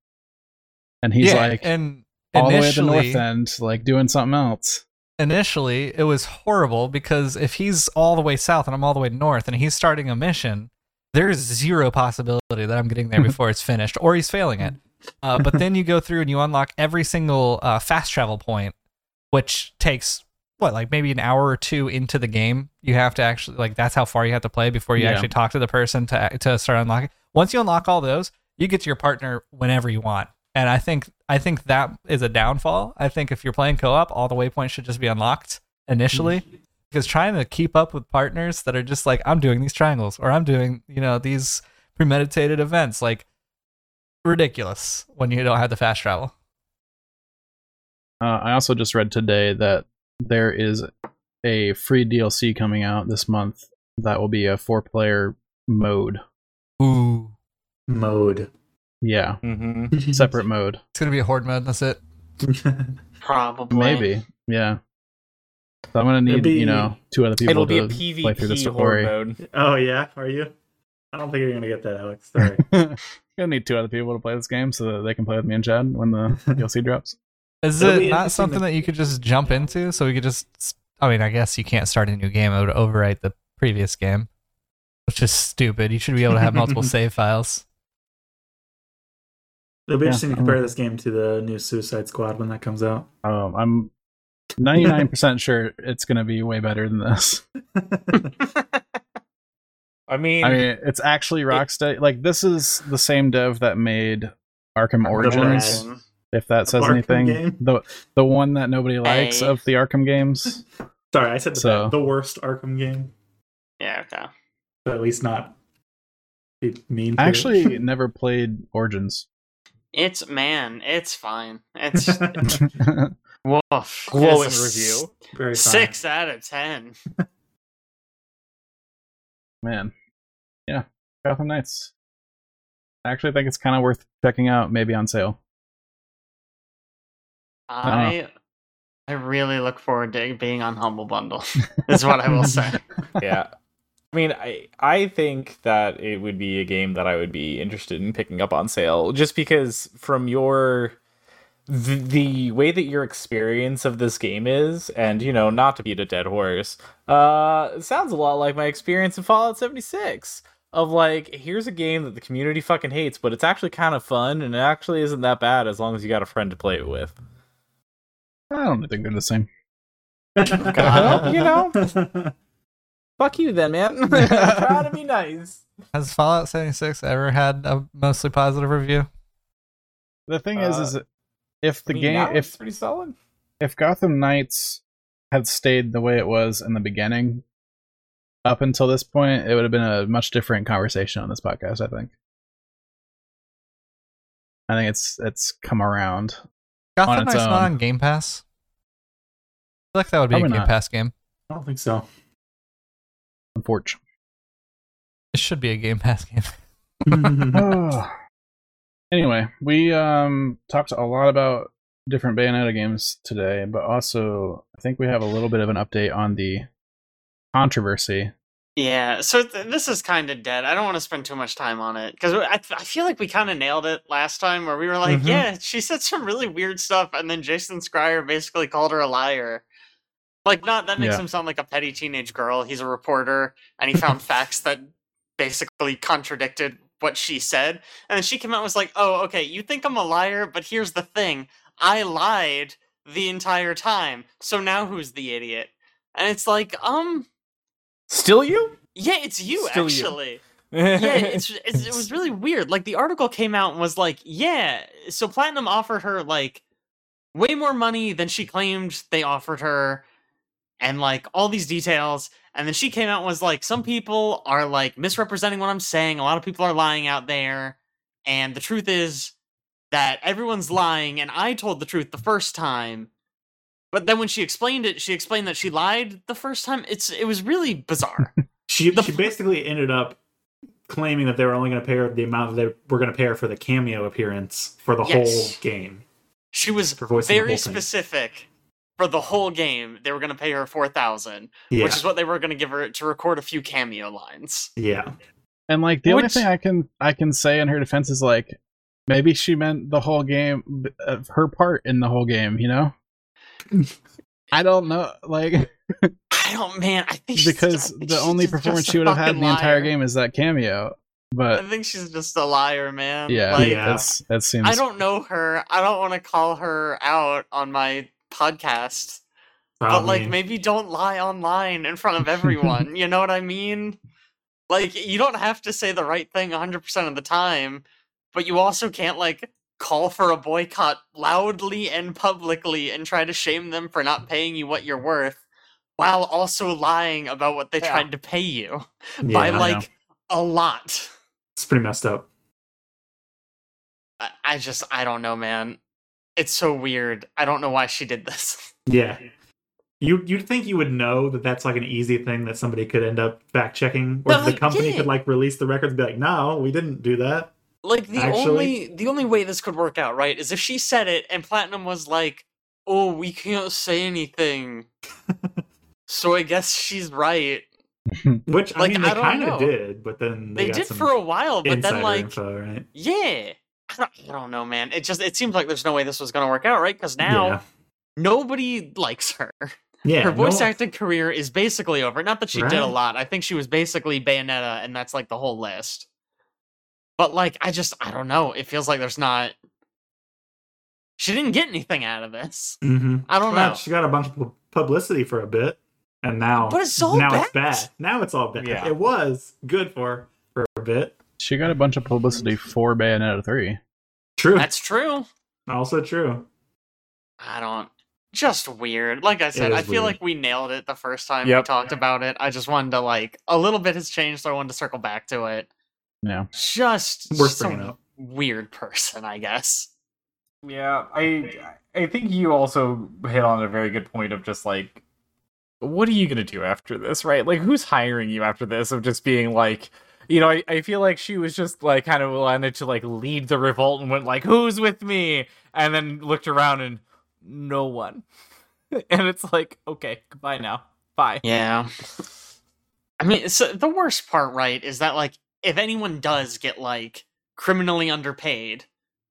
And he's yeah, like, and all the way the north end, like doing something else. initially it was horrible because if he's all the way south and I'm all the way north and he's starting a mission, there's zero possibility that I'm getting there *laughs* before it's finished or he's failing it. Uh, but then you go through and you unlock every single uh, fast travel point, which takes what like maybe an hour or two into the game you have to actually like that's how far you have to play before you Yeah. actually talk to the person to to start unlocking. Once you unlock all those you get to your partner whenever you want. And i think i think that is a downfall. I think if you're playing co-op all the waypoints should just be unlocked initially. Because trying to keep up with partners that are just like i'm doing these triangles or i'm doing you know these premeditated events like ridiculous when you don't have the fast travel. Uh, I also just read today that there is a free DLC coming out this month that will be a four player mode. ooh Mode. Yeah, Mm-hmm. *laughs* separate mode. it's gonna be a horde mode that's it *laughs* Probably. Maybe. Yeah. So I'm gonna need, be- you know, two other people It'll be a PvP play through the horde story. mode. oh yeah, are you? I don't think you're gonna get that, Alex. Sorry. *laughs* gonna need two other people to play this game so that they can play with me and Chad when the DLC drops. Is It'll it not something that you could just jump into? So we could just. I mean, I guess you can't start a new game. It would overwrite the previous game, which is stupid. You should be able to have multiple *laughs* save files. It'll be Yeah, interesting to I'm- compare this game to the new Suicide Squad when that comes out. Um, I'm 99% sure it's gonna be way better than this. *laughs* I mean, I mean, it's actually Rocksteady. Like this is the same dev that made Arkham Origins. Origins. If that says Arkham anything, game? the the one that nobody likes Hey. of the Arkham games. *laughs* Sorry, I said the, So- the worst Arkham game, Yeah, okay. but at least not be mean. to I it. actually *laughs* never played Origins. It's man, it's fine. It's yeah, *laughs* woof. glowing It's a review. Very fine. Six out of ten. man, yeah, Gotham Knights. I actually think it's kind of worth checking out, maybe on sale. I I really look forward to being on Humble Bundle. *laughs* is what I will *laughs* say. yeah. I mean, I I think that it would be a game that I would be interested in picking up on sale, just because from your the, the way that your experience of this game is, and you know, not to beat a dead horse, uh, sounds a lot like my experience in Fallout 76. Of like, here's a game that the community fucking hates, but it's actually kind of fun, and it actually isn't that bad as long as you got a friend to play it with. I don't think they're the same. *laughs* Well, you know. *laughs* Fuck you, then, man. *laughs* Try to be nice. Has Fallout 76 ever had a mostly positive review? The thing is, Uh, is if the I mean, game, now it's if pretty solid. if Gotham Knights had stayed the way it was in the beginning, up until this point, it would have been a much different conversation on this podcast. I think. I think it's it's come around. Gotham On its Knight's not own. on Game Pass. I feel like that would be Probably a Game not. Pass game. I don't think so. Unfortunately. It should be a Game Pass game. *laughs* *laughs* *sighs* anyway, we um talked a lot about different Bayonetta games today, but also I think we have a little bit of an update on the controversy. Yeah, so th- this is kind of dead. I don't want to spend too much time on it because I, I feel like we kind of nailed it last time where we were like, Mhm. yeah, she said some really weird stuff, and then Jason Schreier basically called her a liar. Like, not that makes Yeah. him sound like a petty teenage girl. He's a reporter, and he found facts that basically contradicted what she said. And then she came out and was like, oh, okay, you think I'm a liar, but here's the thing I lied the entire time. So now who's the idiot? And it's like, um, Still you? yeah, it's you Still you. actually. *laughs* yeah, it's, it's it was really weird. Like the article came out and was like, yeah, so Platinum offered her like way more money than she claimed they offered her and like all these details and then she came out and was like some people are like misrepresenting what I'm saying. A lot of people are lying out there and the truth is that everyone's lying and I told the truth the first time. But then when she explained it, she explained that she lied the first time. It's it was really bizarre. *laughs* She The- she basically ended up claiming that they were only going to pay her the amount that they were going to pay her for the cameo appearance for the Yes. whole game. She was For voicing the very whole thing. specific for the whole game. They were going to pay her four thousand, Yeah, which is what they were going to give her to record a few cameo lines. yeah. And like the only thing I can I can say in her defense is like maybe she meant the whole game of her part in the whole game, you know? *laughs* I don't know like *laughs* I don't, man. I think because I think the she's only just- performance just she would have had in the entire liar. game is that cameo. But I think she's just a liar, man. yeah, Like, Yeah. that's that seems I don't know her. I don't want to call her out on my podcast. but like maybe don't lie online in front of *laughs* everyone. you know what I mean? Like you don't have to say the right thing 100% of the time, but you also can't like call for a boycott loudly and publicly and try to shame them for not paying you what you're worth while also lying about what they Yeah. tried to pay you *laughs* yeah, by like a lot. it's pretty messed up. I, I just I don't know, man. It's so weird. I don't know why she did this. *laughs* Yeah. You you'd think you would know that that's like an easy thing that somebody could end up fact checking, or No, the company yeah. could like release the records and be like, "No, we didn't do that." Like the Actually- only the only way this could work out, right, is if she said it and Platinum was like, "Oh, we can't say anything." so I guess she's right. *laughs* Which I Like, mean, they I don't kind of did, but then they, They, did for a while, but then like, info, right? yeah, I don't, I don't know, man. It just it seems like there's no way this was gonna work out, right? Because now yeah, nobody likes her. yeah, her voice no- acting career is basically over. Not that she did a lot. I think she was basically Bayonetta, and that's like the whole list. But like, I just I don't know. It feels like there's not. She didn't get anything out of this. Mhm. I don't Well, know. She got a bunch of publicity for a bit, and now, But it's all now it's bad. bad. Now it's all bad. Yeah. It was good for for a bit. She got a bunch of publicity for Bayonetta 3. True. That's true. also true. I don't. Just weird. Like I said, I feel weird. like we nailed it the first time we talked about it. I just wanted to like a little bit has changed, so I wanted to circle back to it. Yeah. Just, Worth just a bringing up. weird person, I guess. Yeah, I I think you also hit on a very good point of just like what are you gonna do after this, right? Like who's hiring you after this of just being like you know, I, I feel like she was just like kind of wanted to like lead the revolt and went like, Who's with me? And then looked around and no one. *laughs* and it's like, okay, goodbye now. Bye. Yeah. I mean, so the worst part, right, is that like if anyone does get like criminally underpaid,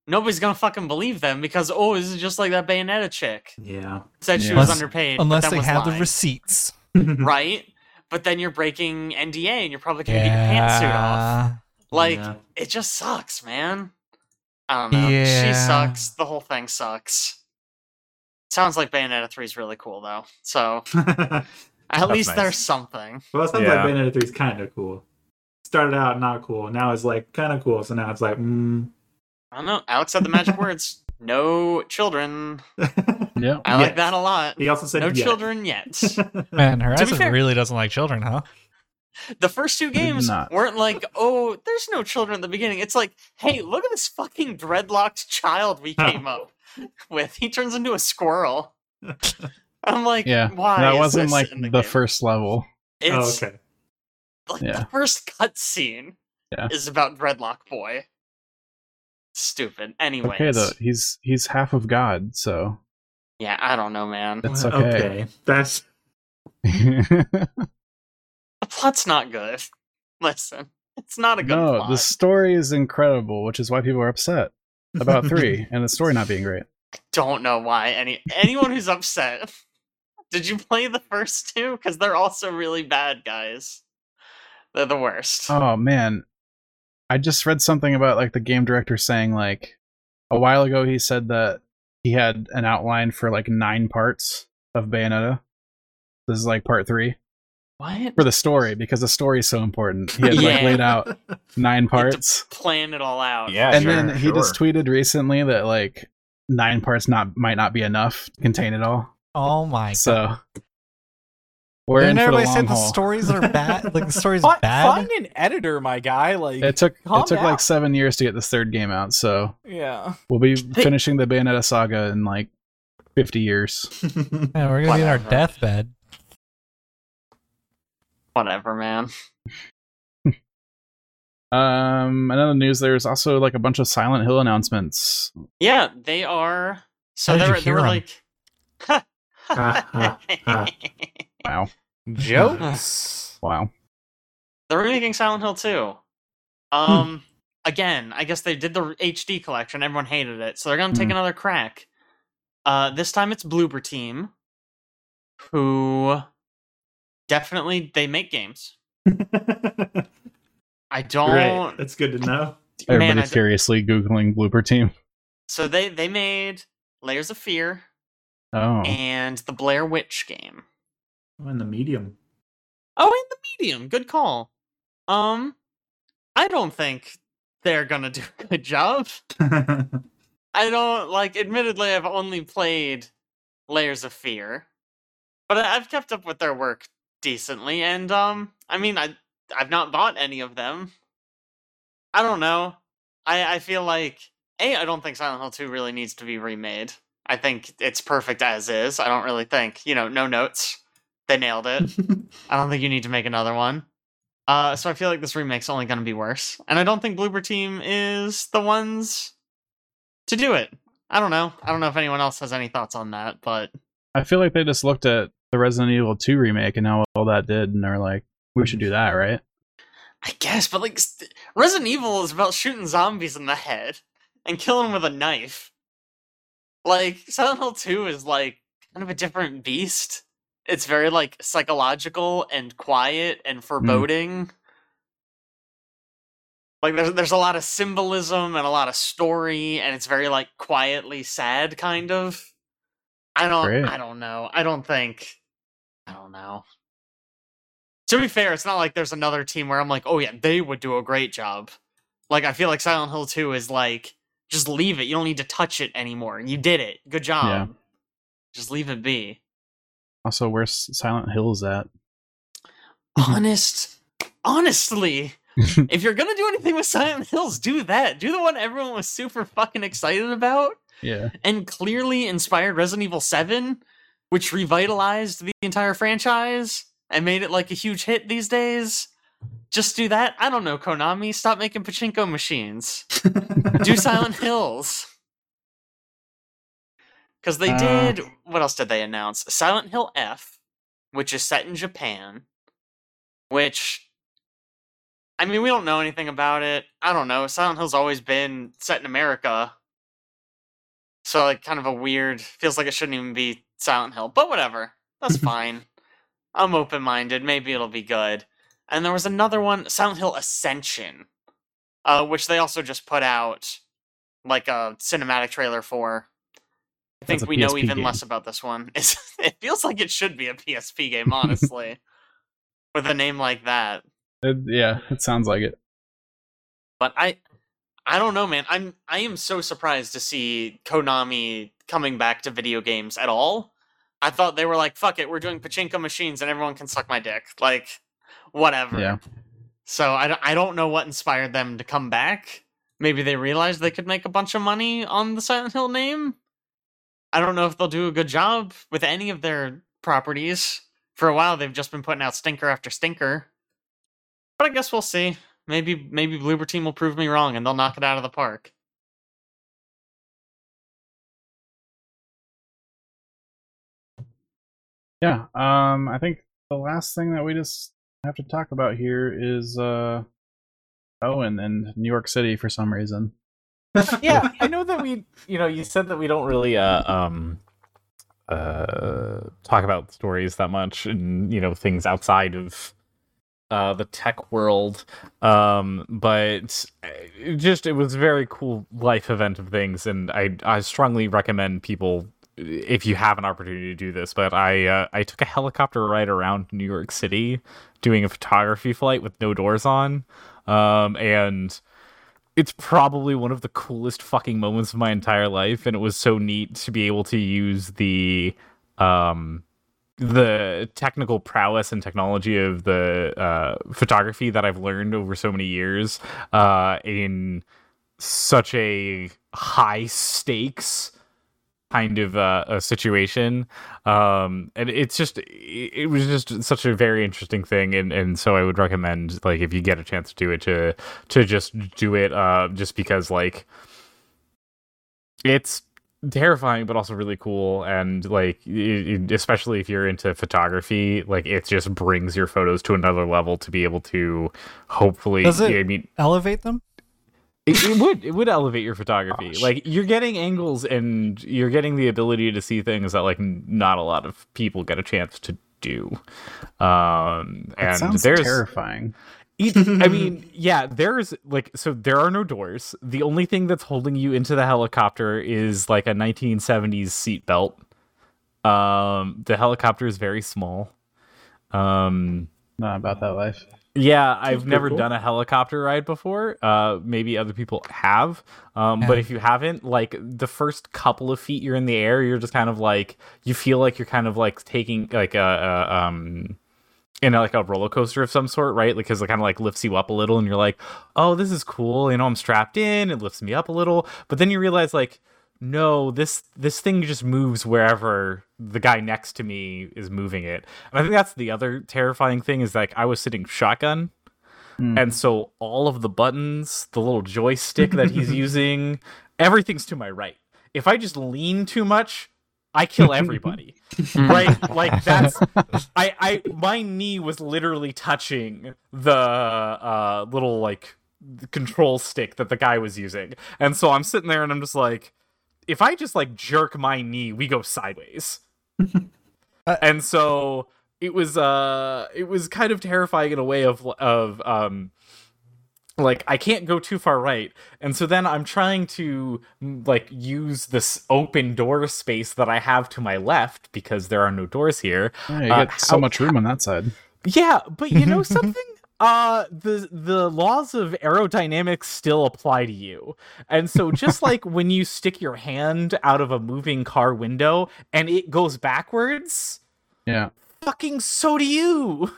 nobody's gonna fucking believe them because oh, this is just like that Bayonetta chick Yeah. said she Yeah. was Unless- underpaid, but Unless then they was have the receipts. *laughs* right? But then you're breaking NDA and you're probably gonna get your pantsuit off. Like Yeah. it just sucks, man. I don't know. She sucks. The whole thing sucks. Sounds like Bayonetta 3 is really cool though. So *laughs* at least nice. there's something. well, it sounds Yeah. like Bayonetta 3 is kind of cool. Started out not cool. Now it's like kind of cool. So now it's like, mm. I don't know. Alex said the magic words. No children. *laughs* Yeah. I like Yes. that a lot. he also said No yes. children yet. *laughs* Man, To be Horizon fair- really doesn't like children, huh? the first two games weren't like, oh, there's no children at the beginning. It's like, hey, look at this fucking dreadlocked child we came up with. He turns into a squirrel. *laughs* I'm like, Yeah. why? that is wasn't this like in the, game? first level. oh, okay. Like Yeah. the first cutscene Yeah. is about Dreadlock Boy. Stupid. Anyway, Okay, though. He's he's half of God, so. yeah, I don't know, man. It's Well, okay. That's *laughs* The plot's not good. Listen, it's not a good no, plot. the story is incredible, which is why people are upset about 3 *laughs* and the story not being great. I don't know why any anyone who's upset. *laughs* Did you play the first two? Because they're also really bad, guys. They're the worst. Oh man, I just read something about like the game director saying like a while ago he said that he had an outline for like nine parts of Bayonetta. This is like part three what? for the story because the story is so important. He had like laid out *laughs* nine parts, Plan it all out. Yeah, and sure, then he just tweeted recently that like nine parts not might not be enough to contain it all. Oh my god. So we're Didn't in for the everybody said say the stories are bad? Like the story's Fi- bad? Find an editor, my guy. Like It took Calm it took down. like seven years to get this third game out, so yeah. We'll be *laughs* finishing the Bayonetta saga in like 50 years. *laughs* Man, we're gonna be in our deathbed. Whatever, man. *laughs* Um, another news there's also like a bunch of Silent Hill announcements. Yeah, they are. So How did they you were, they hear were 'em? like. Wow. Jokes. *laughs* Wow. They're remaking Silent Hill 2. Um, again, I guess they did the HD collection. Everyone hated it, so they're gonna take Hmm. another crack. Uh, this time it's Bloober Team, who definitely they make games. *laughs* I don't, Great. That's good to know. man. Everybody I d- furiously googling Bloober Team. so they they made Layers of Fear, Oh, and the Blair Witch game. Oh, in the medium. Oh, in the medium. Good call. Um, I don't think they're gonna do a good job. *laughs* I don't like. Admittedly, I've only played Layers of Fear, but I've kept up with their work decently. And um, I mean, I I've not bought any of them. I don't know. I I feel like a I don't think Silent Hill Two really needs to be remade. I think it's perfect as is. I don't really think you know no notes. They nailed it. *laughs* I don't think you need to make another one. Uh, so I feel like this remake's only going to be worse, and I don't think Bloober Team is the ones to do it. I don't know. I don't know if anyone else has any thoughts on that, but I feel like they just looked at the Resident Evil 2 remake and how all that did, and they're like, we should do that, right? I guess. But like, st- Resident Evil is about shooting zombies in the head and killing them with a knife. Like Silent Hill Two is like kind of a different beast. It's very like psychological and quiet and mm. foreboding. Like there's there's a lot of symbolism and a lot of story, and it's very like quietly sad, kind of. I don't Great. I don't know. I don't think I don't know. To be fair, it's not like there's another team where I'm like, oh yeah, they would do a great job. Like I feel like Silent Hill 2 is like, just leave it. You don't need to touch it anymore. You did it. Good job. Yeah. Just leave it be. Also, where's Silent Hill is at? Honest honestly, *laughs* if you're gonna do anything with Silent Hills, do that. Do the one everyone was super fucking excited about Yeah. and clearly inspired Resident Evil 7, which revitalized the entire franchise and made it like a huge hit these days. Just do that. I don't know, Konami. Stop making pachinko machines. *laughs* do Silent Hills. Because they Uh. did. What else did they announce? Silent Hill F, which is set in Japan. Which. I mean, we don't know anything about it. I don't know. Silent Hill's always been set in America. So, like, kind of a weird. Feels like it shouldn't even be Silent Hill. But whatever. That's *laughs* fine. I'm open minded. Maybe it'll be good. And there was another one, Silent Hill Ascension, uh, which they also just put out like a cinematic trailer for. I think we know PSP even game. less about this one. *laughs* It's, it feels like it should be a PSP game, honestly, with a name like that. It- yeah, it sounds like it. But I, I don't know, man. I'm I am so surprised to see Konami coming back to video games at all. I thought they were like, "Fuck it, we're doing pachinko machines, and everyone can suck my dick." Like, whatever. Yeah. So I, don't- I don't know what inspired them to come back. Maybe they realized they could make a bunch of money on the Silent Hill name. I don't know if they'll do a good job with any of their properties. For a while, they've just been putting out stinker after stinker. But I guess we'll see. Maybe maybe Bloober Team will prove me wrong and they'll knock it out of the park. Yeah. Um, I think the last thing that we just have to talk about here is uh Owen and New York City for some reason. Yeah, I know that we, you know, you said that we don't really uh um uh talk about stories that much and you know things outside of uh the tech world. Um but it just it was a very cool life event of things and i i strongly recommend people if you have an opportunity to do this but i uh, i took a helicopter ride around new york city doing a photography flight with no doors on. Um and it's probably one of the coolest fucking moments of my entire life and it was so neat to be able to use the um the technical prowess and technology of the uh, photography that I've learned over so many years uh, in such a high stakes kind of uh, a situation um and it's just it, was just such a very interesting thing and and so i would recommend like if you get a chance to do it to to just do it uh just because like it's terrifying but also really cool and like it, it- especially if you're into photography like it just brings your photos to another level to be able to hopefully Does it- i mean Elevate them? It, it would it would elevate your photography Gosh. like you're getting angles and you're getting the ability to see things that like not a lot of people get a chance to do um and sounds there's terrifying. it- I mean, *laughs* yeah, there's like so there are no doors. The only thing that's holding you into the helicopter is like a 1970s seatbelt. Um, the helicopter is very small. Um, Not about that life. Yeah, I've never cool. done a helicopter ride before. Uh, maybe other people have. Um, Yeah. but if you haven't, like the first couple of feet you're in the air, you're just kind of like you feel like you're kind of like taking like a, a um in a, like a roller coaster of some sort, right? Because it kind of like lifts you up a little, and you're like, oh, this is cool. You know, I'm strapped in. It lifts me up a little, but then you realize like. No, this this thing just moves wherever the guy next to me is moving it. And I think that's the other terrifying thing is like I was sitting shotgun Hmm. and so all of the buttons, the little joystick that he's *laughs* using, everything's to my right. If I just lean too much, I kill everybody. *laughs* right? Like that's I I my knee was literally touching the uh little like control stick that the guy was using. And so I'm sitting there and I'm just like if I just like jerk my knee, we go sideways. *laughs* and so it was uh it was kind of terrifying in a way of of um like I can't go too far right. And so then I'm trying to mm, like use this open door space that I have to my left because there are no doors here. Yeah, you Uh, got so how- much room on that side. Yeah, but you know *laughs* something? Uh the the laws of aerodynamics still apply to you. And so just *laughs* like when you stick your hand out of a moving car window and it goes backwards, Yeah. fucking so do you.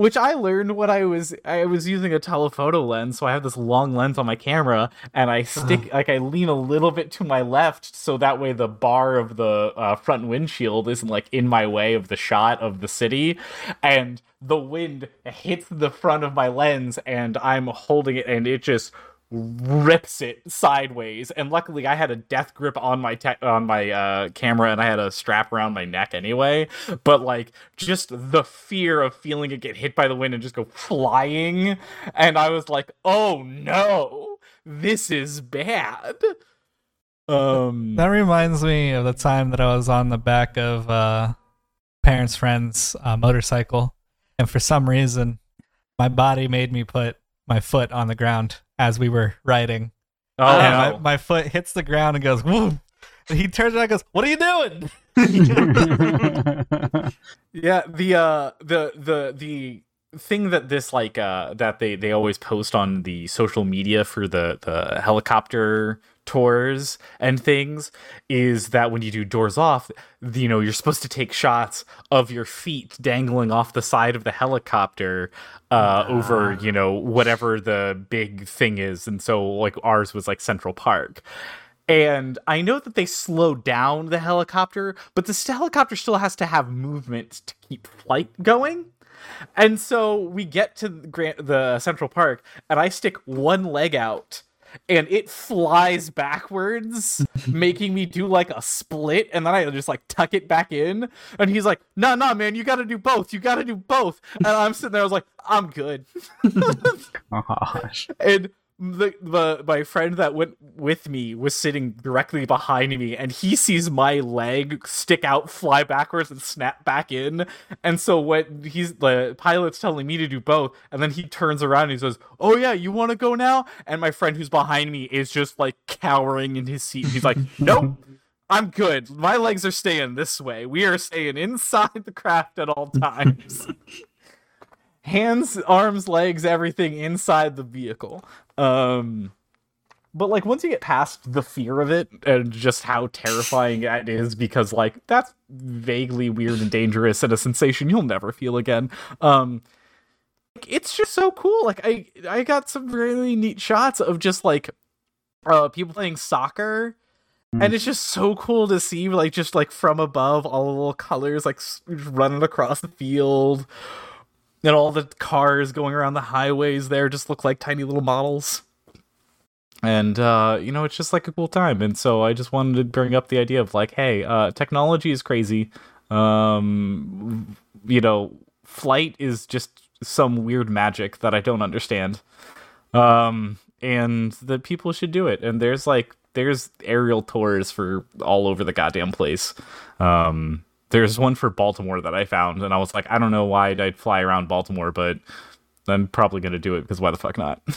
Which I learned when I was I was using a telephoto lens, so I have this long lens on my camera, and I stick like I lean a little bit to my left, so that way the bar of the uh, front windshield isn't like in my way of the shot of the city, and the wind hits the front of my lens, and I'm holding it, and it just rips it sideways. And luckily i had a death grip on my te- on my uh camera and i had a strap around my neck anyway. But like just the fear of feeling it get hit by the wind and just go flying. And i was like oh no. This is bad. Um That reminds me of the time that I was on the back of uh, parents' friend's uh, motorcycle, and for some reason, my body made me put my foot on the ground as we were riding. oh and no. my, my foot hits the ground and goes, woo! And he turns around and goes, What are you doing? *laughs* Yeah, the uh the the the thing that this like uh that they they always post on the social media for the the helicopter tours and things is that when you do doors off you know you're supposed to take shots of your feet dangling off the side of the helicopter uh over you know whatever the big thing is. And so like ours was like central park. And I know that they slow down the helicopter, but this helicopter still has to have movement to keep flight going. And so we get to the, Grant, the Central Park, and I stick one leg out, and it flies backwards, *laughs* making me do like a split, and then I just like tuck it back in. And he's like, "No, no, man, you got to do both. You got to do both." And I'm sitting there, I was like, "I'm good." *laughs* Oh, gosh. *laughs* and the, the my friend that went with me was sitting directly behind me and he sees my leg stick out fly backwards and snap back in. And so when he's the pilot's telling me to do both and then he turns around and he says oh yeah you want to go now? And my friend who's behind me is just like cowering in his seat. He's like *laughs* nope i'm good. My legs are staying this way. We are staying inside the craft at all times *laughs* hands, arms, legs, everything inside the vehicle. Um but like once you get past the fear of it and just how terrifying it is because like that's vaguely weird and dangerous and a sensation you'll never feel again. Um it's just so cool. Like I I got some really neat shots of just like uh people playing soccer and it's just so cool to see like just like from above all the little colors like running across the field and all the cars going around the highways there just look like tiny little models. And uh you know it's just like a cool time. And so i just wanted to bring up the idea of like hey uh technology is crazy. Um you know flight is just some weird magic that i don't understand. Um and that people should do it. And there's like there's aerial tours for all over the goddamn place. Um there's one for baltimore that i found and i was like i don't know why i'd fly around baltimore but i'm probably gonna do it because why the fuck not *laughs*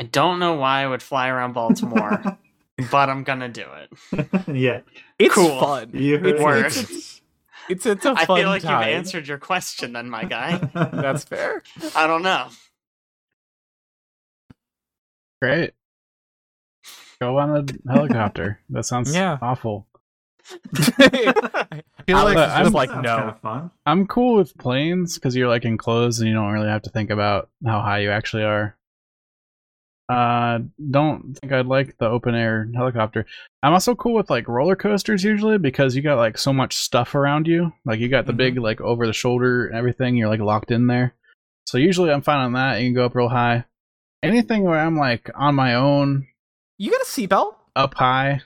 I don't know why I would fly around Baltimore. *laughs* but I'm gonna do it. *laughs* yeah. It's Cool. fun. You heard It's, Word. it's, it's, it's, it's a I fun feel like time. you've answered your question, then, my guy. That's fair. I don't know. Great. Go on a helicopter. That sounds Yeah. awful. *laughs* I feel Alex like is I'm- just like no. kind of fun. I'm cool with planes because you're like enclosed and you don't really have to think about how high you actually are. Uh, don't think I'd like the open air helicopter. I'm also cool with like roller coasters usually because you got like so much stuff around you. Like you got the big like over the shoulder and everything. You're like locked in there. So usually I'm fine on that. You can go up real high. Anything where I'm like on my own, You got a seatbelt? up high, You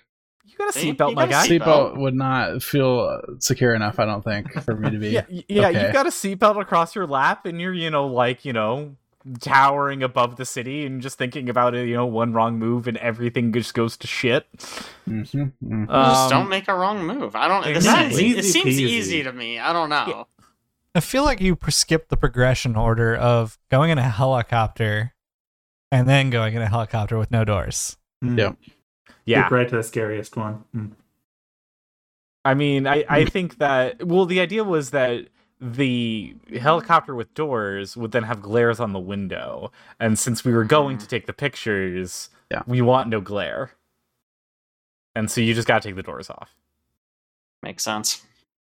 got a seatbelt, my guy. seatbelt would not feel secure enough. I don't think for me to be. *laughs* Yeah, yeah, Okay. you've got a seatbelt across your lap, and you're, you know, like, you know, towering above the city, and just thinking about it, you know, one wrong move, and everything just goes to shit. Mhm, mhm. Just Um, don't make a wrong move. I don't. It, Exactly. seems, it Easy seems peasy. easy to me. I don't know. I feel like you skipped the progression order of going in a helicopter and then going in a helicopter with no doors. Mm. Yeah. Yeah, Skip right to the scariest one. Mm. I mean, I, I think that well, the idea was that the helicopter with doors would then have glares on the window, and since we were going to take the pictures, Yeah. we want no glare, and so you just got to take the doors off. Makes sense.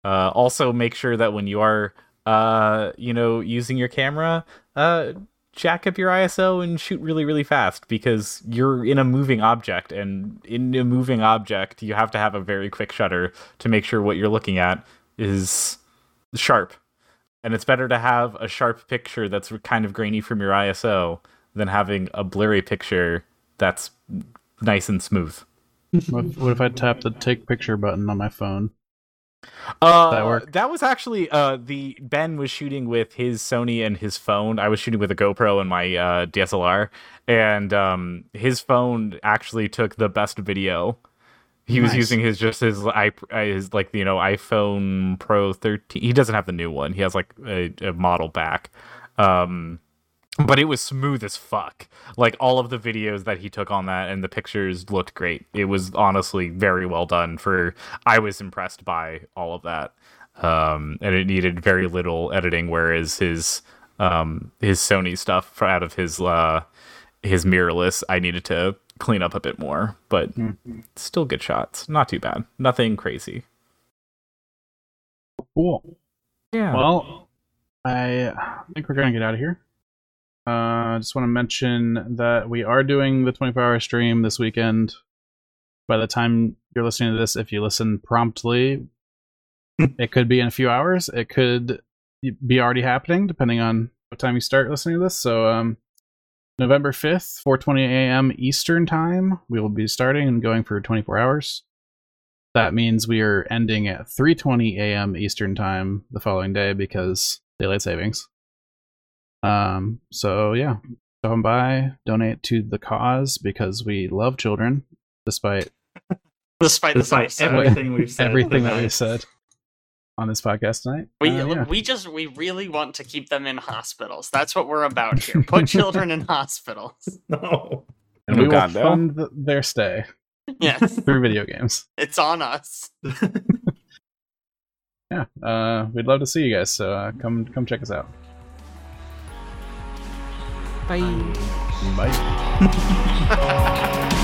Uh, also, make sure that when you are, uh, you know, using your camera, uh, jack up your ISO and shoot really, really fast because you're in a moving object, and in a moving object, you have to have a very quick shutter to make sure what you're looking at is sharp. And it's better to have a sharp picture that's kind of grainy from your ISO than having a blurry picture that's nice and smooth. What, if- I tap the take picture button on my phone? Uh, that work? That was actually uh the Ben was shooting with his Sony and his phone. I was shooting with a GoPro and my uh, DSLR, and um his phone actually took the best video. He was using his just his i his like you know iPhone Pro 13. He doesn't have the new one. He has like a, a model back. Um but it was smooth as fuck. Like all of the videos that he took on that and the pictures looked great. It was honestly very well done for I was impressed by all of that. Um and it needed very little editing whereas his um his Sony stuff out of his uh his mirrorless I needed to clean up a bit more, but still good shots. Not too bad. Nothing crazy. Cool. Yeah. Well, I think we're gonna get out of here. Uh, I just want to mention that we are doing the 24-hour stream this weekend. By the time you're listening to this, if you listen promptly, *laughs* it could be in a few hours. It could be already happening, depending on what time you start listening to this. So, um, November 5th, 4:20 a.m. Eastern time, we will be starting and going for 24 hours. That means we are ending at 3:20 a.m. Eastern time the following day because daylight savings. Um. So yeah, come by, donate to the cause because we love children, despite *laughs* Despite, this Despite episode. everything we've said. everything that tonight. we said on this podcast tonight. We Uh, yeah. we just we really want to keep them in hospitals. That's what we're about here. Put *laughs* children in hospitals. *laughs* No. and we will Uganda. fund th- their stay Yes, through video games. it's on us. Yeah. Uh, we'd love to see you guys. So uh, come come check us out. Bye. Bye. *laughs*